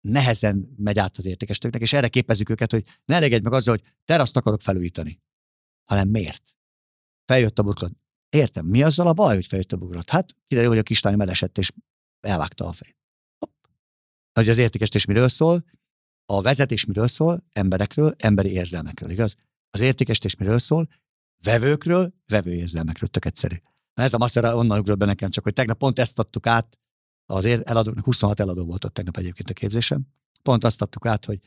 Speaker 1: nehezen megy át az értékesítőknek, és erre képezzük őket, hogy ne elégedj meg azzal, hogy teraszt akarok felújítani, hanem miért? Feljött a burkolat. Értem, mi azzal a baj, hogy feljött a burkolat? Hát kiderül, hogy a kislány melesett, és elvágta a fejét. Hogy az értékesítés miről szól? A vezetés miről szól? Emberekről, emberi érzelmekről, igaz? Az értékesítés miről szól? Vevőkről, vevőérzelmekről, tök egyszerű. Na ez a macera onnan ugrott be nekem, csak hogy tegnap pont ezt adtuk át, az eladóknak 26 eladó volt ott tegnap egyébként a képzésem. Pont azt adtuk át, hogy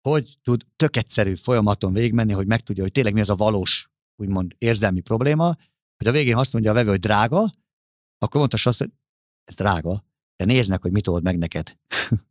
Speaker 1: hogy tud tök egyszerű folyamaton végigmenni, hogy megtudja, hogy tényleg mi az a valós, úgymond érzelmi probléma, hogy a végén azt mondja a vevő, hogy drága, akkor mondta azt, hogy ez drága, de nézd meg, hogy mit old meg neked.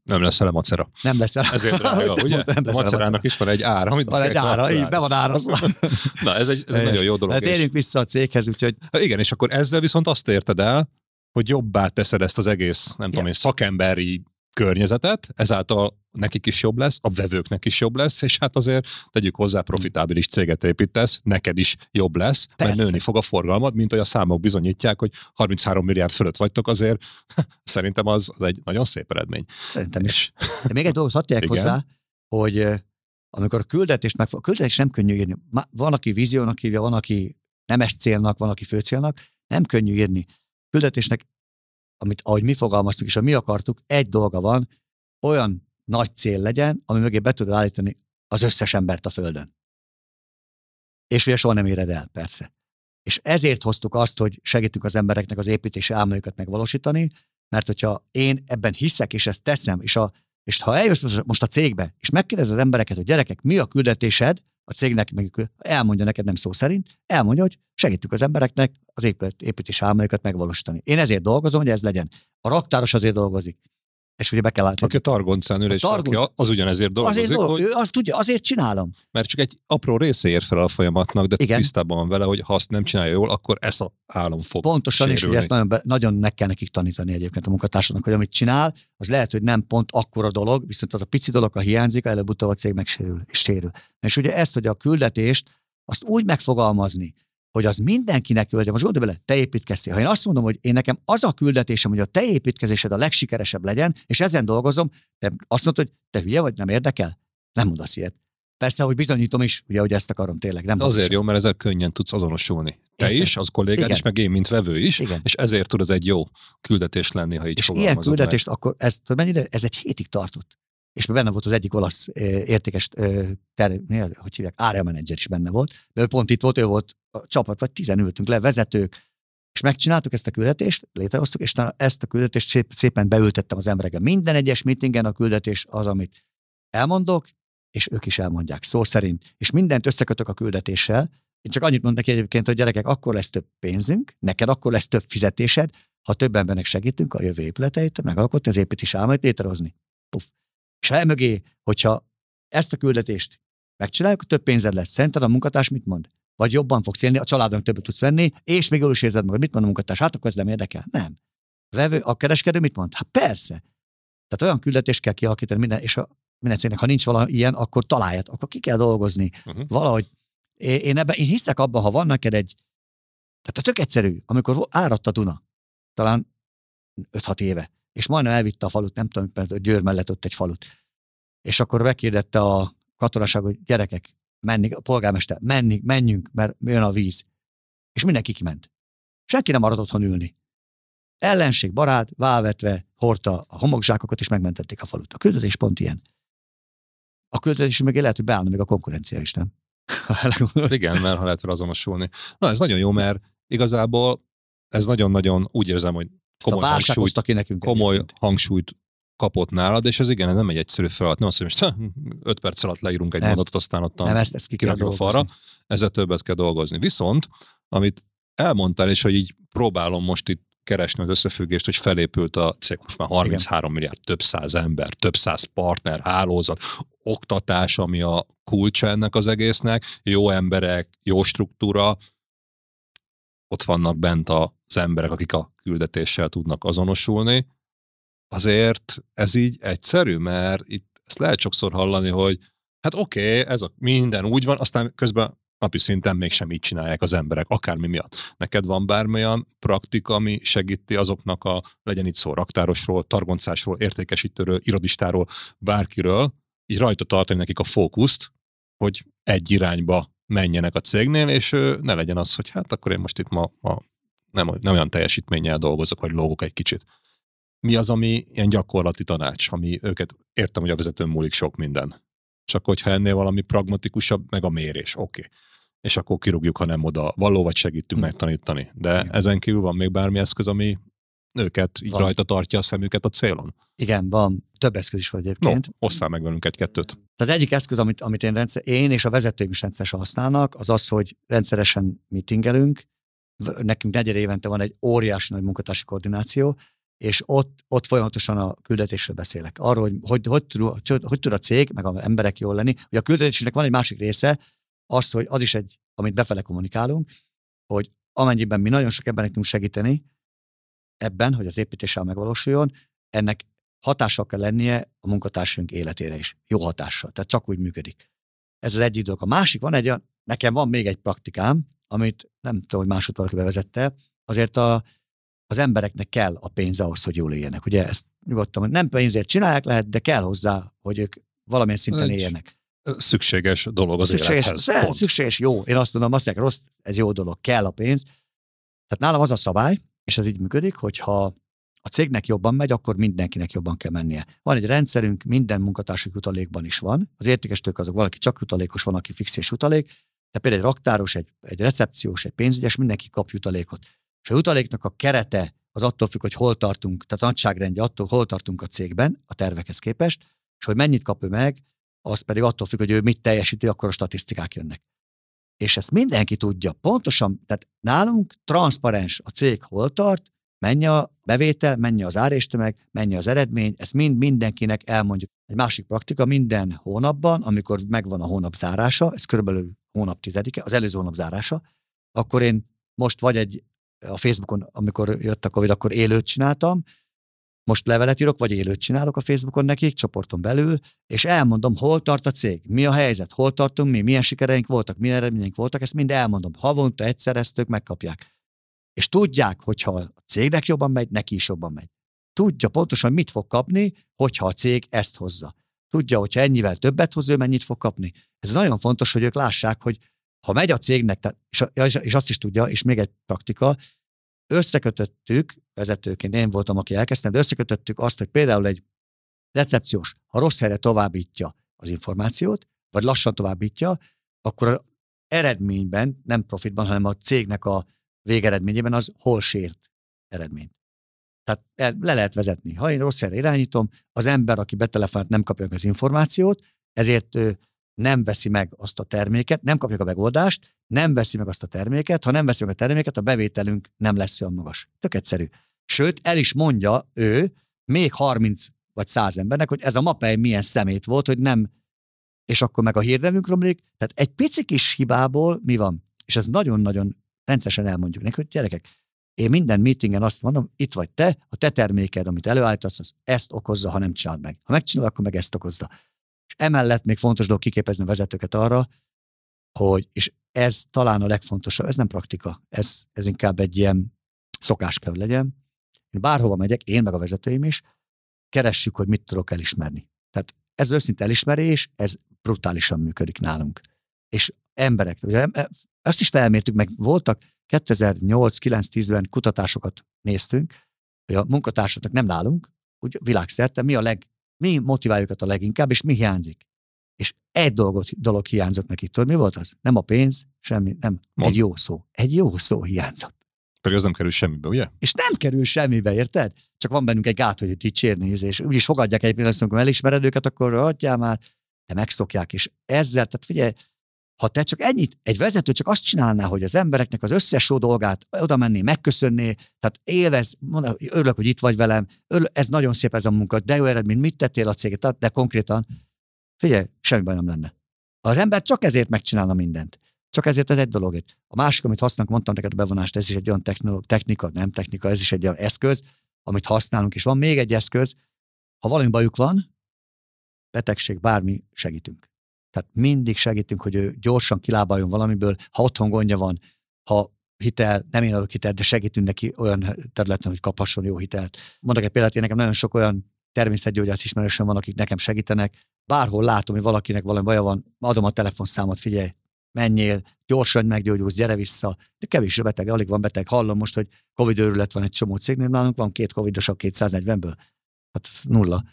Speaker 2: Nem lesz vele macera.
Speaker 1: Nem lesz vele.
Speaker 2: Ezért drága, ugye?
Speaker 1: Nem
Speaker 2: A macerának is van egy ára, amit
Speaker 1: Van egy ára, így be van árazva.
Speaker 2: Na, ez egy, ez egy nagyon jó dolog.
Speaker 1: Hát térjünk vissza a céghez, úgyhogy
Speaker 2: Hát Igen, és akkor ezzel viszont azt érted el, hogy jobbá teszed ezt az egész, nem tudom
Speaker 1: Igen.
Speaker 2: én, szakemberi környezetet, ezáltal nekik is jobb lesz, a vevőknek is jobb lesz, és hát azért tegyük hozzá, profitábilis céget építesz, neked is jobb lesz, mert
Speaker 1: Persze.
Speaker 2: nőni fog a forgalmad, mint hogy a számok bizonyítják, hogy 33 milliárd fölött vagytok, azért szerintem az, az egy nagyon szép eredmény.
Speaker 1: szerintem is. De még egy dolgot hadd hozzá, hogy amikor a küldetést meg, a küldetés nem könnyű írni. Van, aki víziónak hívja, van, aki nemes célnak, van, aki főcélnak. Nem könnyű írni. Küldetésnek, amit ahogy mi fogalmaztuk, és a mi akartuk, egy dolga van, olyan nagy cél legyen, ami mögé be tudod állítani az összes embert a Földön. És ugye soha nem éred el, persze. És ezért hoztuk azt, hogy segítünk az embereknek az építési álmaikat megvalósítani, mert hogyha én ebben hiszek, és ezt teszem, és, a, és ha eljössz most- a cégbe, és megkérdez az embereket, hogy gyerekek, mi a küldetésed, a cégnek meg elmondja neked nem szó szerint, elmondja, hogy segítünk az embereknek az épület, építési álmaikat megvalósítani. Én ezért dolgozom, hogy ez legyen. A raktáros azért dolgozik. És ugye be kell látni.
Speaker 2: aki a targoncán ül, és
Speaker 1: targonc-
Speaker 2: aki az ugyanezért dolgozik,
Speaker 1: Azért, dolg,
Speaker 2: hogy,
Speaker 1: ő azt tudja, azért csinálom.
Speaker 2: mert csak egy apró része ér fel a folyamatnak, de
Speaker 1: Igen.
Speaker 2: tisztában van vele, hogy ha azt nem csinálja jól, akkor ez a álom fog
Speaker 1: Pontosan, és
Speaker 2: sérülni.
Speaker 1: ugye ezt nagyon, be, nagyon meg kell nekik tanítani egyébként a munkatársaknak, hogy amit csinál, az lehet, hogy nem pont akkora dolog, viszont az a pici dolog, ha hiányzik, előbb-utóbb a cég megsérül és sérül. És ugye ezt, hogy a küldetést, azt úgy megfogalmazni, hogy az mindenkinek küldje. Most gondolj bele, te építkeztél. Ha én azt mondom, hogy én nekem az a küldetésem, hogy a te építkezésed a legsikeresebb legyen, és ezen dolgozom, te azt mondod, hogy te hülye vagy, nem érdekel? Nem mondasz ilyet. Persze, hogy bizonyítom is, ugye, hogy ezt akarom tényleg. Nem
Speaker 2: azért jó, mert ezzel könnyen tudsz azonosulni. Te
Speaker 1: Értem.
Speaker 2: is, az kollégád
Speaker 1: Igen.
Speaker 2: is, meg én, mint vevő is,
Speaker 1: Igen.
Speaker 2: és ezért tud ez egy jó küldetés lenni, ha így
Speaker 1: És ilyen
Speaker 2: fogalmazod
Speaker 1: küldetést akkor, ez, tudod mennyire? Ez egy hétig tartott. És benne volt az egyik olasz értékes, ter, hogy hívják, area menedzser is benne volt, de ő pont itt volt, ő volt a csapat, vagy tizen ültünk le, vezetők, és megcsináltuk ezt a küldetést, létrehoztuk, és ezt a küldetést szép, szépen beültettem az emberekbe. Minden egyes meetingen a küldetés az, amit elmondok, és ők is elmondják szó szerint, és mindent összekötök a küldetéssel. Én csak annyit mondok egyébként, hogy gyerekek, akkor lesz több pénzünk, neked akkor lesz több fizetésed, ha több embernek segítünk a jövő épületeit, megalkotni az építési álmait létrehozni. Puff. És ha emögé, hogyha ezt a küldetést megcsináljuk, több pénzed lesz. Szerinted a munkatárs mit mond? Vagy jobban fogsz élni, a családon többet tudsz venni, és még jól is érzed magad. Mit mond a munkatárs? Hát akkor ez nem érdekel. Nem. A Vevő, a kereskedő mit mond? Hát persze. Tehát olyan küldetést kell kialakítani minden, és a, minden cégnek, ha nincs valami ilyen, akkor találját, akkor ki kell dolgozni.
Speaker 2: Uh-huh.
Speaker 1: Valahogy. Én, ebben, én hiszek abban, ha van neked egy, tehát a tök egyszerű, amikor áradt a Duna, talán 5-6 éve, és majdnem elvitte a falut, nem tudom, mert Győr mellett ott egy falut. És akkor megkérdette a katonaság, hogy gyerekek, menni, a polgármester, menni, menjünk, mert jön a víz. És mindenki kiment. Senki nem maradt otthon ülni. Ellenség, barát, válvetve hordta a homokzsákokat, és megmentették a falut. A küldetés pont ilyen. A küldetés még lehet, hogy beállna még a konkurencia is, nem?
Speaker 2: Igen, mert ha lehet azonosulni. Na, ez nagyon jó, mert igazából ez nagyon-nagyon úgy érzem, hogy
Speaker 1: Ezt a
Speaker 2: komoly
Speaker 1: válság
Speaker 2: hangsúlyt,
Speaker 1: hozta ki nekünk.
Speaker 2: komoly
Speaker 1: egyébként.
Speaker 2: hangsúlyt kapott nálad, és ez igen, ez nem egy egyszerű feladat. Nem azt mondom, hogy most 5 perc alatt leírunk egy
Speaker 1: Nem.
Speaker 2: mondatot, aztán ott
Speaker 1: Nem, ezt, ezt ki kell
Speaker 2: a falra. Ezzel többet kell dolgozni. Viszont, amit elmondtál, és hogy így próbálom most itt keresni az összefüggést, hogy felépült a cég, most már 33 Igen. milliárd, több száz ember, több száz partner, hálózat, oktatás, ami a kulcsa ennek az egésznek, jó emberek, jó struktúra, ott vannak bent az emberek, akik a küldetéssel tudnak azonosulni. Azért ez így egyszerű, mert itt ezt lehet sokszor hallani, hogy hát oké, okay, ez a minden úgy van, aztán közben napi szinten mégsem így csinálják az emberek, akármi miatt. Neked van bármilyen praktika, ami segíti azoknak a, legyen itt szó raktárosról, targoncásról, értékesítőről, irodistáról, bárkiről, így rajta tartani nekik a fókuszt, hogy egy irányba menjenek a cégnél, és ne legyen az, hogy hát akkor én most itt ma, ma nem, nem olyan teljesítménnyel dolgozok, vagy lógok egy kicsit. Mi az, ami ilyen gyakorlati tanács, ami őket, értem, hogy a vezetőn múlik sok minden. Csak hogyha ennél valami pragmatikusabb, meg a mérés, oké. Okay. És akkor kirúgjuk, ha nem oda való, vagy segítünk
Speaker 1: Hm.
Speaker 2: megtanítani. De ezen kívül van még bármi eszköz, ami őket így
Speaker 1: Van.
Speaker 2: rajta tartja a szemüket a célon.
Speaker 1: Igen, van. Több eszköz is van
Speaker 2: No,
Speaker 1: egyébként.
Speaker 2: osszál meg velünk egy-kettőt.
Speaker 1: Az egyik eszköz, amit, amit én, rendszer, én és a vezetőim is rendszeresen használnak, az az, hogy rendszeresen meetingelünk. Nekünk negyed évente van egy óriási nagy munkatársi koordináció, és ott, ott folyamatosan a küldetésről beszélek. Arról, hogy hogy, hogy, tud, hogy, hogy tud a cég, meg az emberek jól lenni. Ugye a küldetésnek van egy másik része, az, hogy az is egy, amit befele kommunikálunk, hogy amennyiben mi nagyon sok embernek tudunk segíteni ebben, hogy az építéssel megvalósuljon, ennek hatással kell lennie a munkatársunk életére is. Jó hatással. Tehát csak úgy működik. Ez az egyik dolog. A másik van egy olyan, nekem van még egy praktikám, amit nem tudom, hogy másod valaki bevezette, azért a, az embereknek kell a pénz ahhoz, hogy jól éljenek. Ugye ezt nyugodtan, nem pénzért csinálják lehet, de kell hozzá, hogy ők valamilyen szinten
Speaker 2: Egy
Speaker 1: éljenek.
Speaker 2: Szükséges dolog az
Speaker 1: szükséges,
Speaker 2: élethez.
Speaker 1: szükséges, jó. Én azt mondom, azt mondják, rossz, ez jó dolog, kell a pénz. Tehát nálam az a szabály, és ez így működik, hogyha a cégnek jobban megy, akkor mindenkinek jobban kell mennie. Van egy rendszerünk, minden munkatársuk jutalékban is van. Az értékesítők azok valaki csak jutalékos, van, aki fix és jutalék, de például egy raktáros, egy, egy recepciós, egy pénzügyes, mindenki kap jutalékot. És a jutaléknak a kerete az attól függ, hogy hol tartunk, tehát a nagyságrendje attól, hol tartunk a cégben, a tervekhez képest, és hogy mennyit kap ő meg, az pedig attól függ, hogy ő mit teljesíti, akkor a statisztikák jönnek. És ezt mindenki tudja. Pontosan, tehát nálunk transzparens a cég hol tart, mennyi a bevétel, mennyi az áréstömeg, mennyi az eredmény, ezt mind mindenkinek elmondjuk. Egy másik praktika minden hónapban, amikor megvan a hónap zárása, ez körülbelül hónap tizedike, az előző hónap zárása, akkor én most vagy egy a Facebookon, amikor jött a Covid, akkor élőt csináltam, most levelet írok, vagy élőt csinálok a Facebookon nekik, csoporton belül, és elmondom, hol tart a cég, mi a helyzet, hol tartunk mi, milyen sikereink voltak, milyen eredményeink voltak, ezt mind elmondom. Havonta egyszer ezt ők megkapják. És tudják, hogyha a cégnek jobban megy, neki is jobban megy. Tudja pontosan, mit fog kapni, hogyha a cég ezt hozza. Tudja, hogyha ennyivel többet hoz, ő mennyit fog kapni. Ez nagyon fontos, hogy ők lássák, hogy ha megy a cégnek, és azt is tudja, és még egy praktika, összekötöttük, vezetőként én voltam, aki elkezdtem, de összekötöttük azt, hogy például egy recepciós, ha rossz helyre továbbítja az információt, vagy lassan továbbítja, akkor az eredményben, nem profitban, hanem a cégnek a végeredményében az hol sért eredményt. Tehát el, le lehet vezetni. Ha én rossz helyre irányítom, az ember, aki betelefonált, nem kapja meg az információt, ezért ő nem veszi meg azt a terméket, nem kapja a megoldást, nem veszi meg azt a terméket, ha nem veszi meg a terméket, a bevételünk nem lesz olyan magas. Tök egyszerű. Sőt, el is mondja ő még 30 vagy 100 embernek, hogy ez a mapej milyen szemét volt, hogy nem, és akkor meg a hírnevünk romlik. Tehát egy pici kis hibából mi van? És ez nagyon-nagyon rendszeresen elmondjuk neki, hogy gyerekek, én minden meetingen azt mondom, itt vagy te, a te terméked, amit előállítasz, az ezt okozza, ha nem csinálod meg. Ha megcsinálod, akkor meg ezt okozza. És emellett még fontos dolog kiképezni a vezetőket arra, hogy, és ez talán a legfontosabb, ez nem praktika, ez, ez inkább egy ilyen szokás kell legyen. Én bárhova megyek, én meg a vezetőim is, keressük, hogy mit tudok elismerni. Tehát ez őszinte elismerés, ez brutálisan működik nálunk. És emberek, ugye, ezt is felmértük, meg voltak 2008-9-10-ben kutatásokat néztünk, hogy a munkatársaknak nem nálunk, úgy világszerte, mi a leg, mi motiválja őket a leginkább, és mi hiányzik. És egy dolgot, dolog hiányzott nekik. Tudod, mi volt az? Nem a pénz, semmi, nem.
Speaker 2: Mondd.
Speaker 1: Egy jó szó. Egy jó szó hiányzott.
Speaker 2: Pedig az nem kerül semmibe, ugye?
Speaker 1: És nem kerül semmibe, érted? Csak van bennünk egy gát, hogy dicsérni, és úgyis fogadják egy pillanat, amikor elismered őket, akkor adjál már, de megszokják, és ezzel, tehát figyelj, ha te csak ennyit, egy vezető csak azt csinálná, hogy az embereknek az összes jó dolgát oda menné, megköszönné, tehát élvez, mondom, örülök, hogy itt vagy velem, örülök, ez nagyon szép ez a munka, de jó eredmény, mit tettél a céget, de konkrétan, figyelj, semmi baj nem lenne. Az ember csak ezért megcsinálna mindent. Csak ezért ez egy dolog. A másik, amit használunk, mondtam neked a bevonást, ez is egy olyan technika, nem technika, ez is egy olyan eszköz, amit használunk, és van még egy eszköz, ha valami bajuk van, betegség, bármi, segítünk. Tehát mindig segítünk, hogy ő gyorsan kilábaljon valamiből, ha otthon gondja van, ha hitel, nem én adok hitelt, de segítünk neki olyan területen, hogy kaphasson jó hitelt. Mondok egy példát, én nekem nagyon sok olyan természetgyógyász ismerősöm van, akik nekem segítenek. Bárhol látom, hogy valakinek valami baja van, adom a telefonszámot, figyelj, menjél, gyorsan meggyógyulsz, gyere vissza. De kevés beteg, alig van beteg. Hallom most, hogy Covid őrület van egy csomó cégnél, nálunk van két Covidosak 240-ből. Hát ez nulla.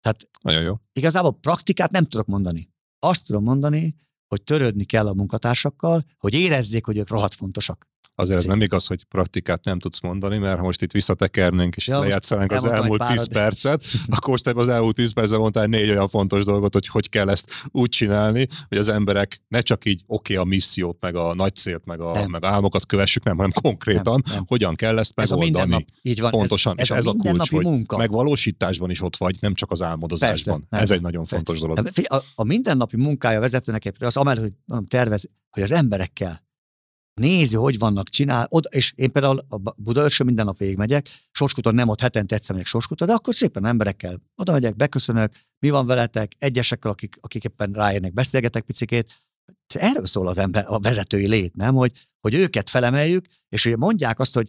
Speaker 1: Tehát
Speaker 2: Nagyon jó.
Speaker 1: Igazából praktikát nem tudok mondani. Azt tudom mondani, hogy törődni kell a munkatársakkal, hogy érezzék, hogy ők rohadt fontosak.
Speaker 2: Azért ez nem igaz, hogy praktikát nem tudsz mondani, mert ha most itt visszatekernénk és ja, lejátszanánk az elmúlt 10 percet, akkor most az elmúlt 10 percben mondtál négy olyan fontos dolgot, hogy hogy kell ezt úgy csinálni, hogy az emberek ne csak így oké okay, a missziót, meg a nagy célt, meg a, meg a álmokat kövessük, nem, hanem konkrétan, nem, nem. hogyan kell ezt ez megoldani. A
Speaker 1: így van,
Speaker 2: Pontosan,
Speaker 1: ez,
Speaker 2: ez, és
Speaker 1: a ez a kulcs, hogy
Speaker 2: munka. megvalósításban is ott vagy, nem csak az álmodozásban. Persze, ez egy nagyon fontos dolog.
Speaker 1: A, a mindennapi munkája vezetőnek az amellett, hogy tervez, hogy az emberekkel nézi, hogy vannak, csinál, oda, és én például a Budaörsön minden nap végigmegyek, Sorskuton nem ott hetente egyszer megyek Sorskuton, de akkor szépen emberekkel oda megyek, beköszönök, mi van veletek, egyesekkel, akik, akik éppen ráérnek, beszélgetek picikét. Erről szól az ember, a vezetői lét, nem? Hogy, hogy őket felemeljük, és hogy mondják azt, hogy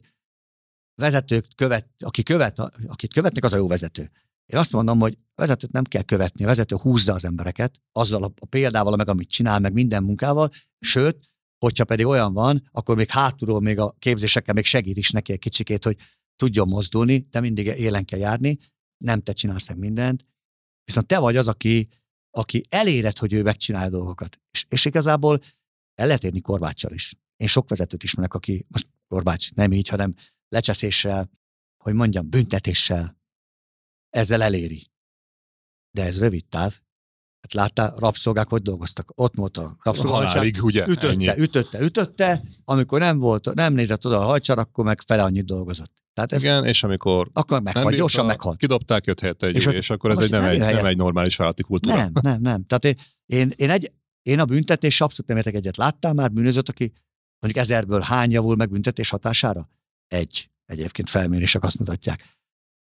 Speaker 1: vezetők követ, aki követ, akit követnek, az a jó vezető. Én azt mondom, hogy a vezetőt nem kell követni, a vezető húzza az embereket, azzal a példával, meg amit csinál, meg minden munkával, sőt, Hogyha pedig olyan van, akkor még hátulról még a képzésekkel még segít is neki egy kicsikét, hogy tudjon mozdulni, de mindig élen kell járni, nem te csinálsz meg mindent, viszont te vagy az, aki, aki eléred, hogy ő megcsinálja dolgokat. És, és igazából el lehet érni Korbáccsal is. Én sok vezetőt ismerek, aki most Korbács nem így, hanem lecseszéssel, hogy mondjam, büntetéssel ezzel eléri. De ez rövid táv, Hát láttál, rabszolgák hogy dolgoztak? Ott volt a
Speaker 2: rabszolgák. ugye?
Speaker 1: Ütötte, ennyi. ütötte, ütötte, amikor nem volt, nem nézett oda a hajcsar, akkor meg fele annyit dolgozott.
Speaker 2: Tehát ez, Igen, és amikor
Speaker 1: akkor meghalt, gyorsan meghalt.
Speaker 2: Kidobták, jött helyette egy és, új, és akkor ez egy nem, egy, nem egy normális vállalati kultúra.
Speaker 1: Nem, nem, nem. Tehát én, én, én, egy, én a büntetés abszolút nem értek egyet. Láttál már bűnözött, aki mondjuk ezerből hány javul meg büntetés hatására? Egy. Egyébként felmérések azt mutatják.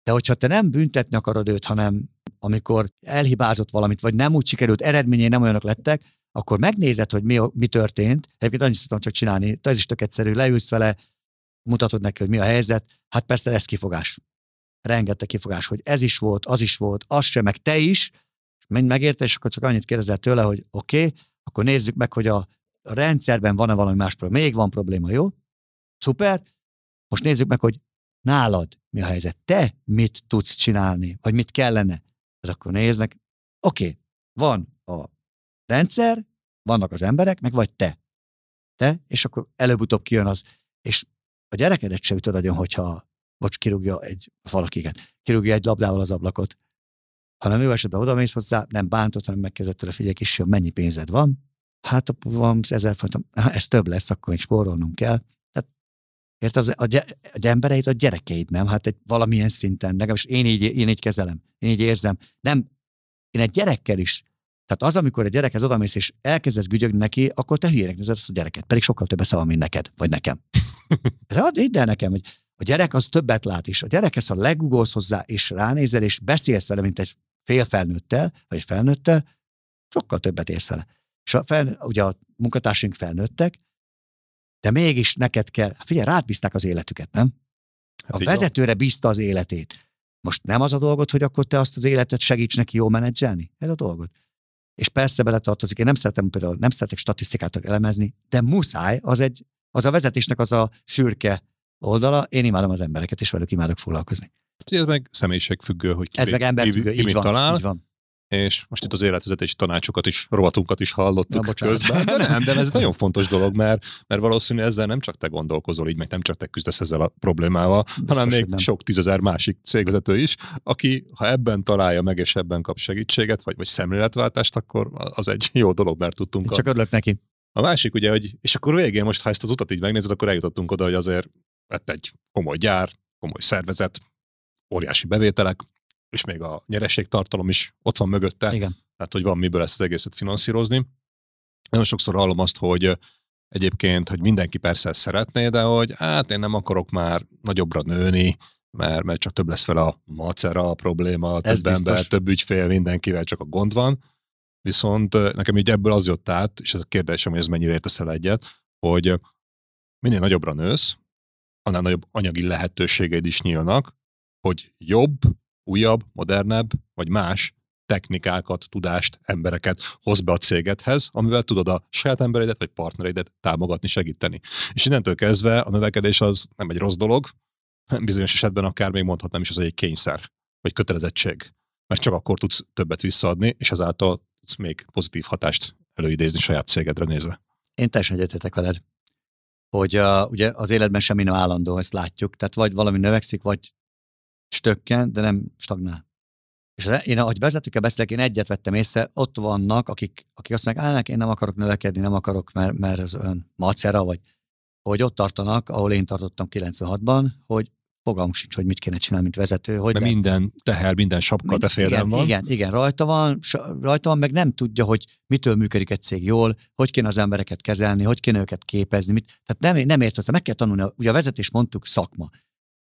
Speaker 1: De hogyha te nem büntetni akarod őt, hanem amikor elhibázott valamit, vagy nem úgy sikerült, eredményei nem olyanok lettek, akkor megnézed, hogy mi, mi történt. Egyébként annyit tudom csak csinálni, ez is tök egyszerű, leülsz vele, mutatod neki, hogy mi a helyzet. Hát persze ez kifogás. Rengeteg kifogás, hogy ez is volt, az is volt, az sem, meg te is. Menj megérte, és akkor csak annyit kérdezel tőle, hogy oké, okay, akkor nézzük meg, hogy a rendszerben van-e valami más probléma. Még van probléma, jó? Szuper. Most nézzük meg, hogy nálad mi a helyzet. Te mit tudsz csinálni, vagy mit kellene. Tehát akkor néznek, oké, okay, van a rendszer, vannak az emberek, meg vagy te. Te, és akkor előbb-utóbb kijön az, és a gyerekedet se ütöd agyon, hogyha, bocs, kirúgja egy, valaki igen, kirúgja egy labdával az ablakot, hanem ő esetben oda mész hozzá, nem bántott, hanem megkezdett tőle, figyelj kis, mennyi pénzed van, hát van ezer fontom, ez több lesz, akkor még spórolnunk kell. Érted? Az, a, gy- a embereid a gyerekeid, nem? Hát egy valamilyen szinten, legalábbis én így, én így kezelem, én így érzem. Nem, én egy gyerekkel is. Tehát az, amikor egy gyerekhez odamész és elkezdesz gügyögni neki, akkor te hülyének nézed azt a gyereket. Pedig sokkal több esze van, mint neked, vagy nekem. Ez ad hidd el nekem, hogy a gyerek az többet lát is. A gyerekhez, ha legugolsz hozzá, és ránézel, és beszélsz vele, mint egy fél felnőttel, vagy felnőttel, sokkal többet érsz vele. És a fel, ugye a munkatársunk felnőttek, de mégis neked kell, figyelj, rád bízták az életüket, nem? Hát a vezetőre bízta az életét. Most nem az a dolgot, hogy akkor te azt az életet segíts neki jól menedzselni? Ez a dolgot. És persze beletartozik, én nem szeretem például, nem szeretek statisztikát elemezni, de muszáj, az, egy, az a vezetésnek az a szürke oldala, én imádom az embereket, és velük imádok foglalkozni.
Speaker 2: Ez meg személyiségfüggő, hogy ki,
Speaker 1: Ez meg emberfüggő,
Speaker 2: ki, ki,
Speaker 1: így, van,
Speaker 2: talál.
Speaker 1: így van.
Speaker 2: És most itt az életvezetési tanácsokat is, rovatunkat is hallottuk
Speaker 1: Na,
Speaker 2: közben, de nem, de ez nagyon fontos dolog, mert, mert valószínű ezzel nem csak te gondolkozol így, meg nem csak te küzdesz ezzel a problémával, Biztos, hanem még nem. sok tízezer másik cégvezető is, aki ha ebben találja meg, és ebben kap segítséget, vagy, vagy szemléletváltást, akkor az egy jó dolog, mert tudtunk.
Speaker 1: Csak a... örülök neki.
Speaker 2: A másik ugye, hogy, és akkor végén most, ha ezt az utat így megnézed, akkor eljutottunk oda, hogy azért lett egy komoly gyár, komoly szervezet, óriási bevételek, és még a nyerességtartalom is ott van mögötte.
Speaker 1: Igen.
Speaker 2: Tehát, hogy van miből ezt az egészet finanszírozni. Nagyon sokszor hallom azt, hogy egyébként, hogy mindenki persze ezt szeretné, de hogy hát én nem akarok már nagyobbra nőni, mert, mert csak több lesz fel a macera a probléma, Ez több biztos. ember, több ügyfél, mindenkivel csak a gond van. Viszont nekem így ebből az jött át, és ez a kérdésem, hogy ez mennyire értesz el egyet, hogy minél nagyobbra nősz, annál nagyobb anyagi lehetőségeid is nyílnak, hogy jobb, újabb, modernebb, vagy más technikákat, tudást, embereket hoz be a cégedhez, amivel tudod a saját embereidet vagy partnereidet támogatni, segíteni. És innentől kezdve a növekedés az nem egy rossz dolog, bizonyos esetben akár még mondhatnám is, az egy kényszer, vagy kötelezettség. Mert csak akkor tudsz többet visszaadni, és ezáltal tudsz még pozitív hatást előidézni saját cégedre nézve.
Speaker 1: Én teljesen egyetetek veled, hogy uh, ugye az életben semmi nem állandó, ezt látjuk. Tehát vagy valami növekszik, vagy stökken, de nem stagnál. És én, ahogy vezetőkkel beszélek, én egyet vettem észre, ott vannak, akik, akik azt mondják, állnak, én nem akarok növekedni, nem akarok, mert, mert az ön macera, vagy hogy ott tartanak, ahol én tartottam 96-ban, hogy fogalmunk sincs, hogy mit kéne csinálni, mint vezető. Hogy
Speaker 2: Mert minden teher, minden sapka te
Speaker 1: igen,
Speaker 2: van.
Speaker 1: Igen, igen, rajta van, rajta van, meg nem tudja, hogy mitől működik egy cég jól, hogy kéne az embereket kezelni, hogy kéne őket képezni. Mit, tehát nem, nem ért hozzá, meg kell tanulni. Ugye a vezetés mondtuk szakma.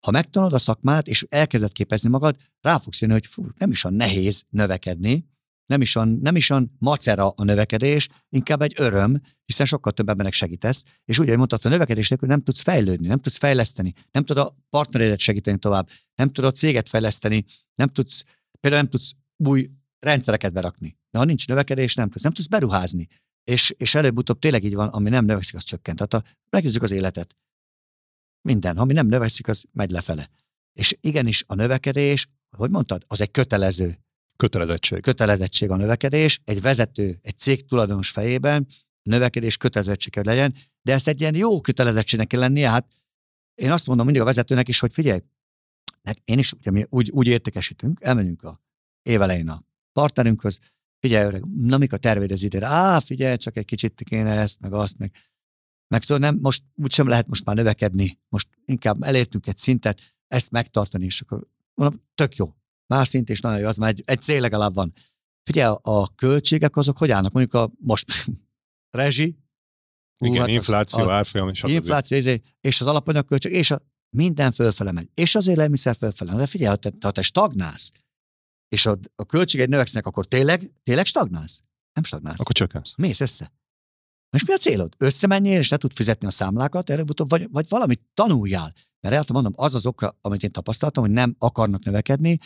Speaker 1: Ha megtanulod a szakmát, és elkezded képezni magad, rá fogsz jönni, hogy fú, nem is a nehéz növekedni, nem is, a, nem is a macera a növekedés, inkább egy öröm, hiszen sokkal több embernek segítesz, és úgy, hogy mondtad, a növekedés nélkül nem tudsz fejlődni, nem tudsz fejleszteni, nem tudod a partneredet segíteni tovább, nem tudod a céget fejleszteni, nem tudsz, például nem tudsz új rendszereket berakni. De ha nincs növekedés, nem tudsz, nem tudsz beruházni. És, és előbb-utóbb tényleg így van, ami nem növekszik, az csökkent. Tehát a, megnézzük az életet. Minden, ami nem növekszik, az megy lefele. És igenis a növekedés, hogy mondtad, az egy kötelező.
Speaker 2: Kötelezettség.
Speaker 1: Kötelezettség a növekedés. Egy vezető, egy cég tulajdonos fejében a növekedés kötelezettség kell legyen, de ezt egy ilyen jó kötelezettségnek kell lennie. Hát én azt mondom mindig a vezetőnek is, hogy figyelj, én is ugye mi úgy, úgy értékesítünk, elmenünk a évelején a partnerünkhöz, figyelj öreg, na mik a tervéd az idére? Á, figyelj, csak egy kicsit kéne ezt, meg azt, meg meg tudod, nem, most úgysem lehet most már növekedni, most inkább elértünk egy szintet, ezt megtartani, és akkor mondom, tök jó. Más szint is nagyon jó, az már egy, egy cél legalább van. Figyelj, a költségek azok hogy állnak? Mondjuk a most rezsi,
Speaker 2: igen, hát infláció, az, árfolyam, és
Speaker 1: Infláció, izé, és az alapanyagköltség, és a, minden fölfele megy. És az élelmiszer fölfele. De figyelj, ha te, ha te stagnálsz, és a, a költséged növekszenek, akkor tényleg, tényleg stagnálsz? Nem stagnálsz.
Speaker 2: Akkor csökkensz.
Speaker 1: Mész össze. Most mi a célod? Összemenjél, és ne tud fizetni a számlákat, előbb-utóbb, vagy, vagy valamit tanuljál. Mert el mondom, az az oka, amit én tapasztaltam, hogy nem akarnak növekedni,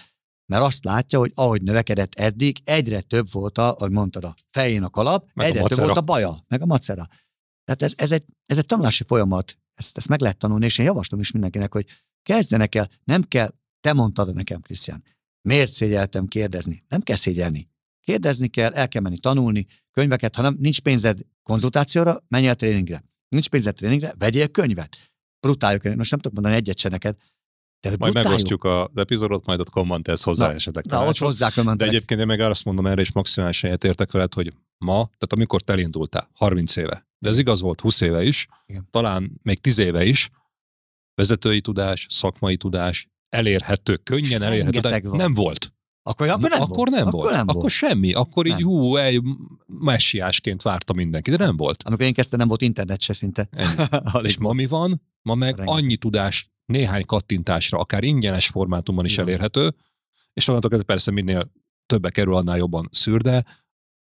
Speaker 1: mert azt látja, hogy ahogy növekedett eddig, egyre több volt a, ahogy mondtad, a fején a kalap, meg egyre a több volt a baja, meg a macera. Tehát ez, ez, egy, ez egy tanulási folyamat, ezt, ezt meg lehet tanulni, és én javaslom is mindenkinek, hogy kezdjenek el, nem kell, te mondtad nekem, Krisztián, miért szégyeltem kérdezni? Nem kell szégyelni. Kérdezni kell, el kell menni tanulni, könyveket, ha nem, nincs pénzed konzultációra, menj el tréningre. Nincs pénzed tréningre, vegyél könyvet. Brutáljuk, most nem tudok mondani egyet se neked,
Speaker 2: de majd megosztjuk az epizódot, majd ott kommentelsz hozzá
Speaker 1: na,
Speaker 2: esetleg.
Speaker 1: Na, ott hozzá
Speaker 2: De egyébként én meg azt mondom erre, és maximálisan egyetértek veled, hogy ma, tehát amikor te elindultál, 30 éve, de ez igaz volt 20 éve is, Igen. talán még 10 éve is, vezetői tudás, szakmai tudás, elérhető, könnyen elérhető, de nem volt.
Speaker 1: Akkor, akkor nem
Speaker 2: akkor
Speaker 1: volt.
Speaker 2: nem akkor volt. Nem akkor volt. semmi. Akkor nem. így hú, egy messiásként várta mindenki, de nem volt.
Speaker 1: Amikor én kezdtem, nem volt internet se szinte.
Speaker 2: És ma mi van? Ma meg Rengeteg. annyi tudás néhány kattintásra, akár ingyenes formátumban is Igen. elérhető, és onnantól kezdve persze minél többe kerül, annál jobban szűr, de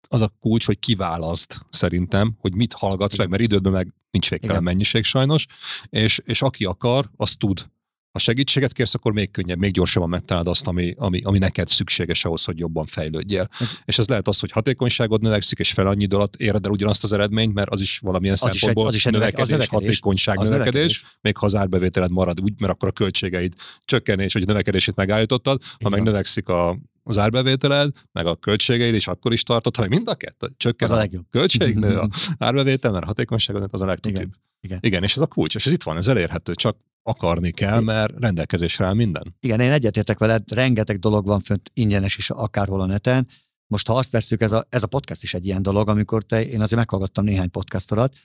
Speaker 2: az a kulcs, hogy kiválaszt szerintem, hogy mit hallgatsz Igen. meg, mert idődben meg nincs végtelen Igen. mennyiség sajnos, és, és aki akar, az tud ha segítséget kérsz, akkor még könnyebb, még gyorsabban megtalálod azt, ami, ami, ami neked szükséges ahhoz, hogy jobban fejlődjél. Ez, és ez lehet az, hogy hatékonyságod növekszik, és fel annyi alatt éred el ugyanazt az eredményt, mert az is valamilyen az szempontból is egy, az növekedés, is növekedés, hatékonyság az növekedés, növekedés, még ha az árbevételed marad úgy, mert akkor a költségeid csökken, és hogy a növekedését megállítottad, ha meg növekszik a az árbevételed, meg a költségeid is akkor is tartott, ha mind a kettő csökken
Speaker 1: Az a legjobb.
Speaker 2: költség, nő a árbevétel, mert a hatékonyságod az a legtöbb.
Speaker 1: Igen. Igen.
Speaker 2: Igen, és ez a kulcs, és ez itt van, ez elérhető, csak akarni kell, mert rendelkezésre áll minden.
Speaker 1: Igen, én egyetértek veled, rengeteg dolog van fönt ingyenes is akárhol a neten. Most ha azt vesszük, ez a, ez a podcast is egy ilyen dolog, amikor te, én azért meghallgattam néhány podcastorat,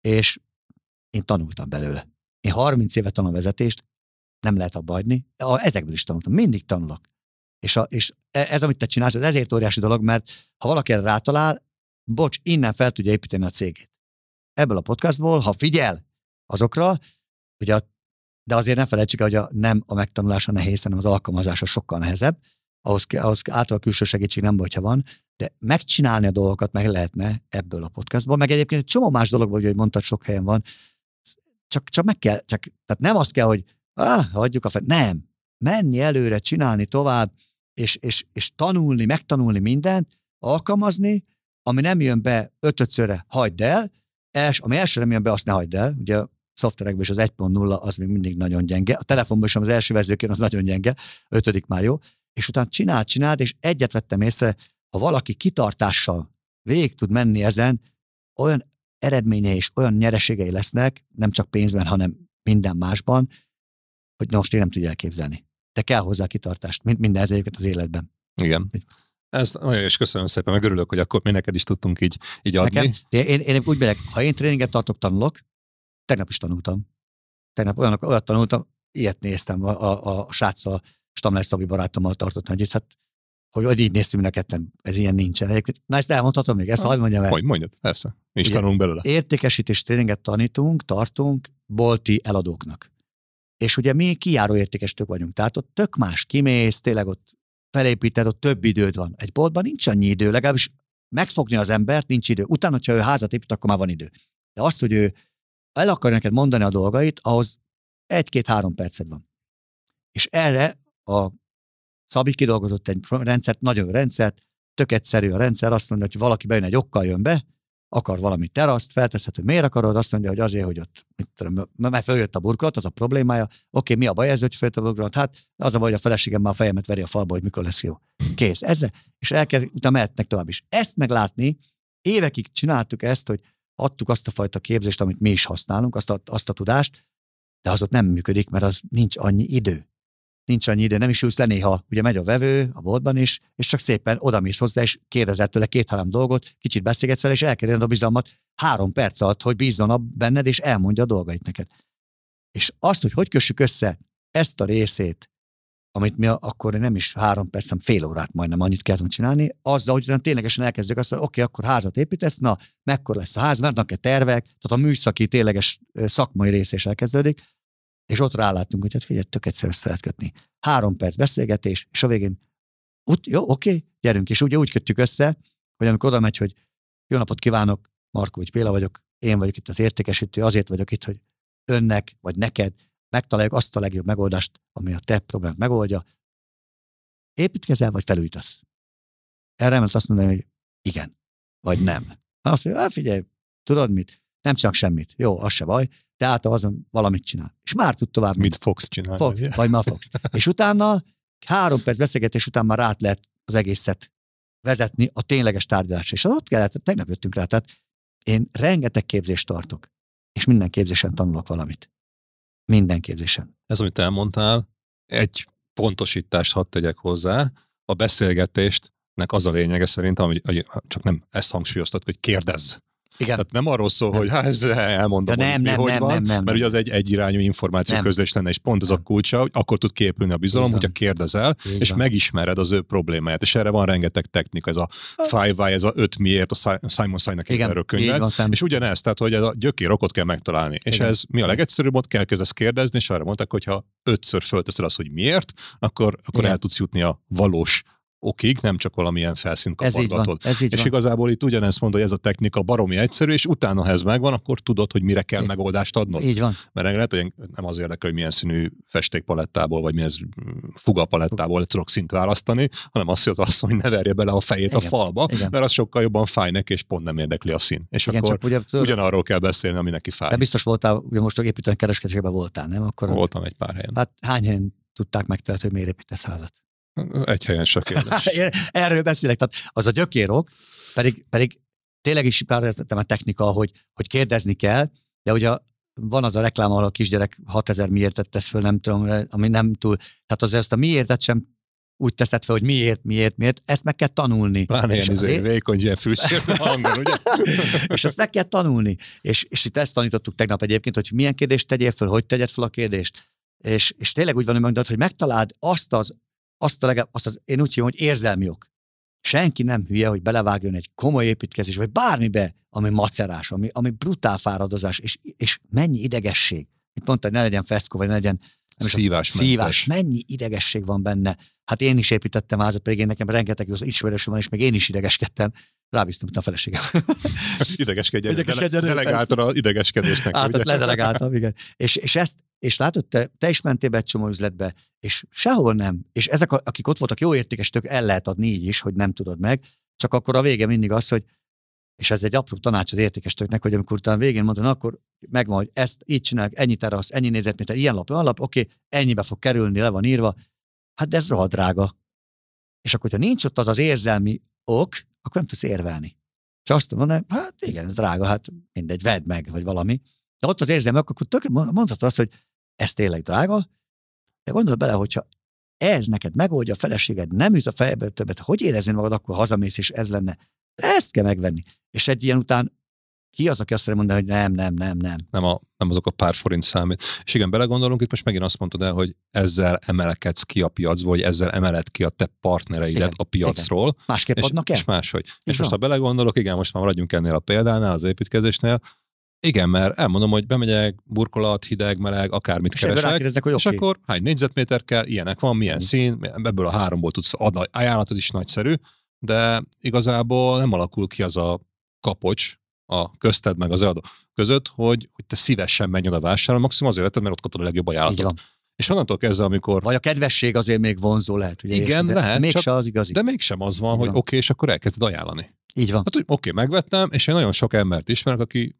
Speaker 1: és én tanultam belőle. Én 30 éve tanulom vezetést, nem lehet abba hagyni. Ezekből is tanultam, mindig tanulok. És, a, és e- ez, amit te csinálsz, ez ezért óriási dolog, mert ha valaki erre rátalál, bocs, innen fel tudja építeni a cégét. Ebből a podcastból, ha figyel azokra, ugye a, de azért ne felejtsük el, hogy a, nem a megtanulása nehéz, hanem az alkalmazása sokkal nehezebb. Ahhoz, ahhoz által külső segítség nem baj, ha van, de megcsinálni a dolgokat meg lehetne ebből a podcastból, meg egyébként egy csomó más dologból, hogy mondtad, sok helyen van, csak, csak meg kell, csak, tehát nem az kell, hogy ah, hagyjuk a fel, nem, menni előre, csinálni tovább, és, és, és tanulni, megtanulni mindent, alkalmazni, ami nem jön be ötötszörre, hagyd el, els, ami első nem jön be, azt ne hagyd el, ugye a szoftverekben is az 1.0 az még mindig nagyon gyenge, a telefonban is az első vezőkén az nagyon gyenge, ötödik már jó, és utána csináld, csináld, és egyet vettem észre, ha valaki kitartással végig tud menni ezen, olyan eredményei és olyan nyereségei lesznek, nem csak pénzben, hanem minden másban, hogy na most én nem tudja elképzelni. De kell hozzá kitartást, minden ezeket az életben.
Speaker 2: Igen. Ezt nagyon és köszönöm szépen, meg örülök, hogy akkor mi neked is tudtunk így, így adni.
Speaker 1: Nekem, én, én, én úgy megyek, ha én tréninget tartok, tanulok, tegnap is tanultam. Tegnap olyan, olyat tanultam, ilyet néztem a, a, a sráccal, Stamler Szabi barátommal tartottam együtt, hát hogy, hogy így néztünk mind a ketten, ez ilyen nincsen. Egyébként, na ezt elmondhatom még, ezt hadd mondjam el.
Speaker 2: Hogy mondjad, persze. Mi is
Speaker 1: Ugye,
Speaker 2: tanulunk belőle.
Speaker 1: Értékesítés tréninget tanítunk, tartunk bolti eladóknak. És ugye mi kijáró értékesítők vagyunk, tehát ott tök más, kimész, tényleg ott felépíted, ott több időd van. Egy boltban nincs annyi idő, legalábbis megfogni az embert, nincs idő. Utána, hogyha ő házat épít, akkor már van idő. De azt, hogy ő el akarja neked mondani a dolgait, ahhoz egy-két-három perced van. És erre a Szabi kidolgozott egy rendszert, nagyon rendszert, tök egyszerű a rendszer, azt mondja, hogy valaki bejön egy okkal jön be, akar valami teraszt, felteszed, hogy miért akarod, azt mondja, hogy azért, hogy ott, mit tudom, mert följött a burkolat, az a problémája. Oké, mi a baj ez, hogy följött a burkolat? Hát az a baj, hogy a feleségem már a fejemet veri a falba, hogy mikor lesz jó. Kész. Ezzel, és elkezd, utána mehetnek tovább is. Ezt meglátni, évekig csináltuk ezt, hogy adtuk azt a fajta képzést, amit mi is használunk, azt a, azt a tudást, de az ott nem működik, mert az nincs annyi idő nincs annyi idő, nem is ülsz le néha, ugye megy a vevő a boltban is, és csak szépen odamész hozzá, és kérdezett tőle két-három dolgot, kicsit beszélgetsz vele, és elkerüled a bizalmat három perc alatt, hogy bízzon a benned, és elmondja a dolgait neked. És azt, hogy hogy kössük össze ezt a részét, amit mi akkor nem is három perc, hanem fél órát majdnem annyit kellett csinálni, azzal, hogy ténylegesen elkezdjük azt, hogy oké, okay, akkor házat építesz, na, mekkora lesz a ház, vannak-e tervek, tehát a műszaki, tényleges szakmai rész is elkezdődik, és ott ráláttunk, hogy hát figyelj, tök egyszerű ezt lehet kötni. Három perc beszélgetés, és a végén, ott, jó, oké, okay, gyerünk. És ugye úgy kötjük össze, hogy amikor oda megy, hogy jó napot kívánok, Markovics Béla vagyok, én vagyok itt az értékesítő, azért vagyok itt, hogy önnek vagy neked megtaláljuk azt a legjobb megoldást, ami a te problémát megoldja. Építkezel, vagy felújítasz? Erre mert azt mondani, hogy igen, vagy nem. Azt mondja, hát figyelj, tudod mit? Nem csak semmit. Jó, az se baj tehát azon valamit csinál. És már tud tovább.
Speaker 2: Mit fogsz csinálni?
Speaker 1: Fog, ugye? vagy már fogsz. és utána három perc beszélgetés után már át lehet az egészet vezetni a tényleges tárgyalásra. És ott kellett, tegnap jöttünk rá, tehát én rengeteg képzést tartok, és minden képzésen tanulok valamit. Minden képzésen.
Speaker 2: Ez, amit elmondtál, egy pontosítást hadd tegyek hozzá. A beszélgetést nek az a lényege szerintem, hogy csak nem ezt hangsúlyoztat, hogy kérdezz.
Speaker 1: Igen.
Speaker 2: Tehát nem arról szól, nem. hogy hát ez elmondom,
Speaker 1: ja, nem,
Speaker 2: hogy mi
Speaker 1: nem,
Speaker 2: hogy
Speaker 1: nem,
Speaker 2: van,
Speaker 1: nem, nem,
Speaker 2: mert ugye az egy egyirányú információ
Speaker 1: nem.
Speaker 2: közlés lenne, és pont ez a kulcsa, hogy akkor tud képülni a bizalom, hogyha kérdezel,
Speaker 1: Így
Speaker 2: és megismered az ő problémáját, és erre van rengeteg technika, ez a five why, ez a öt miért, a Si- Simon Sinek
Speaker 1: Igen,
Speaker 2: erről könyvet,
Speaker 1: van,
Speaker 2: és ugyanez, tehát hogy ez a gyökér okot kell megtalálni. És
Speaker 1: Igen.
Speaker 2: ez mi a legegyszerűbb, ott kell kezdesz kérdezni, és arra mondták, hogy ha ötször fölteszed azt, hogy miért, akkor, akkor
Speaker 1: Igen.
Speaker 2: el tudsz jutni a valós okig, nem csak valamilyen felszínt
Speaker 1: Ez így van.
Speaker 2: kapargatod.
Speaker 1: Ez így
Speaker 2: És
Speaker 1: van.
Speaker 2: igazából itt ugyanezt mondja, hogy ez a technika baromi egyszerű, és utána, ha ez megvan, akkor tudod, hogy mire kell
Speaker 1: Igen.
Speaker 2: megoldást adnod.
Speaker 1: Így van.
Speaker 2: Mert lehet, hogy nem az érdekel, hogy milyen színű festékpalettából, vagy milyen fugapalettából tudok szint választani, hanem azt, hogy az asszony ne verje bele a fejét a
Speaker 1: Igen.
Speaker 2: falba,
Speaker 1: Igen.
Speaker 2: mert az sokkal jobban fáj neki, és pont nem érdekli a szín. És
Speaker 1: Igen,
Speaker 2: akkor
Speaker 1: ugye,
Speaker 2: ugyanarról kell beszélni, ami neki fáj.
Speaker 1: de biztos voltál, ugye most építően kereskedésében voltál, nem? Akkor
Speaker 2: Voltam egy pár helyen.
Speaker 1: Hát hány helyen tudták megtalálni, hogy miért építesz házat?
Speaker 2: Egy helyen se kérdés.
Speaker 1: Erről beszélek, tehát az a gyökérok, pedig, pedig tényleg is tettem a technika, hogy, hogy kérdezni kell, de ugye van az a reklám, ahol a kisgyerek 6000 miért tesz föl, nem tudom, ami nem túl, tehát azért ezt a miértet sem úgy teszed fel, hogy miért, miért, miért, ezt meg kell tanulni.
Speaker 2: Pláne ilyen izé, vékony, ilyen fűsért hangon, ugye?
Speaker 1: és ezt meg kell tanulni. És, és itt ezt tanítottuk tegnap egyébként, hogy milyen kérdést tegyél föl, hogy tegyed fel a kérdést. És, és tényleg úgy van, hogy mondod, hogy megtaláld azt az, azt a legalább, azt az, én úgy hívom, hogy érzelmi ok. Senki nem hülye, hogy belevágjon egy komoly építkezés, vagy bármibe, ami macerás, ami, ami brutál fáradozás, és, és mennyi idegesség. Mint mondta, hogy ne legyen feszkó, vagy ne legyen
Speaker 2: szívás.
Speaker 1: Szívás. Mennyi idegesség van benne. Hát én is építettem házat, pedig én nekem rengeteg jó ismerősöm van, és még én is idegeskedtem. Rábíztam a feleségem.
Speaker 2: Idegeskedjen. Idegeskedjen. Dele- delegáltad az idegeskedésnek.
Speaker 1: Hát, ott ledelegáltam, igen. És, és ezt, és látod, te, te is mentél be egy csomó üzletbe, és sehol nem. És ezek, akik ott voltak, jó értékes, tök el lehet adni így is, hogy nem tudod meg, csak akkor a vége mindig az, hogy és ez egy apró tanács az értékesítőknek, hogy amikor utána végén mondod, akkor megvan, hogy ezt így csinálják, ennyi terasz, ennyi négyzetméter, ilyen lap, olyan lap, oké, ennyibe fog kerülni, le van írva, hát de ez rohadt drága. És akkor, hogyha nincs ott az az érzelmi ok, akkor nem tudsz érvelni. És azt mondom, hát igen, ez drága, hát mindegy, vedd meg, vagy valami. De ott az érzelmi ok, akkor tök, mondhatod azt, hogy ez tényleg drága, de gondolj bele, hogyha ez neked megoldja, a feleséged nem üt a fejbe többet, hogy éreznél magad, akkor hazamész, és ez lenne. Ezt kell megvenni. És egy ilyen után ki az, aki azt fogja mondani, hogy nem, nem, nem, nem.
Speaker 2: Nem, a, nem azok a pár forint számít. És igen, belegondolunk, itt most megint azt mondtad el, hogy ezzel emelkedsz ki a piacból, vagy ezzel emeled ki a te partnereidet igen, a piacról. Igen.
Speaker 1: Másképp
Speaker 2: és,
Speaker 1: adnak el?
Speaker 2: És máshogy. Így és most ha belegondolok, igen, most már maradjunk ennél a példánál, az építkezésnél, igen, mert elmondom, hogy bemegyek, burkolat, hideg, meleg, akármit és keresek,
Speaker 1: hogy
Speaker 2: és okay. akkor hány négyzetméter kell, ilyenek van, milyen mm. szín, ebből a háromból tudsz adni, ajánlatod is nagyszerű, de igazából nem alakul ki az a kapocs a közted meg az eladó között, hogy, hogy te szívesen menj oda vásárolni, maximum azért vetted, mert ott kapod a legjobb ajánlatot. És onnantól kezdve, amikor...
Speaker 1: Vagy a kedvesség azért még vonzó lehet. Ugye
Speaker 2: Igen,
Speaker 1: de,
Speaker 2: lehet.
Speaker 1: De mégsem az igazi.
Speaker 2: De mégsem az van, Így hogy oké, okay, és akkor elkezded ajánlani.
Speaker 1: Így van.
Speaker 2: Hát, hogy oké, okay, megvettem, és én nagyon sok embert ismerek, aki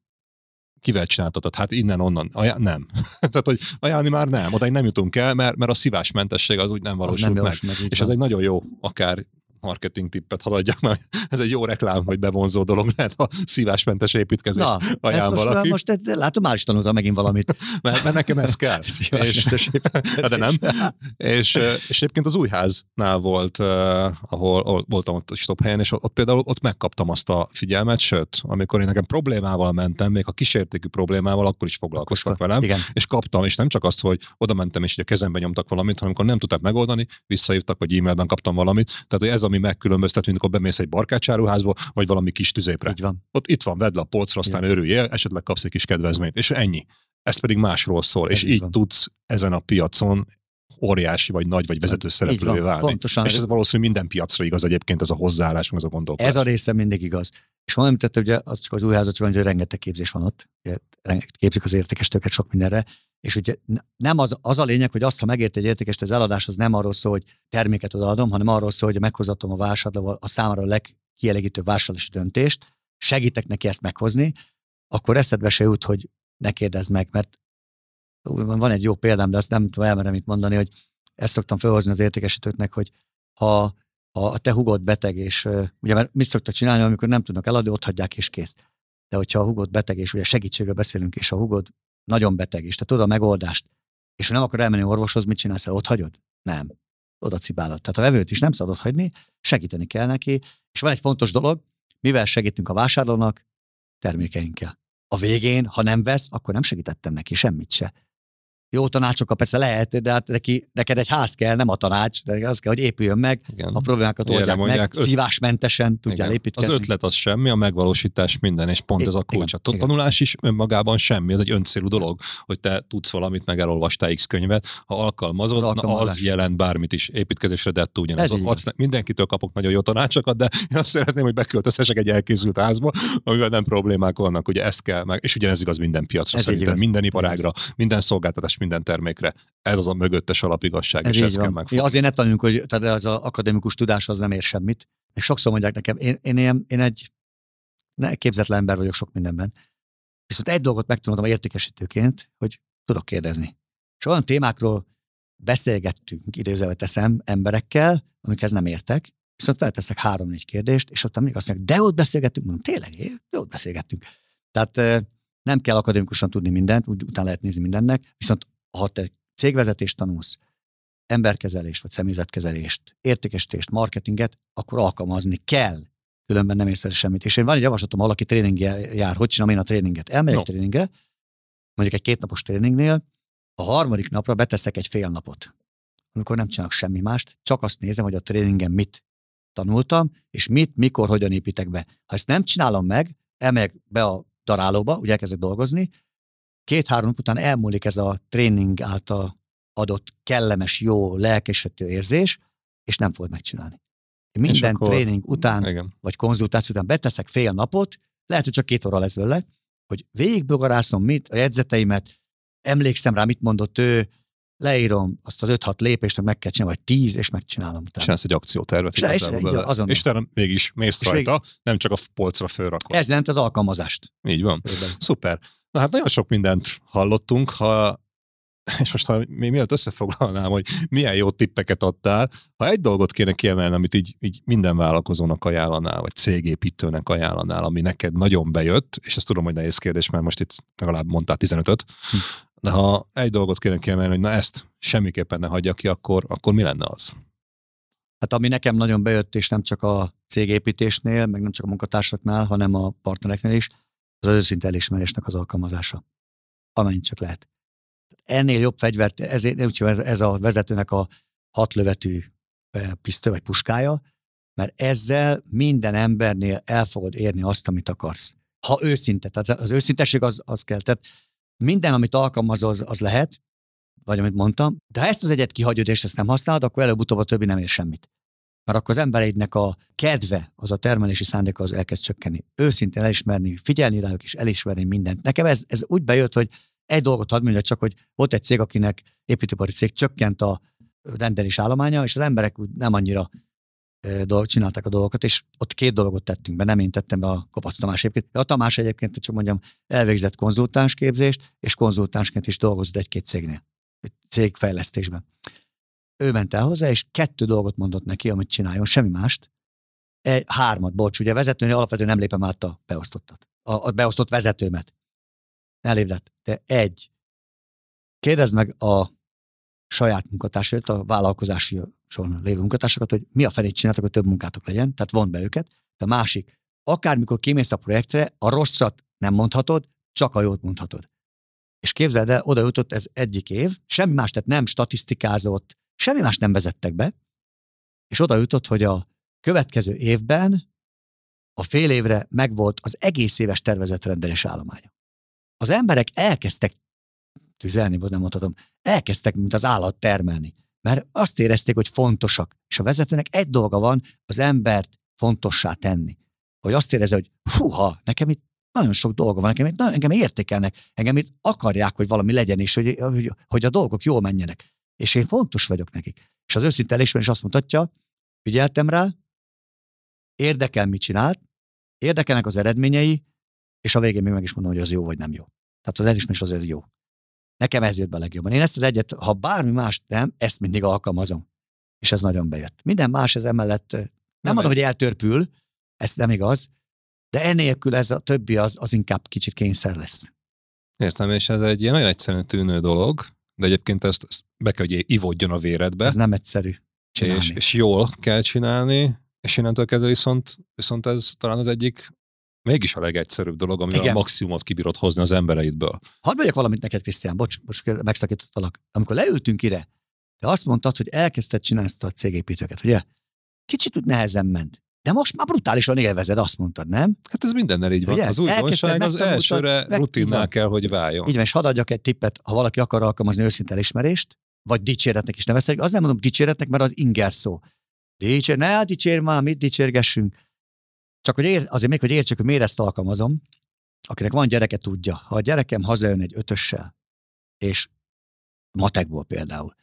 Speaker 2: kivel csináltatod? Hát innen, onnan. Ajá, nem. Tehát, hogy ajánlani már nem. Oda nem jutunk el, mert, mert a szívásmentesség az úgy nem valósul nem meg. meg és ez egy nagyon jó, akár marketing tippet haladjak, mert ez egy jó reklám, hogy bevonzó dolog lehet a szívásmentes építkezés Na, ajánl
Speaker 1: most,
Speaker 2: valaki.
Speaker 1: Most látom, már is tanultam megint valamit.
Speaker 2: mert, mert nekem ez kell. és, hát de nem. És, és egyébként az újháznál volt, ahol, ahol voltam ott stop helyen, és ott például ott megkaptam azt a figyelmet, sőt, amikor én nekem problémával mentem, még a kísértékű problémával, akkor is foglalkoztak velem,
Speaker 1: igen.
Speaker 2: és kaptam, és nem csak azt, hogy oda mentem, és a kezembe nyomtak valamit, hanem amikor nem tudták megoldani, visszaívtak, vagy e-mailben kaptam valamit. Tehát, hogy ez a ami megkülönböztet, mint amikor bemész egy barkácsáruházba, vagy valami kis tüzépre.
Speaker 1: Így van.
Speaker 2: Ott itt van, vedd le a polcra, aztán Igen. örüljél, esetleg kapsz egy kis kedvezményt, és ennyi. Ez pedig másról szól, ez és így, így tudsz ezen a piacon óriási, vagy nagy, vagy vezető szereplővé válni.
Speaker 1: Pontosan.
Speaker 2: És ez valószínűleg minden piacra igaz egyébként ez a hozzáállás, meg ez a gondolkodás.
Speaker 1: Ez a része mindig igaz. És van, említette, ugye az csak az új házat, hogy rengeteg képzés van ott, ugye, képzik az értékes töket sok mindenre, és ugye nem az, az a lényeg, hogy azt, ha megért egy értékest, az eladás az nem arról szól, hogy terméket odaadom, hanem arról szól, hogy meghozatom a vásárlóval a számára a legkielégítőbb vásárlási döntést, segítek neki ezt meghozni, akkor eszedbe se jut, hogy ne kérdezz meg, mert van egy jó példám, de azt nem tudom elmerem itt mondani, hogy ezt szoktam felhozni az értékesítőknek, hogy ha, ha a te hugod beteg, és ugye mert mit szoktak csinálni, amikor nem tudnak eladni, ott hagyják és kész. De hogyha a hugod beteg, és ugye segítségről beszélünk, és a hugod nagyon beteg, és te tudod a megoldást, és ha nem akar elmenni orvoshoz, mit csinálsz el? Ott hagyod? Nem. Oda cibálod. Tehát a vevőt is nem szabad hagyni, segíteni kell neki, és van egy fontos dolog, mivel segítünk a vásárlónak, termékeinkkel. A végén, ha nem vesz, akkor nem segítettem neki semmit se jó tanácsokkal persze lehet, de hát neki, neked egy ház kell, nem a tanács, de az kell, hogy épüljön meg, Igen. a problémákat oldják mondják, meg, öt... szívásmentesen tudjál Igen. építkezni.
Speaker 2: Az ötlet az semmi, a megvalósítás minden, és pont I- ez a kulcs. A tanulás is önmagában semmi, ez egy öncélú dolog, hogy te tudsz valamit, meg elolvastál X könyvet, ha alkalmazod, az, na, az jelent bármit is, építkezésre, de ugyanez. Az, mindenkitől kapok nagyon jó tanácsokat, de én azt szeretném, hogy beköltözhessek egy elkészült házba, amivel nem problémák vannak, ugye ezt kell meg, és ugyanez igaz minden piacra, ez szerintem minden iparágra, minden szolgáltatás minden termékre. Ez az a mögöttes alapigazság, Ez és ezt kell megfogni.
Speaker 1: Azért ne tanuljunk, hogy tehát az akadémikus tudás az nem ér semmit. És sokszor mondják nekem, én, én, én, én egy ne, képzetlen ember vagyok sok mindenben. Viszont egy dolgot megtanultam a értékesítőként, hogy tudok kérdezni. És olyan témákról beszélgettünk, idézővel teszem, emberekkel, amikhez nem értek, viszont felteszek három-négy kérdést, és ott mindig azt mondják, de ott beszélgettünk, mondom, tényleg, de ott beszélgettünk. Tehát nem kell akadémikusan tudni mindent, úgy utána lehet nézni mindennek, viszont ha te cégvezetést tanulsz, emberkezelést, vagy személyzetkezelést, értékesítést, marketinget, akkor alkalmazni kell. Különben nem érsz semmit. És én van egy javaslatom, ha valaki tréning jár, hogy csinálom én a tréninget. Elmegyek no. tréningre, mondjuk egy kétnapos tréningnél, a harmadik napra beteszek egy fél napot, amikor nem csinálok semmi mást, csak azt nézem, hogy a tréningen mit tanultam, és mit, mikor, hogyan építek be. Ha ezt nem csinálom meg, elmegyek be a darálóba, ugye elkezdek dolgozni, két-három nap után elmúlik ez a tréning által adott kellemes, jó, lelkesedő érzés, és nem fogod megcsinálni. Minden akkor, tréning után, igen. vagy konzultáció után beteszek fél napot, lehet, hogy csak két óra lesz belőle, hogy végigbogarászom mit, a jegyzeteimet, emlékszem rá, mit mondott ő, leírom azt az 5-6 lépést, hogy meg kell csinálni, vagy 10, és megcsinálom.
Speaker 2: Csinálsz egy akciótervet.
Speaker 1: És, és, azon
Speaker 2: és te mégis mész és rajta, még... nem csak a polcra fölrakod.
Speaker 1: Ez jelent az alkalmazást.
Speaker 2: Így van. Szuper. Na hát nagyon sok mindent hallottunk, ha és most ha még mielőtt összefoglalnám, hogy milyen jó tippeket adtál, ha egy dolgot kéne kiemelni, amit így, így minden vállalkozónak ajánlanál, vagy cégépítőnek ajánlanál, ami neked nagyon bejött, és ezt tudom, hogy nehéz kérdés, mert most itt legalább mondtál 15-öt, hm. De ha egy dolgot kéne kiemelni, hogy na ezt semmiképpen ne hagyja ki, akkor, akkor mi lenne az?
Speaker 1: Hát ami nekem nagyon bejött, és nem csak a cégépítésnél, meg nem csak a munkatársaknál, hanem a partnereknél is, az az őszinte elismerésnek az alkalmazása. Amennyit csak lehet ennél jobb fegyvert, ez, ez, ez a vezetőnek a hat lövetű pisztoly vagy puskája, mert ezzel minden embernél el fogod érni azt, amit akarsz. Ha őszinte, tehát az őszintesség az, az kell. Tehát minden, amit alkalmazol, az, az lehet, vagy amit mondtam, de ha ezt az egyet kihagyod és ezt nem használod, akkor előbb-utóbb a többi nem ér semmit. Mert akkor az embereidnek a kedve, az a termelési szándéka az elkezd csökkenni. Őszintén elismerni, figyelni rájuk és elismerni mindent. Nekem ez, ez úgy bejött, hogy egy dolgot hadd mondja csak, hogy volt egy cég, akinek építőipari cég csökkent a rendelés állománya, és az emberek úgy nem annyira dolg, csinálták a dolgokat, és ott két dolgot tettünk be, nem én tettem be a Kopac Tamás épít. A Tamás egyébként, csak mondjam, elvégzett konzultánsképzést, és konzultánsként is dolgozott egy-két cégnél, egy cégfejlesztésben. Ő ment el hozzá, és kettő dolgot mondott neki, amit csináljon, semmi mást. Egy, hármat, bocs, ugye vezetőnél alapvetően nem lépem át a beosztottat. A, a beosztott vezetőmet lett. De egy, kérdezd meg a saját munkatársait, a vállalkozási soron lévő munkatársakat, hogy mi a fenét csináltak, hogy több munkátok legyen, tehát von be őket. De a másik, akármikor kimész a projektre, a rosszat nem mondhatod, csak a jót mondhatod. És képzeld el, oda jutott ez egyik év, semmi más, tehát nem statisztikázott, semmi más nem vezettek be, és oda jutott, hogy a következő évben a fél évre megvolt az egész éves tervezett rendelés állománya az emberek elkezdtek tüzelni, vagy nem mondhatom, elkezdtek, mint az állat termelni. Mert azt érezték, hogy fontosak. És a vezetőnek egy dolga van, az embert fontossá tenni. Hogy azt érezze, hogy húha, nekem itt nagyon sok dolga van, nekem itt nagyon, engem értékelnek, engem itt akarják, hogy valami legyen, és hogy, hogy, hogy a dolgok jól menjenek. És én fontos vagyok nekik. És az őszinte elismerés azt mutatja, figyeltem rá, érdekel, mit csinált, érdekelnek az eredményei, és a végén még meg is mondom, hogy az jó vagy nem jó. Tehát az elismerés azért jó. Nekem ez jött be legjobban. Én ezt az egyet, ha bármi más nem, ezt mindig alkalmazom. És ez nagyon bejött. Minden más ez emellett, nem, nem mondom, hogy eltörpül, ez nem igaz, de enélkül ez a többi az, az inkább kicsit kényszer lesz.
Speaker 2: Értem, és ez egy ilyen nagyon egyszerű tűnő dolog, de egyébként ezt, ezt be kell, hogy ivódjon a véredbe.
Speaker 1: Ez nem egyszerű.
Speaker 2: És, és jól kell csinálni, és innentől kezdve viszont, viszont ez talán az egyik mégis a legegyszerűbb dolog, amivel Igen. a maximumot kibírod hozni az embereidből.
Speaker 1: Hadd mondjak valamit neked, Krisztián, bocs, most megszakítottalak. Amikor leültünk ide, te azt mondtad, hogy elkezdted csinálni a cégépítőket, ugye? Kicsit úgy nehezen ment. De most már brutálisan élvezed, azt mondtad, nem?
Speaker 2: Hát ez mindennel így van. Ugye? Az újdonság az elsőre rutinnál kell, hogy váljon.
Speaker 1: Így van, és hadd adjak egy tippet, ha valaki akar alkalmazni őszinte elismerést, vagy dicséretnek is nevezhetik, az nem mondom dicséretnek, mert az inger szó. Dicsér, ne dicsér már, mit dicsérgessünk. Csak hogy ér, azért még, hogy értsük, hogy miért ezt alkalmazom, akinek van gyereke, tudja. Ha a gyerekem hazajön egy ötössel, és matekból például,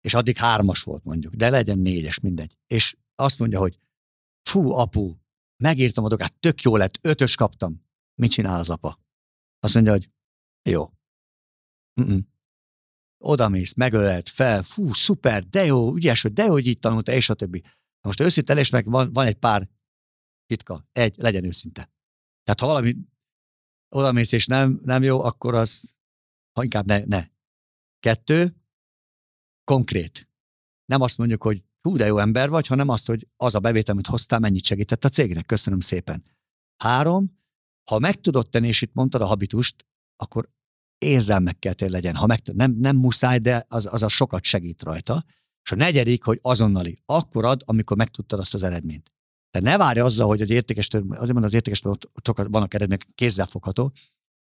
Speaker 1: és addig hármas volt mondjuk, de legyen négyes, mindegy. És azt mondja, hogy fú, apu, megírtam a dolgát, tök jó lett, ötös kaptam. Mit csinál az apa? Azt mondja, hogy jó. Mm-mm. odamész, megölelt fel, fú, szuper, de jó, ügyes vagy, de hogy így tanulta, és a többi. Most őszinte és meg van, van egy pár titka. Egy, legyen őszinte. Tehát ha valami odamész és nem, nem jó, akkor az ha inkább ne, ne. Kettő, konkrét. Nem azt mondjuk, hogy hú, de jó ember vagy, hanem azt, hogy az a bevétel, amit hoztál, mennyit segített a cégnek. Köszönöm szépen. Három, ha meg tudod tenni, és itt mondtad a habitust, akkor érzelmekkel legyen. Ha meg, nem, nem muszáj, de az, az a sokat segít rajta. És a negyedik, hogy azonnali. Akkor ad, amikor megtudtad azt az eredményt. Tehát ne várj azzal, hogy az értékes, azért mondom, az értékes vannak eredmények, kézzelfogható.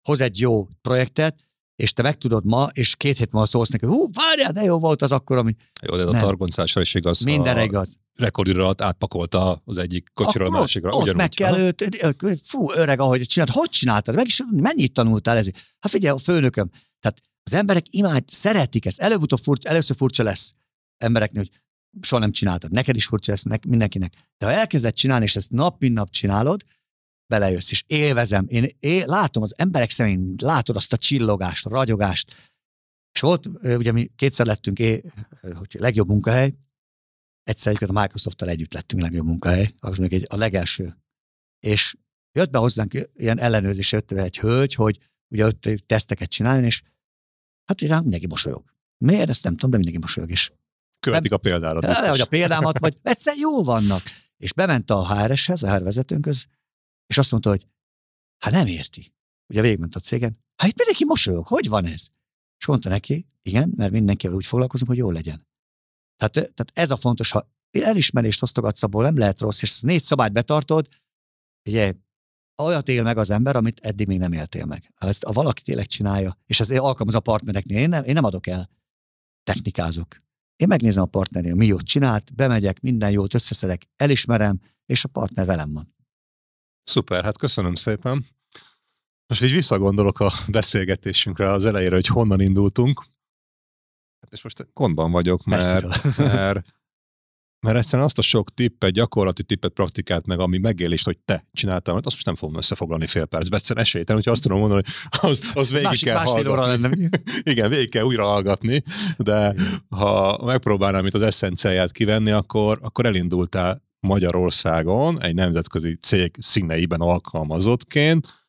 Speaker 1: Hoz egy jó projektet, és te megtudod ma, és két hét múlva szólsz neki, hú, várjál, de jó volt az akkor, ami...
Speaker 2: Jó, de a targoncásra is igaz.
Speaker 1: Minden igaz.
Speaker 2: Rekordidő alatt átpakolta az egyik kocsira a másikra.
Speaker 1: Ott, ott meg kell őt, fú, öreg, ahogy csinált, hogy csináltad, meg is mennyit tanultál ezért? Hát figyelj, a főnököm, tehát az emberek imád, szeretik ezt, előbb-utóbb furcsa, először furcsa lesz embereknél, hogy soha nem csináltad. Neked is furcsa lesz, mindenkinek. De ha elkezded csinálni, és ezt nap mint nap csinálod, belejössz, és élvezem. Én, én látom az emberek szemén, látod azt a csillogást, a ragyogást. És volt, ugye mi kétszer lettünk é, hogy legjobb munkahely, egyszer a Microsoft-tal együtt lettünk legjobb munkahely, az még egy, a legelső. És jött be hozzánk ilyen ellenőrzés, jött be egy hölgy, hogy ugye ott teszteket csinálni, és hát rám mindenki mosolyog. Miért? Ezt nem tudom, de mindenki mosolyog is.
Speaker 2: Követik a példára.
Speaker 1: De, hogy a példámat, vagy egyszer jó vannak. És bement a HR-eshez, a HR vezetőnkhöz, és azt mondta, hogy hát nem érti. Ugye végigment a cégen. Hát itt mindenki mosolyog, hogy van ez? És mondta neki, igen, mert mindenkivel úgy foglalkozunk, hogy jó legyen. Tehát, tehát ez a fontos, ha elismerést osztogatsz abból, nem lehet rossz, és négy szabályt betartod, ugye olyat él meg az ember, amit eddig még nem éltél meg. Ha ezt a valaki tényleg csinálja, és ezt alkalmaz a partnereknél, én nem, én nem adok el, technikázok. Én megnézem a partnernél, mi jót csinált, bemegyek, minden jót összeszedek, elismerem, és a partner velem van.
Speaker 2: Szuper, hát köszönöm szépen. Most így visszagondolok a beszélgetésünkre az elejére, hogy honnan indultunk. Hát és most gondban vagyok, mert, mert, mert egyszerűen azt a sok tippet, gyakorlati tippet, praktikát, meg ami megélést, hogy te csináltál, mert azt most nem fogom összefoglalni fél percben. Egyszerűen esélytelen, hogyha azt tudom mondani, hogy az, az végig Másik, kell hallgatni. Óra lenne. Igen, végig kell újra hallgatni, de ha megpróbálnám itt az eszenciáját kivenni, akkor, akkor elindultál Magyarországon egy nemzetközi cég színeiben alkalmazottként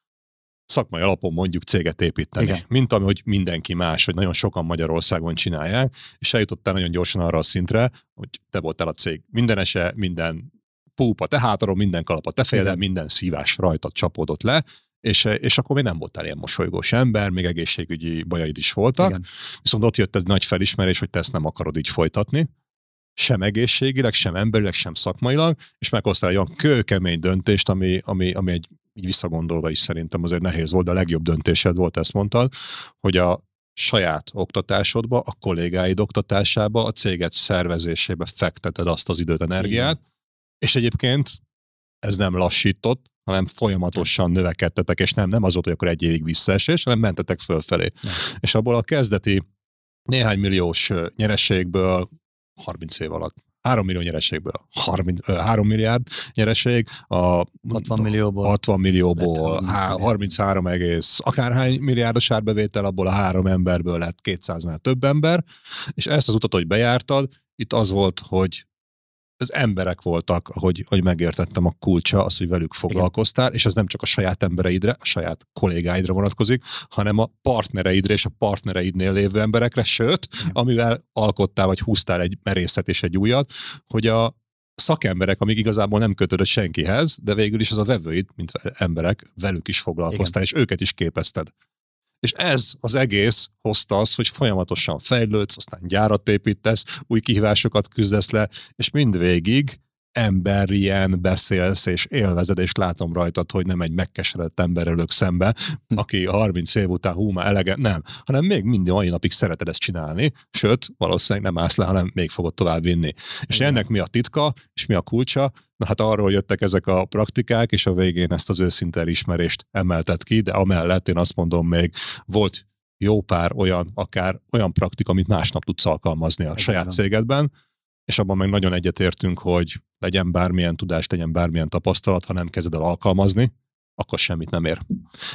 Speaker 2: szakmai alapon mondjuk céget építeni. Igen. Mint ami, hogy mindenki más, hogy nagyon sokan Magyarországon csinálják, és eljutottál nagyon gyorsan arra a szintre, hogy te voltál a cég minden ese, minden púpa te hátadon, minden kalap a te féled, minden szívás rajtad csapódott le, és, és akkor még nem voltál ilyen mosolygós ember, még egészségügyi bajaid is voltak, Igen. viszont ott jött egy nagy felismerés, hogy te ezt nem akarod így folytatni, sem egészségileg, sem emberileg, sem szakmailag, és meghoztál egy olyan kőkemény döntést, ami, ami, ami egy így visszagondolva is szerintem azért nehéz volt, de a legjobb döntésed volt, ezt mondtad, hogy a saját oktatásodba, a kollégáid oktatásába, a céget szervezésébe fekteted azt az időt, energiát, Igen. és egyébként ez nem lassított, hanem folyamatosan növekedtetek, és nem, nem az volt, hogy akkor egy évig visszaesés, hanem mentetek fölfelé. Nem. És abból a kezdeti néhány milliós nyerességből 30 év alatt 3 millió nyereségből. 30, 3 milliárd nyereség, a
Speaker 1: 60 millióból,
Speaker 2: 60 millióból. 33 egész. Akárhány milliárdos árbevétel, abból a három emberből lett 200-nál több ember, és ezt az utat, hogy bejártad, itt az volt, hogy az emberek voltak, hogy, hogy megértettem a kulcsa, az, hogy velük foglalkoztál, Igen. és az nem csak a saját embereidre, a saját kollégáidra vonatkozik, hanem a partnereidre és a partnereidnél lévő emberekre, sőt, Igen. amivel alkottál vagy húztál egy merészet és egy újat, hogy a szakemberek, amik igazából nem kötődött senkihez, de végül is az a vevőid, mint emberek, velük is foglalkoztál, Igen. és őket is képezted. És ez az egész hozta az, hogy folyamatosan fejlődsz, aztán gyárat építesz, új kihívásokat küzdesz le, és mindvégig emberien beszélsz, és élvezed, és látom rajtad, hogy nem egy megkeseredett ember elők szembe, hm. aki 30 év után hú, már elege, nem, hanem még minden mai napig szereted ezt csinálni, sőt, valószínűleg nem állsz le, hanem még fogod tovább vinni. És Igen. ennek mi a titka, és mi a kulcsa? Na hát arról jöttek ezek a praktikák, és a végén ezt az őszinte elismerést emeltet ki, de amellett én azt mondom még, volt jó pár olyan, akár olyan praktika, amit másnap tudsz alkalmazni a Egy saját cégedben, és abban meg nagyon egyetértünk, hogy legyen bármilyen tudás, legyen bármilyen tapasztalat, ha nem kezded el alkalmazni, akkor semmit nem ér.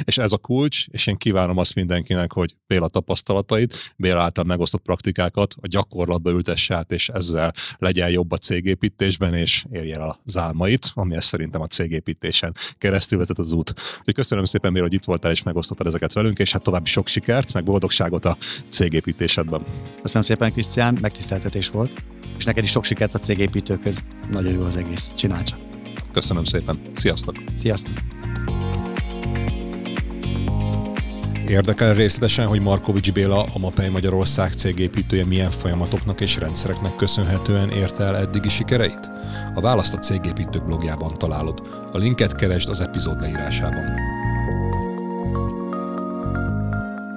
Speaker 2: És ez a kulcs, és én kívánom azt mindenkinek, hogy Béla tapasztalatait, Béla által megosztott praktikákat a gyakorlatba ültesse át, és ezzel legyen jobb a cégépítésben, és érje el az álmait, ami ezt szerintem a cégépítésen keresztül vezet az út. Úgyhogy köszönöm szépen, Béla, hogy itt voltál és megosztottad ezeket velünk, és hát további sok sikert, meg boldogságot a cégépítésedben.
Speaker 1: Köszönöm szépen, Krisztián, megtiszteltetés volt, és neked is sok sikert a cégépítőköz. Nagyon jó az egész, csinálj csak.
Speaker 2: Köszönöm szépen. Sziasztok!
Speaker 1: Sziasztok!
Speaker 2: Érdekel részletesen, hogy Markovics Béla, a Mapei Magyarország cégépítője milyen folyamatoknak és rendszereknek köszönhetően érte el eddigi sikereit? A választ a cégépítők blogjában találod. A linket keresd az epizód leírásában.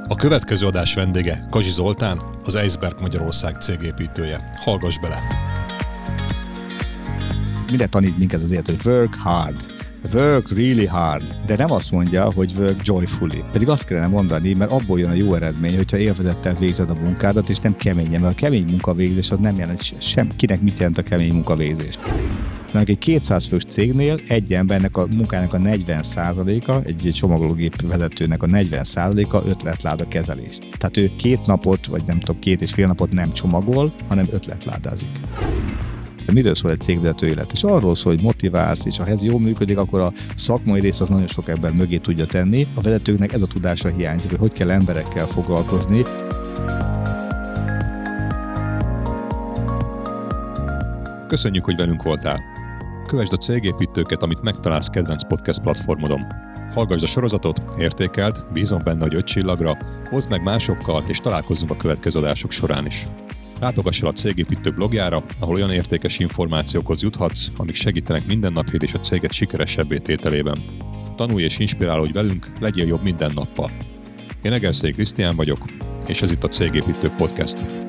Speaker 2: A következő adás vendége Kazsi Zoltán, az Eisberg Magyarország cégépítője. Hallgass bele!
Speaker 3: Mire tanít minket az élet, hogy work hard, work really hard, de nem azt mondja, hogy work joyfully. Pedig azt kellene mondani, mert abból jön a jó eredmény, hogyha élvezettel végzed a munkádat, és nem keményen, mert a kemény munkavégzés az nem jelent sem, kinek mit jelent a kemény munkavégzés. Mert egy 200 fős cégnél egy embernek a munkának a 40%-a, egy csomagológép vezetőnek a 40%-a ötletláda kezelés. Tehát ő két napot, vagy nem tudom, két és fél napot nem csomagol, hanem ötletládázik. De miről szól egy cégvezető élet? És arról szól, hogy motiválsz, és ha ez jól működik, akkor a szakmai rész az nagyon sok ember mögé tudja tenni. A vezetőknek ez a tudása hiányzik, hogy hogy kell emberekkel foglalkozni.
Speaker 2: Köszönjük, hogy velünk voltál! Kövesd a cégépítőket, amit megtalálsz kedvenc podcast platformodon. Hallgassd a sorozatot, értékelt, bízom benne, hogy öt csillagra, hozd meg másokkal, és találkozzunk a következő adások során is. Látogass el a Cégépítő blogjára, ahol olyan értékes információkhoz juthatsz, amik segítenek mindennapjét és a céget sikeresebbé tételében. Tanulj és inspirálódj velünk, legyél jobb minden nappal. Én Egerszék Krisztián vagyok, és ez itt a Cégépítő Podcast.